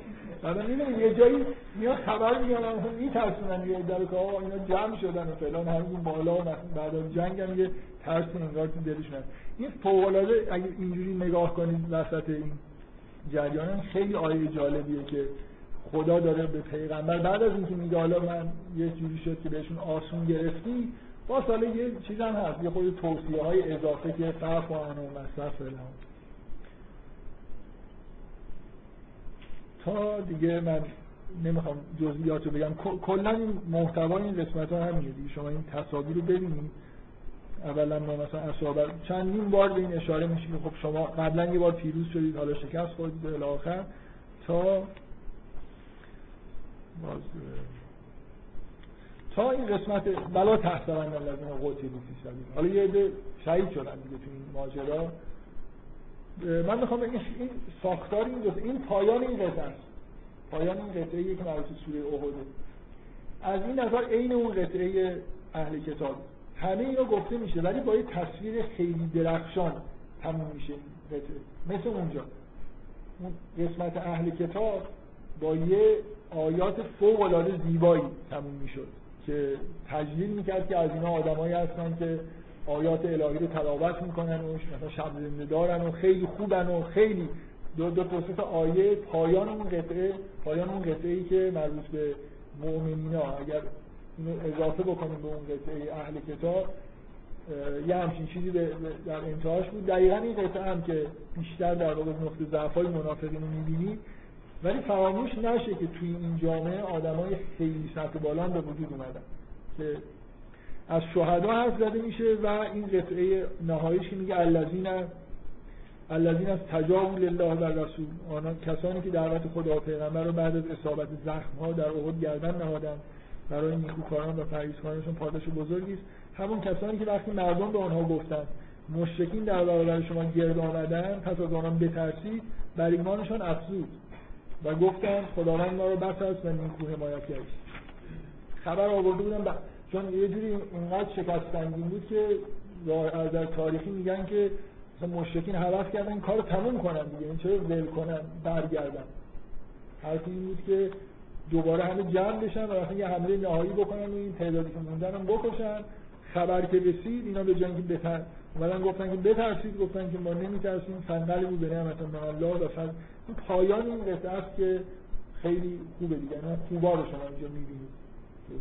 بعدا می‌بینید یه جایی میاد خبر میاد هم میترسونن یه در که آقا اینا جمع شدن و فلان همین بالا و بعد از جنگ هم یه ترس انگار تو دلشون هست این فوق اگه اینجوری نگاه کنید وسط این جریان خیلی آیه جالبیه که خدا داره به پیغمبر بعد از اینکه میگه حالا من یه جوری شد که بهشون آسون گرفتی با ساله یه چیز هم هست یه خود توصیه های اضافه که فرق و مصرف تا دیگه من نمی‌خوام جزئیات رو بگم. کلا این محتوای این قسمت ها همینه دیگه. شما این تصاویر رو ببینید اولا ما مثلا اصابر چندین بار به این اشاره میشه که خب شما قبلا یه بار پیروز شدید حالا شکست خوردید به آخر تا باز تا این قسمت بلا تحسبن الذین قتلوا فی سبیل حالا یه عده شهید شدن دیگه تو این ماجرا. من می‌خوام این این ساختار این قطعه این پایان این قطعه است. پایان این قطعه که مربوط سوره احد از این نظر عین اون قطعه اهل کتاب. همه اینا گفته میشه ولی با یه تصویر خیلی درخشان تموم میشه قطعه. مثل اونجا. اون قسمت اهل کتاب با یه آیات فوق العاده زیبایی تموم می‌شد که تجلیل می‌کرد که از اینا آدمایی هستن که آیات الهی رو تلاوت می‌کنن و مثلا شب زنده دارن و خیلی خوبن و خیلی دو دو تا آیه پایان اون قطعه پایان اون قطعه ای که مربوط به مؤمنین ها. اگر اینو اضافه بکنیم به اون قطعه اهل کتاب یه همچین چیزی در انتهاش بود. دقیقا این قطعه هم که بیشتر در واقع نقطه ضعف های منافقین رو می‌بینی ولی فراموش نشه که توی این جامعه آدمای خیلی سطح بالا به وجود اومدن. که از شهدا حرف زده میشه و این قطعه نهاییش که میگه الذین الذین از تجاوز لله و رسول آنها کسانی که دعوت خدا و پیغمبر رو بعد از اصابت زخم ها در احد گردن نهادن برای نیکوکاران و پرهیزکارانشون پاداش بزرگی است همون کسانی که وقتی مردم به آنها گفتند مشرکین در برابر شما گرد آمدن پس از آنها بترسید بر ایمانشان افزود و گفتند خداوند ما رو بس است و نیکو حمایت کرد خبر آورده بودن. چون یه جوری اینقدر شکستنگین بود که در تاریخی میگن که مثلا مشرکین حوض کردن این کارو تموم کنن دیگه این چرا ول کنن برگردن. حرف این بود که دوباره همه جمع بشن و یه حمله نهایی بکنن و این تعدادی که موندن هم بکشن خبر که رسید اینا به جنگ بتر اومدن گفتن که بترسید گفتن که ما نمیترسیم فنقلی بود به نعمت الله و فن پایان این قطعه است که خیلی خوبه دیگه نه؟ خوبا رو شما اینجا می‌بینید.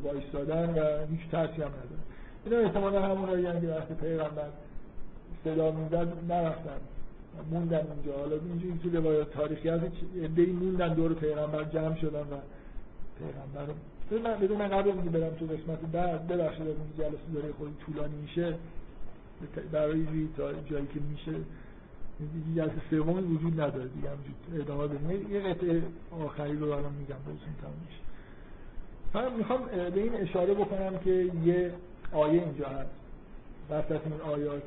وایستادن و هیچ ترسی هم نداره اینا احتمالا همون که وقتی پیغمبر صدا میدن نرفتن موندن اونجا. حالا اینجوری که روایات تاریخی هست ادهی موندن دور پیغمبر جمع شدن و پیغمبر من بدون من قبل اینکه برم تو قسمت بعد ببخشید از این جلسه داره خود طولانی میشه. برای تا جایی که میشه جلسه سومی وجود نداره دیگه. همجور ادامه بدیم. یه قطعه آخری رو الان میگم بازون تموم میشه. من می‌خوام به این اشاره بکنم که یه آیه اینجا هست. وسط این آیات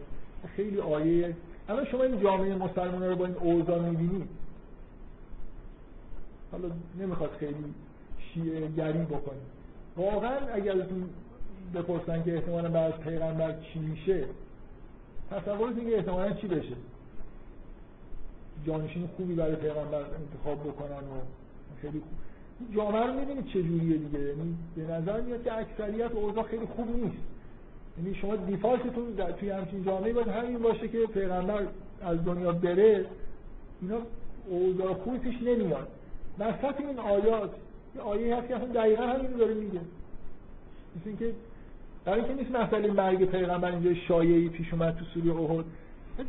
خیلی آیه. اما شما این جامعه مسلمان رو با این اوضاع می‌بینید. حالا نمی‌خواد خیلی شیعه گری بکنید واقعا اگر ازتون بپرسن که احتمالا بعد پیغمبر چی میشه تصورتون که احتمالا چی بشه؟ جانشین خوبی برای پیغمبر انتخاب بکنن و خیلی خوب. جامعه رو می‌بینید چجوریه دیگه. یعنی به نظر میاد که اکثریت اوضاع خیلی خوب نیست. یعنی شما دیفالتتون توی همچین جامعه باید همین باشه که پیغمبر از دنیا بره اینا اوضاع خوبی پیش نمیاد. وسط این آیات یه آیه هست که اصلا دقیقا همین داره میگه. مثل اینکه برای اینکه نیست مسئله مرگ پیغمبر اینجا شایعی پیش اومد تو سوره احد.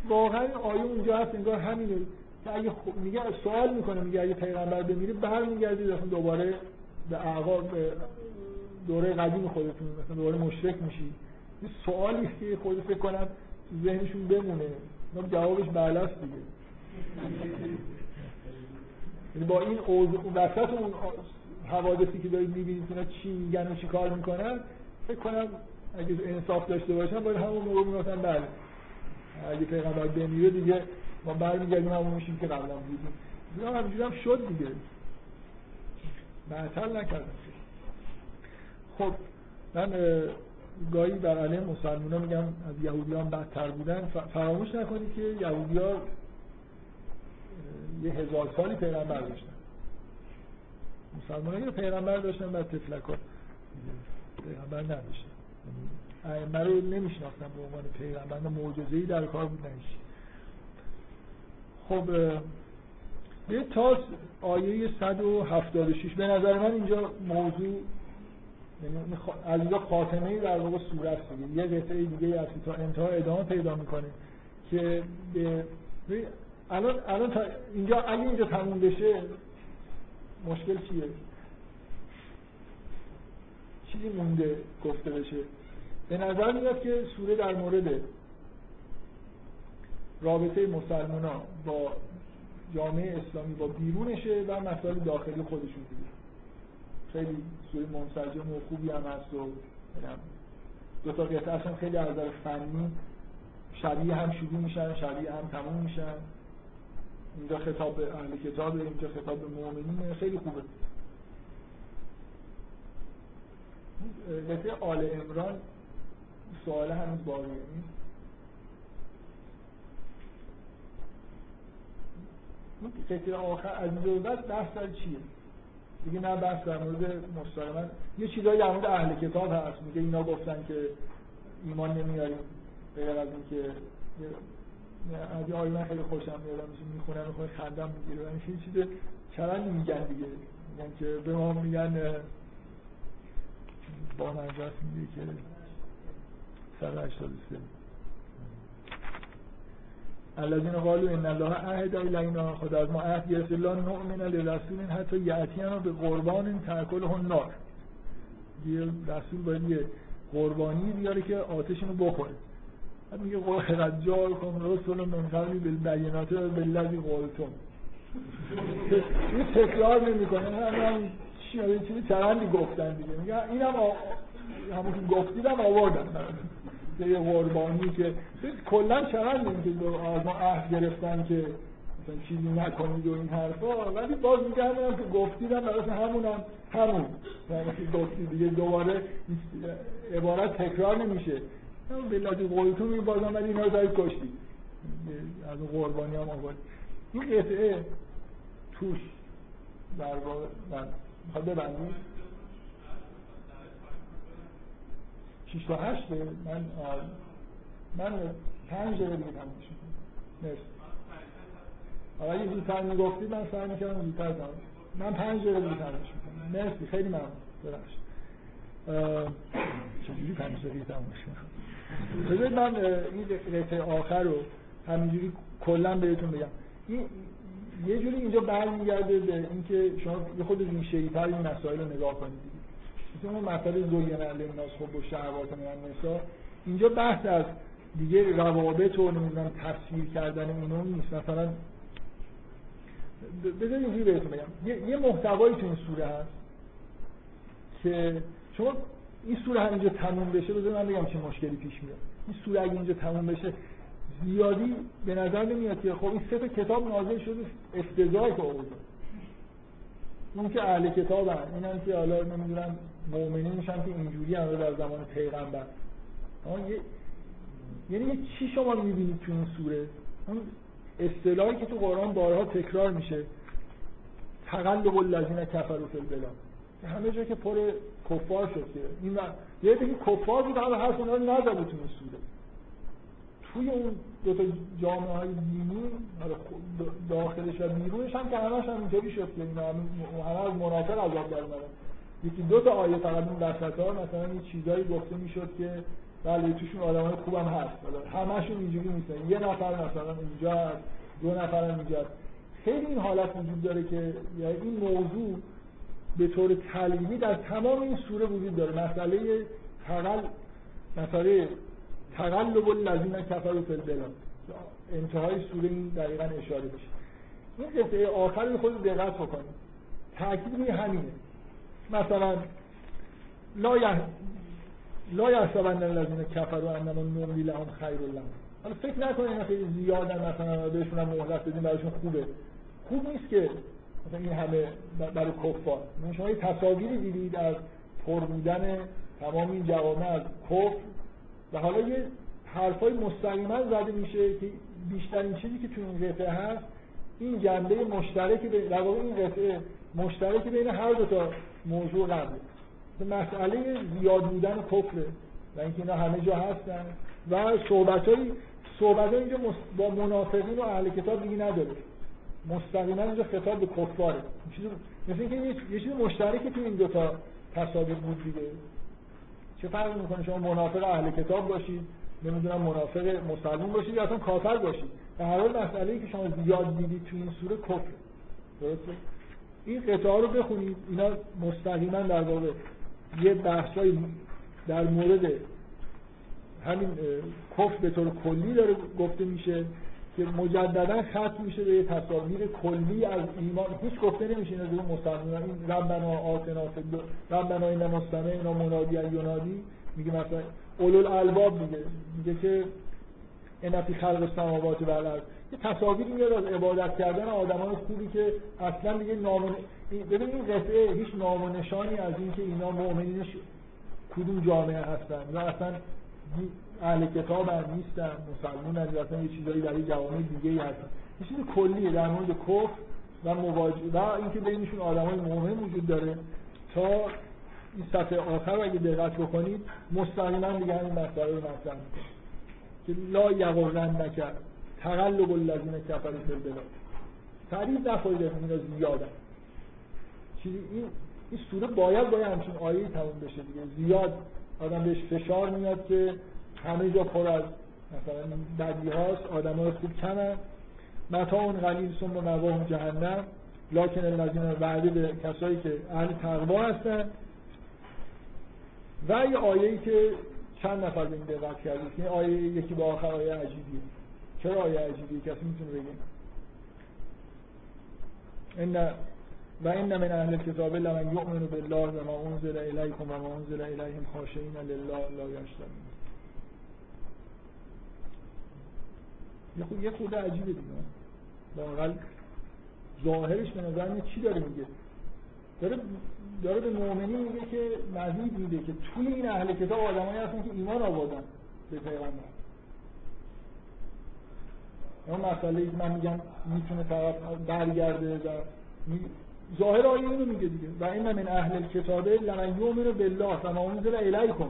واقعا آیه اونجا هست انگار همینه. که اگه میگه سوال می‌کنه میگه اگه پیغمبر بمیره برمیگردید اصلا دوباره به اعقاب دوره قدیم خودتون مثلا دوباره مشرک میشی. این سوالی که خود فکر کنم ذهنشون بمونه. جوابش بله است دیگه. یعنی با این اوضاع وسط اون حوادثی که دارید می‌بینید اینا چی میگن و چی کار می‌کنن فکر کنم اگه انصاف داشته باشن باید همون موقع می‌گفتن بله. اگه پیغمبر بمیره دیگه ما برمیگردیم همون میشیم که قبلا بودیم. اینا همینجوری هم شد دیگه. معطل نکردم. خب من گاهی بر علیه مسلمان میگم از یهودیان بدتر بودن. فراموش نکنید که یهودی ها یه هزار سالی پیغمبر داشتن. مسلمان ها پیغمبر داشتن و تفلک ها پیغمبر نداشتن. ائمه رو نمیشناختن به عنوان پیغمبر معجزه‌ای در کار بود نمیشه خب یه تا آیه 176 به نظر من اینجا موضوع از اینجا خاتمه در واقع صورت دیگه یه قطعه دیگه از تا انتها ادامه پیدا می‌کنه که به الان الان تا اینجا اگه اینجا تموم بشه مشکل چیه؟ چیزی مونده گفته بشه. به نظر میاد که سوره در مورد رابطه مسلمان با جامعه اسلامی با بیرونشه و مسائل داخلی خودشون دیگه. خیلی سوی منسجم و خوبی هم هست و دو تا قطعه خیلی از نظر فنی شبیه هم شروع میشن شبیه هم تموم میشن. اینجا خطاب به اهل کتاب اینجا خطاب به مؤمنین خیلی خوبه. قطعه آل امران سوال هنوز باقیه قطعه آخر از اینجا بعد بحث چیه؟ دیگه نه بحث در مورد مستقیما. یه چیزایی در مورد اهل کتاب هست. میگه اینا گفتن که ایمان نمیاریم. غیر از اینکه از یه آیه خیلی خوشم میاد. میشه می‌خونن و خندم می‌گیره این چیز چرا میگن دیگه. میگن که به ما میگن با نجات میگه که 183 الذين قالوا ان الله عهد الینا خدا از ما عهد گرفت. لا نؤمن لرسول حتی یاتینا به قربان تاکله النار یه رسول باید یه قربانی بیاره که آتشونو رو بخوره. میگه قد جاءکم رسول من قبلی بالبینات بالذی قلتم. این تکرار نمی‌کنه. همین چی چیزی چرندی گفتن دیگه. میگه اینم همون که گفتیدم آوردن. به یه قربانی که کلا چقدر نمی‌دید از ما عهد گرفتن که مثلا چیزی نکنید و این حرفا ولی باز میگردم که گفتیدم برای همونم همون. یعنی که گفتید دیگه دوباره عبارت تکرار نمیشه. بلادی قولتون میگه بازم ولی اینا رو دارید کشتید از قربانی هم آورد این قطعه توش در واقع من ببندید 68 من من پنج دقیقه دیگه تمومش میشه. مرسی. حالا اگه زودتر می‌گفتید من سعی می‌کردم زودتر تمام من پنج دقیقه دیگه تمومش میشه. مرسی. خیلی ممنون. ببخشید. چجوری پنج دقیقه تمومش میشه؟ بذارید من این رفعه آخر رو همینجوری کلا بهتون بگم. یه جوری اینجا برمیگرده به اینکه شما یه خود ریشه ای این مسائل رو نگاه کنید. مثل اون مسئله زوین الناس خب و شهوات من نسا اینجا بحث از دیگه روابط و نمی‌دونم تفسیر کردن اونو نیست. مثلا بذارید اینجوری بهتون بگم. یه محتوایی تو این سوره هست که شما این سوره همینجا تموم بشه بذار من بگم چه مشکلی پیش میاد. این سوره اگه اینجا تموم بشه زیادی به نظر نمیاد که خب این سه تا کتاب نازل شده افتضاح که اون که اهل این هم که حالا نمی‌دونم مؤمنین میشن که اینجوری هم در زمان پیغمبر. یعنی چی شما می‌بینید تو این سوره؟ اون اصطلاحی که تو قرآن بارها تکرار میشه. تقلب الذین کفروا فی البلاد. همه جا که پر کفار شد که این یه دیگه کفار بود همه حرف اونا رو نزده تو سوره. توی اون دو تا جامعه های دینی داخلش و بیرونش هم که همش هم اینطوری شد که اینا همه از منافق عذاب در یکی دو تا آیه فقط اون وسط ها مثلا یه چیزایی گفته می‌شد که بله توشون آدم های خوبم هست. همشون اینجوری نیستن. یه نفر مثلا اینجا هست دو نفر هم اینجا خیلی این حالت وجود داره که یعنی این موضوع به طور تعلیمی در تمام این سوره وجود داره. مسئله تقل مسئله تقلب الذین کفروا فی البلاد. انتهای سوره این دقیقا اشاره بشه این قطعه آخر خود دقت بکنید تاکید روی همینه. مثلا لا یح... لا یحسبن الذین کفروا انما نملی لهم خیر لهم. حالا فکر نکنید خیلی زیادن مثلا بهشون هم مهلت بدیم براشون خوبه. خوب نیست که مثلا این همه برای کفار. شما یه تصاویری دیدید از پر بودن تمام این جوامع از کفر و حالا یه حرفای مستقیما زده میشه که بیشترین چیزی که تو این قطعه هست این جنبه مشترکی در این قطعه مشترکی بین هر دو تا موضوع قبله مسئله زیاد بودن کفره و اینکه اینا همه جا هستن و صحبت های صحبت اینجا با منافقین و اهل کتاب دیگه نداره. مستقیما اینجا خطاب به کفاره. مثل اینکه یه چیز مشترکی تو این دوتا تصاویر بود دیگه. چه فرقی می‌کنه؟ شما منافق اهل کتاب باشید نمی‌دونم منافق مسلمان باشید یا اصلا کافر باشید. در هر حال مسئله که شما زیاد دیدید تو این سوره کفر. درسته؟ این قطعه رو بخونید. اینا مستقیما در واقع یه بحثای در مورد همین کفر به طور کلی داره گفته میشه که مجددا ختم میشه به یه تصاویر کلی از ایمان. هیچ گفته نمیشه اینا جور مسلمان این ربنا آتنا ربنا این مستمع اینا منادی ینادی میگه مثلا اولو الالباب میگه. میگه که این فی خلق السماوات و یه تصاویری میاد از عبادت کردن آدمای خوبی که اصلا دیگه نام ببین این قطعه هیچ نام و نشانی از اینکه اینا مؤمنینش کدوم جامعه هستن. یا اصلا اهل کتاب هم نیستن مسلمون هم اصلا یه چیزایی برای جوامع دیگه ای هستن. یه چیز کلیه در مورد کفر و مواجه و اینکه بینشون آدمای مؤمن وجود داره. تا این صفحه آخر اگه دقت بکنید مستقیما دیگه همین مسئله رو که لا یغرن نکرد تقلب الذین کفروا فی البلاد تعریف نکنید اینا زیادن. چیزی این این سوره باید با همچین آیه تموم بشه دیگه. زیاد آدم بهش فشار میاد که همه جا پر از مثلا بدی هاست آدم های خوب کمن متا اون قلیل سم و جهنم. لکن الذین وعده به کسایی که اهل تقوا هستن. و یه آیه‌ای که چند نفر به این دقت کردید. این آیه یکی با آخر آیه عجیبیه. چرا آیه عجیبیه کسی می‌تونه بگه؟ ان و این من اهل الكتاب لمن یؤمن بالله و ما انزل الیکم و ما انزل الیهم خاشعین لله لا یشترون. یه خود یه خود عجیبه دیگه. واقعا ظاهرش به نظر چی داره میگه؟ داره داره به مؤمنین میگه که نوید میده که توی این اهل کتاب آدمایی هستن که ایمان آوردن به پیغمبر. اون مسئله من میگم می‌تونه طرف برگرده و ظاهر آیه اینو میگه دیگه. و این من اهل کتابه لمن یؤمن بالله و ما انزل الیکم.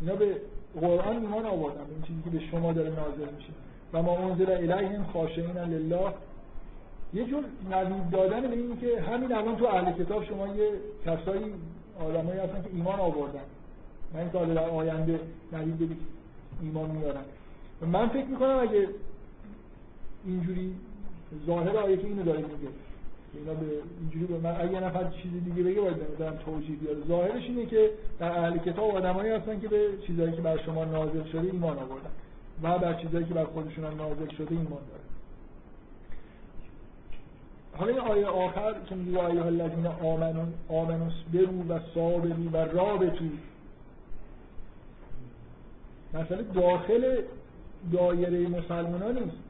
اینا به قرآن ایمان آوردن این چیزی که به شما داره نازل میشه. و ما انزل الیهم خاشعین لله. یه جور نوید دادن به این که همین الان تو اهل کتاب شما یه کسایی آدمایی هستن که ایمان آوردن. من سال در آینده نوید ایمان میارن. من فکر می‌کنم اگه اینجوری ظاهر آیه اینو داره میگه. اینا به اینجوری به من اگه نفر چیز دیگه بگه باید مثلا توجیه بیاره. ظاهرش اینه که در اهل کتاب آدمایی هستن که به چیزایی که بر شما نازل شده ایمان آوردن. و بر چیزایی که بر خودشون هم نازل شده ایمان دارن. حالا این آیه آخر که میگه آیه الذین آمنون آمنوس برو و صابرو و رابطو مثلا داخل دایره مسلمان ها نیست.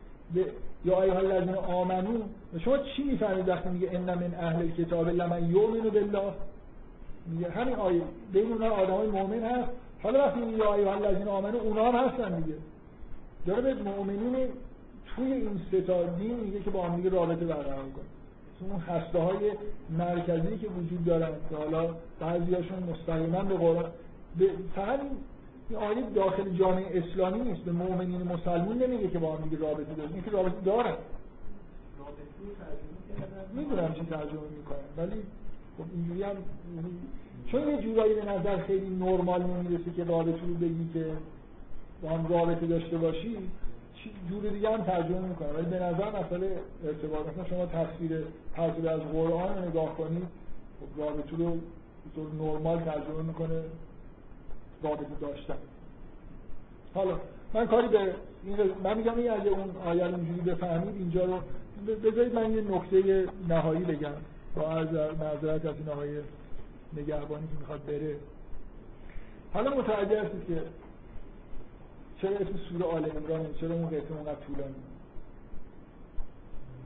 یا آیه الذین آمنو شما چی می‌فهمید وقتی میگه ان من اهل الکتاب لمن یؤمن بالله؟ میگه همین آیه. بین اونها آدمای مؤمن هست. حالا وقتی میگه آیه الذین آمنو اونها هم هستن دیگه. داره به مؤمنین توی این ستا دین میگه که با هم دیگه رابطه برقرار کنه اون هسته های مرکزی که وجود دارن که حالا بعضیاشون مستقیما به قرآن به فقط این آیه داخل جامعه اسلامی نیست. به مؤمنین مسلمون نمیگه که با هم دیگه رابطه دارن این که رابطه دارن. می‌دونم چی ترجمه می‌کنن ولی خب اینجوری هم چون یه جورایی به نظر خیلی نرمال نمی‌رسه که رابطه رو بگی که با هم رابطه داشته باشی جور دیگه هم ترجمه می‌کنه ولی به نظر مسئله ارتباط مثلا شما تصویر تصویر از قرآن رو نگاه کنید خب رابطه رو طور نرمال ترجمه می‌کنه. رابطه داشتن حالا من کاری به من میگم این اگه اون آیه رو اینجوری بفهمید اینجا رو بذارید من یه نکته نهایی بگم. با از معذرت از این آقای نگهبانی که می‌خواد بره. حالا متوجه هستید که چرا اسم سوره آل عمران چرا اون قسم اونقدر طولانی؟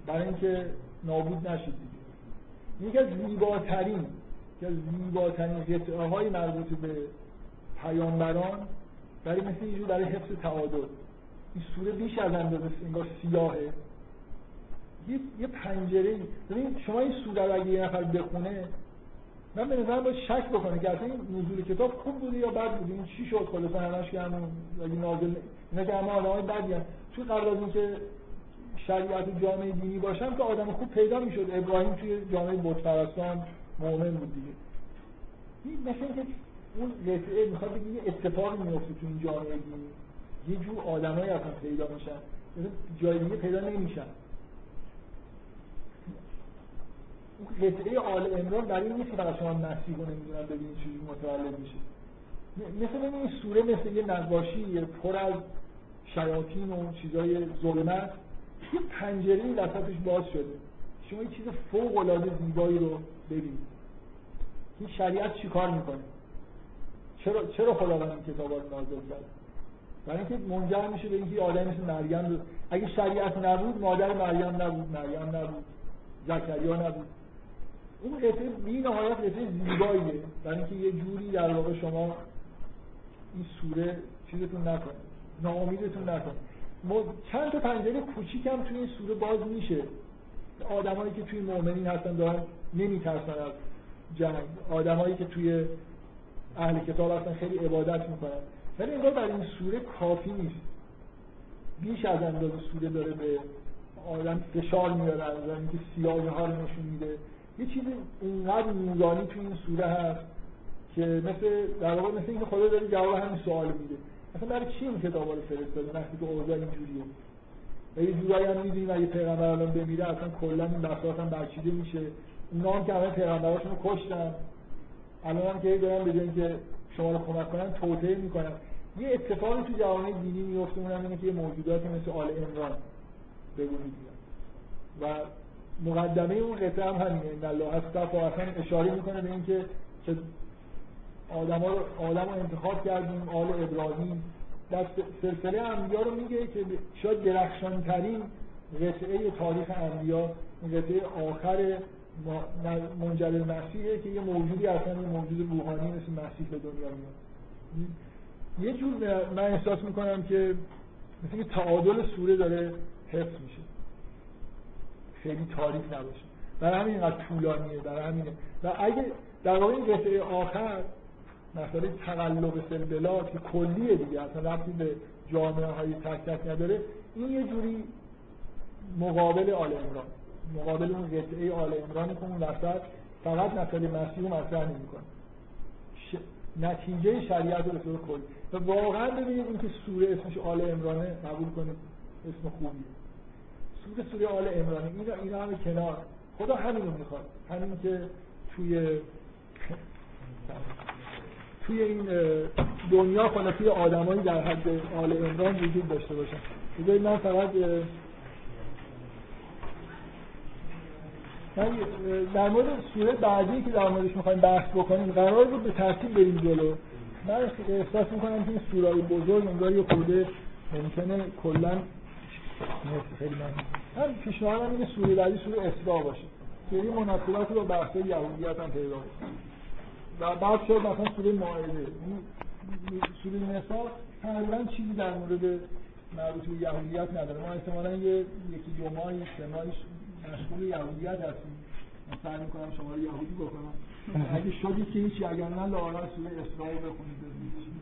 برای اینکه نابود نشید. دیگه یکی از زیباترین که از زیباترین قطعه های مربوط به پیامبران برای مثل اینجور برای حفظ تعادل. این سوره بیش از اندازه انگار سیاهه. یه, یه پنجره ببین شما این سوره رو اگه یه نفر بخونه من به نظرم باید شک بکنه که اصلا این نزول کتاب خوب بوده یا بد بوده. این چی شد؟ خلاصا همش که همون اگه نازل اینا که همه آدمای بدی هم چون قبل از اینکه شریعت جامعه دینی باشن که آدم خوب پیدا می‌شد. ابراهیم توی جامعه بت مؤمن بود دیگه. مثل اینکه اون قطعه می‌خواد بگه یه اتفاقی میفته تو این جامعه. یه جور آدمایی اصلا پیدا میشن. جای دیگه پیدا نمیشن. قطعه آل امران برای این نیست که شما مسیح رو نمی‌دونن ببینید چیزی متولد میشه. مثل این سوره مثل یه نقاشی پر از شیاطین و چیزای ظلمت یه پنجره وسطش باز شده. شما یه چیز فوق العاده زیبایی رو ببینید. این شریعت چیکار می‌کنه؟ چرا چرا خداوند این کتابا رو نازل کرد؟ برای اینکه منجر میشه به اینکه آدم مثل مریم اگه شریعت نبود مادر مریم نبود مریم نبود زکریا نبود. این قطعه بی نهایت قطعه زیباییه. برای اینکه یه جوری در واقع شما این سوره چیزتون نکنه ناامیدتون نکنه چند تا پنجره کوچیک هم توی این سوره باز میشه. آدمایی که توی مؤمنین هستن دارن نمیترسن از جنگ. آدمایی که توی اهل کتاب هستن خیلی عبادت می‌کنن. ولی انگار برای این سوره کافی نیست. بیش از اندازه سوره داره به آدم فشار میاره از اینکه سیاهی ها رو نشون میده. یه چیزی اینقدر نورانی تو این سوره هست که مثل در واقع مثل اینکه خدا داره جواب همین سوال میده. مثلا برای چی این کتابا رو فرستاده؟ وقتی که اوضاع اینجوریه. و یه جورایی هم می‌دونیم اگه پیغمبر الان بمیره اصلا کلا این بحثات هم برچیده میشه. اونا هم که همه پیغمبراشون رو کشتن. الان که دارن به که شما رو کمک کنن توطئه می‌کنن یه اتفاقی تو جوامع دینی میفته اونم اینه که یه موجوداتی مثل آل عمران به وجود و مقدمه اون قطعه هم همینه. این الله و اصلا اشاره می‌کنه به اینکه که آدم, آدم رو انتخاب کردیم آل ابراهیم. در سلسله انبیا رو میگه که شاید درخشان ترین قطعه تاریخ انبیا این قطعه آخر منجر مسیحه که یه موجودی اصلا یه موجود روحانی مثل مسیح به دنیا میاد. یه جور من احساس می‌کنم که مثل که تعادل سوره داره حفظ میشه. خیلی تاریخ نباشه. برای همین اینقدر طولانیه برای همینه و اگه در واقع این قطعه آخر مسئله تقلب سلبلات که کلیه دیگه اصلا ربطی به جامعه های تک تک نداره این یه جوری مقابل آل امران مقابل اون قطعه آل امران که اون وسط فقط مسئله مسیح رو مطرح نمی‌کنه. ش... نتیجه شریعت رو طور کلی و واقعا ببینید اینکه سوره اسمش آل امرانه قبول کنید اسم خوبیه. سوره سوره آل امرانه اینا اینا همه کنار. خدا همین رو می‌خواد. همین که توی توی این دنیا خدا توی آدمایی در حد آل امران وجود داشته باشن. بذارید من فقط در مورد سوره بعدی که در موردش می‌خوایم بحث بکنیم قرار بود به ترتیب بریم جلو. من احساس می‌کنم که این سوره بزرگ انگار یه خورده ممکنه کلا خیلی من هم پیشنهادم اینه سوره بعدی سوره اسراء باشه که این مناسبات رو بحث یهودیت هم پیدا و بعد شد مثلا سوره مائده. سوره نسا تقریبا چیزی در مورد مربوط به یهودیت نداره. ما احتمالا یه یکی دو ماه سه مشغول یهودیت هستیم سعی می‌کنم شما رو یهودی بکنم. اگه شدید که هیچی اگر نه لاغر سوره اسرائیل بخونید. ببینید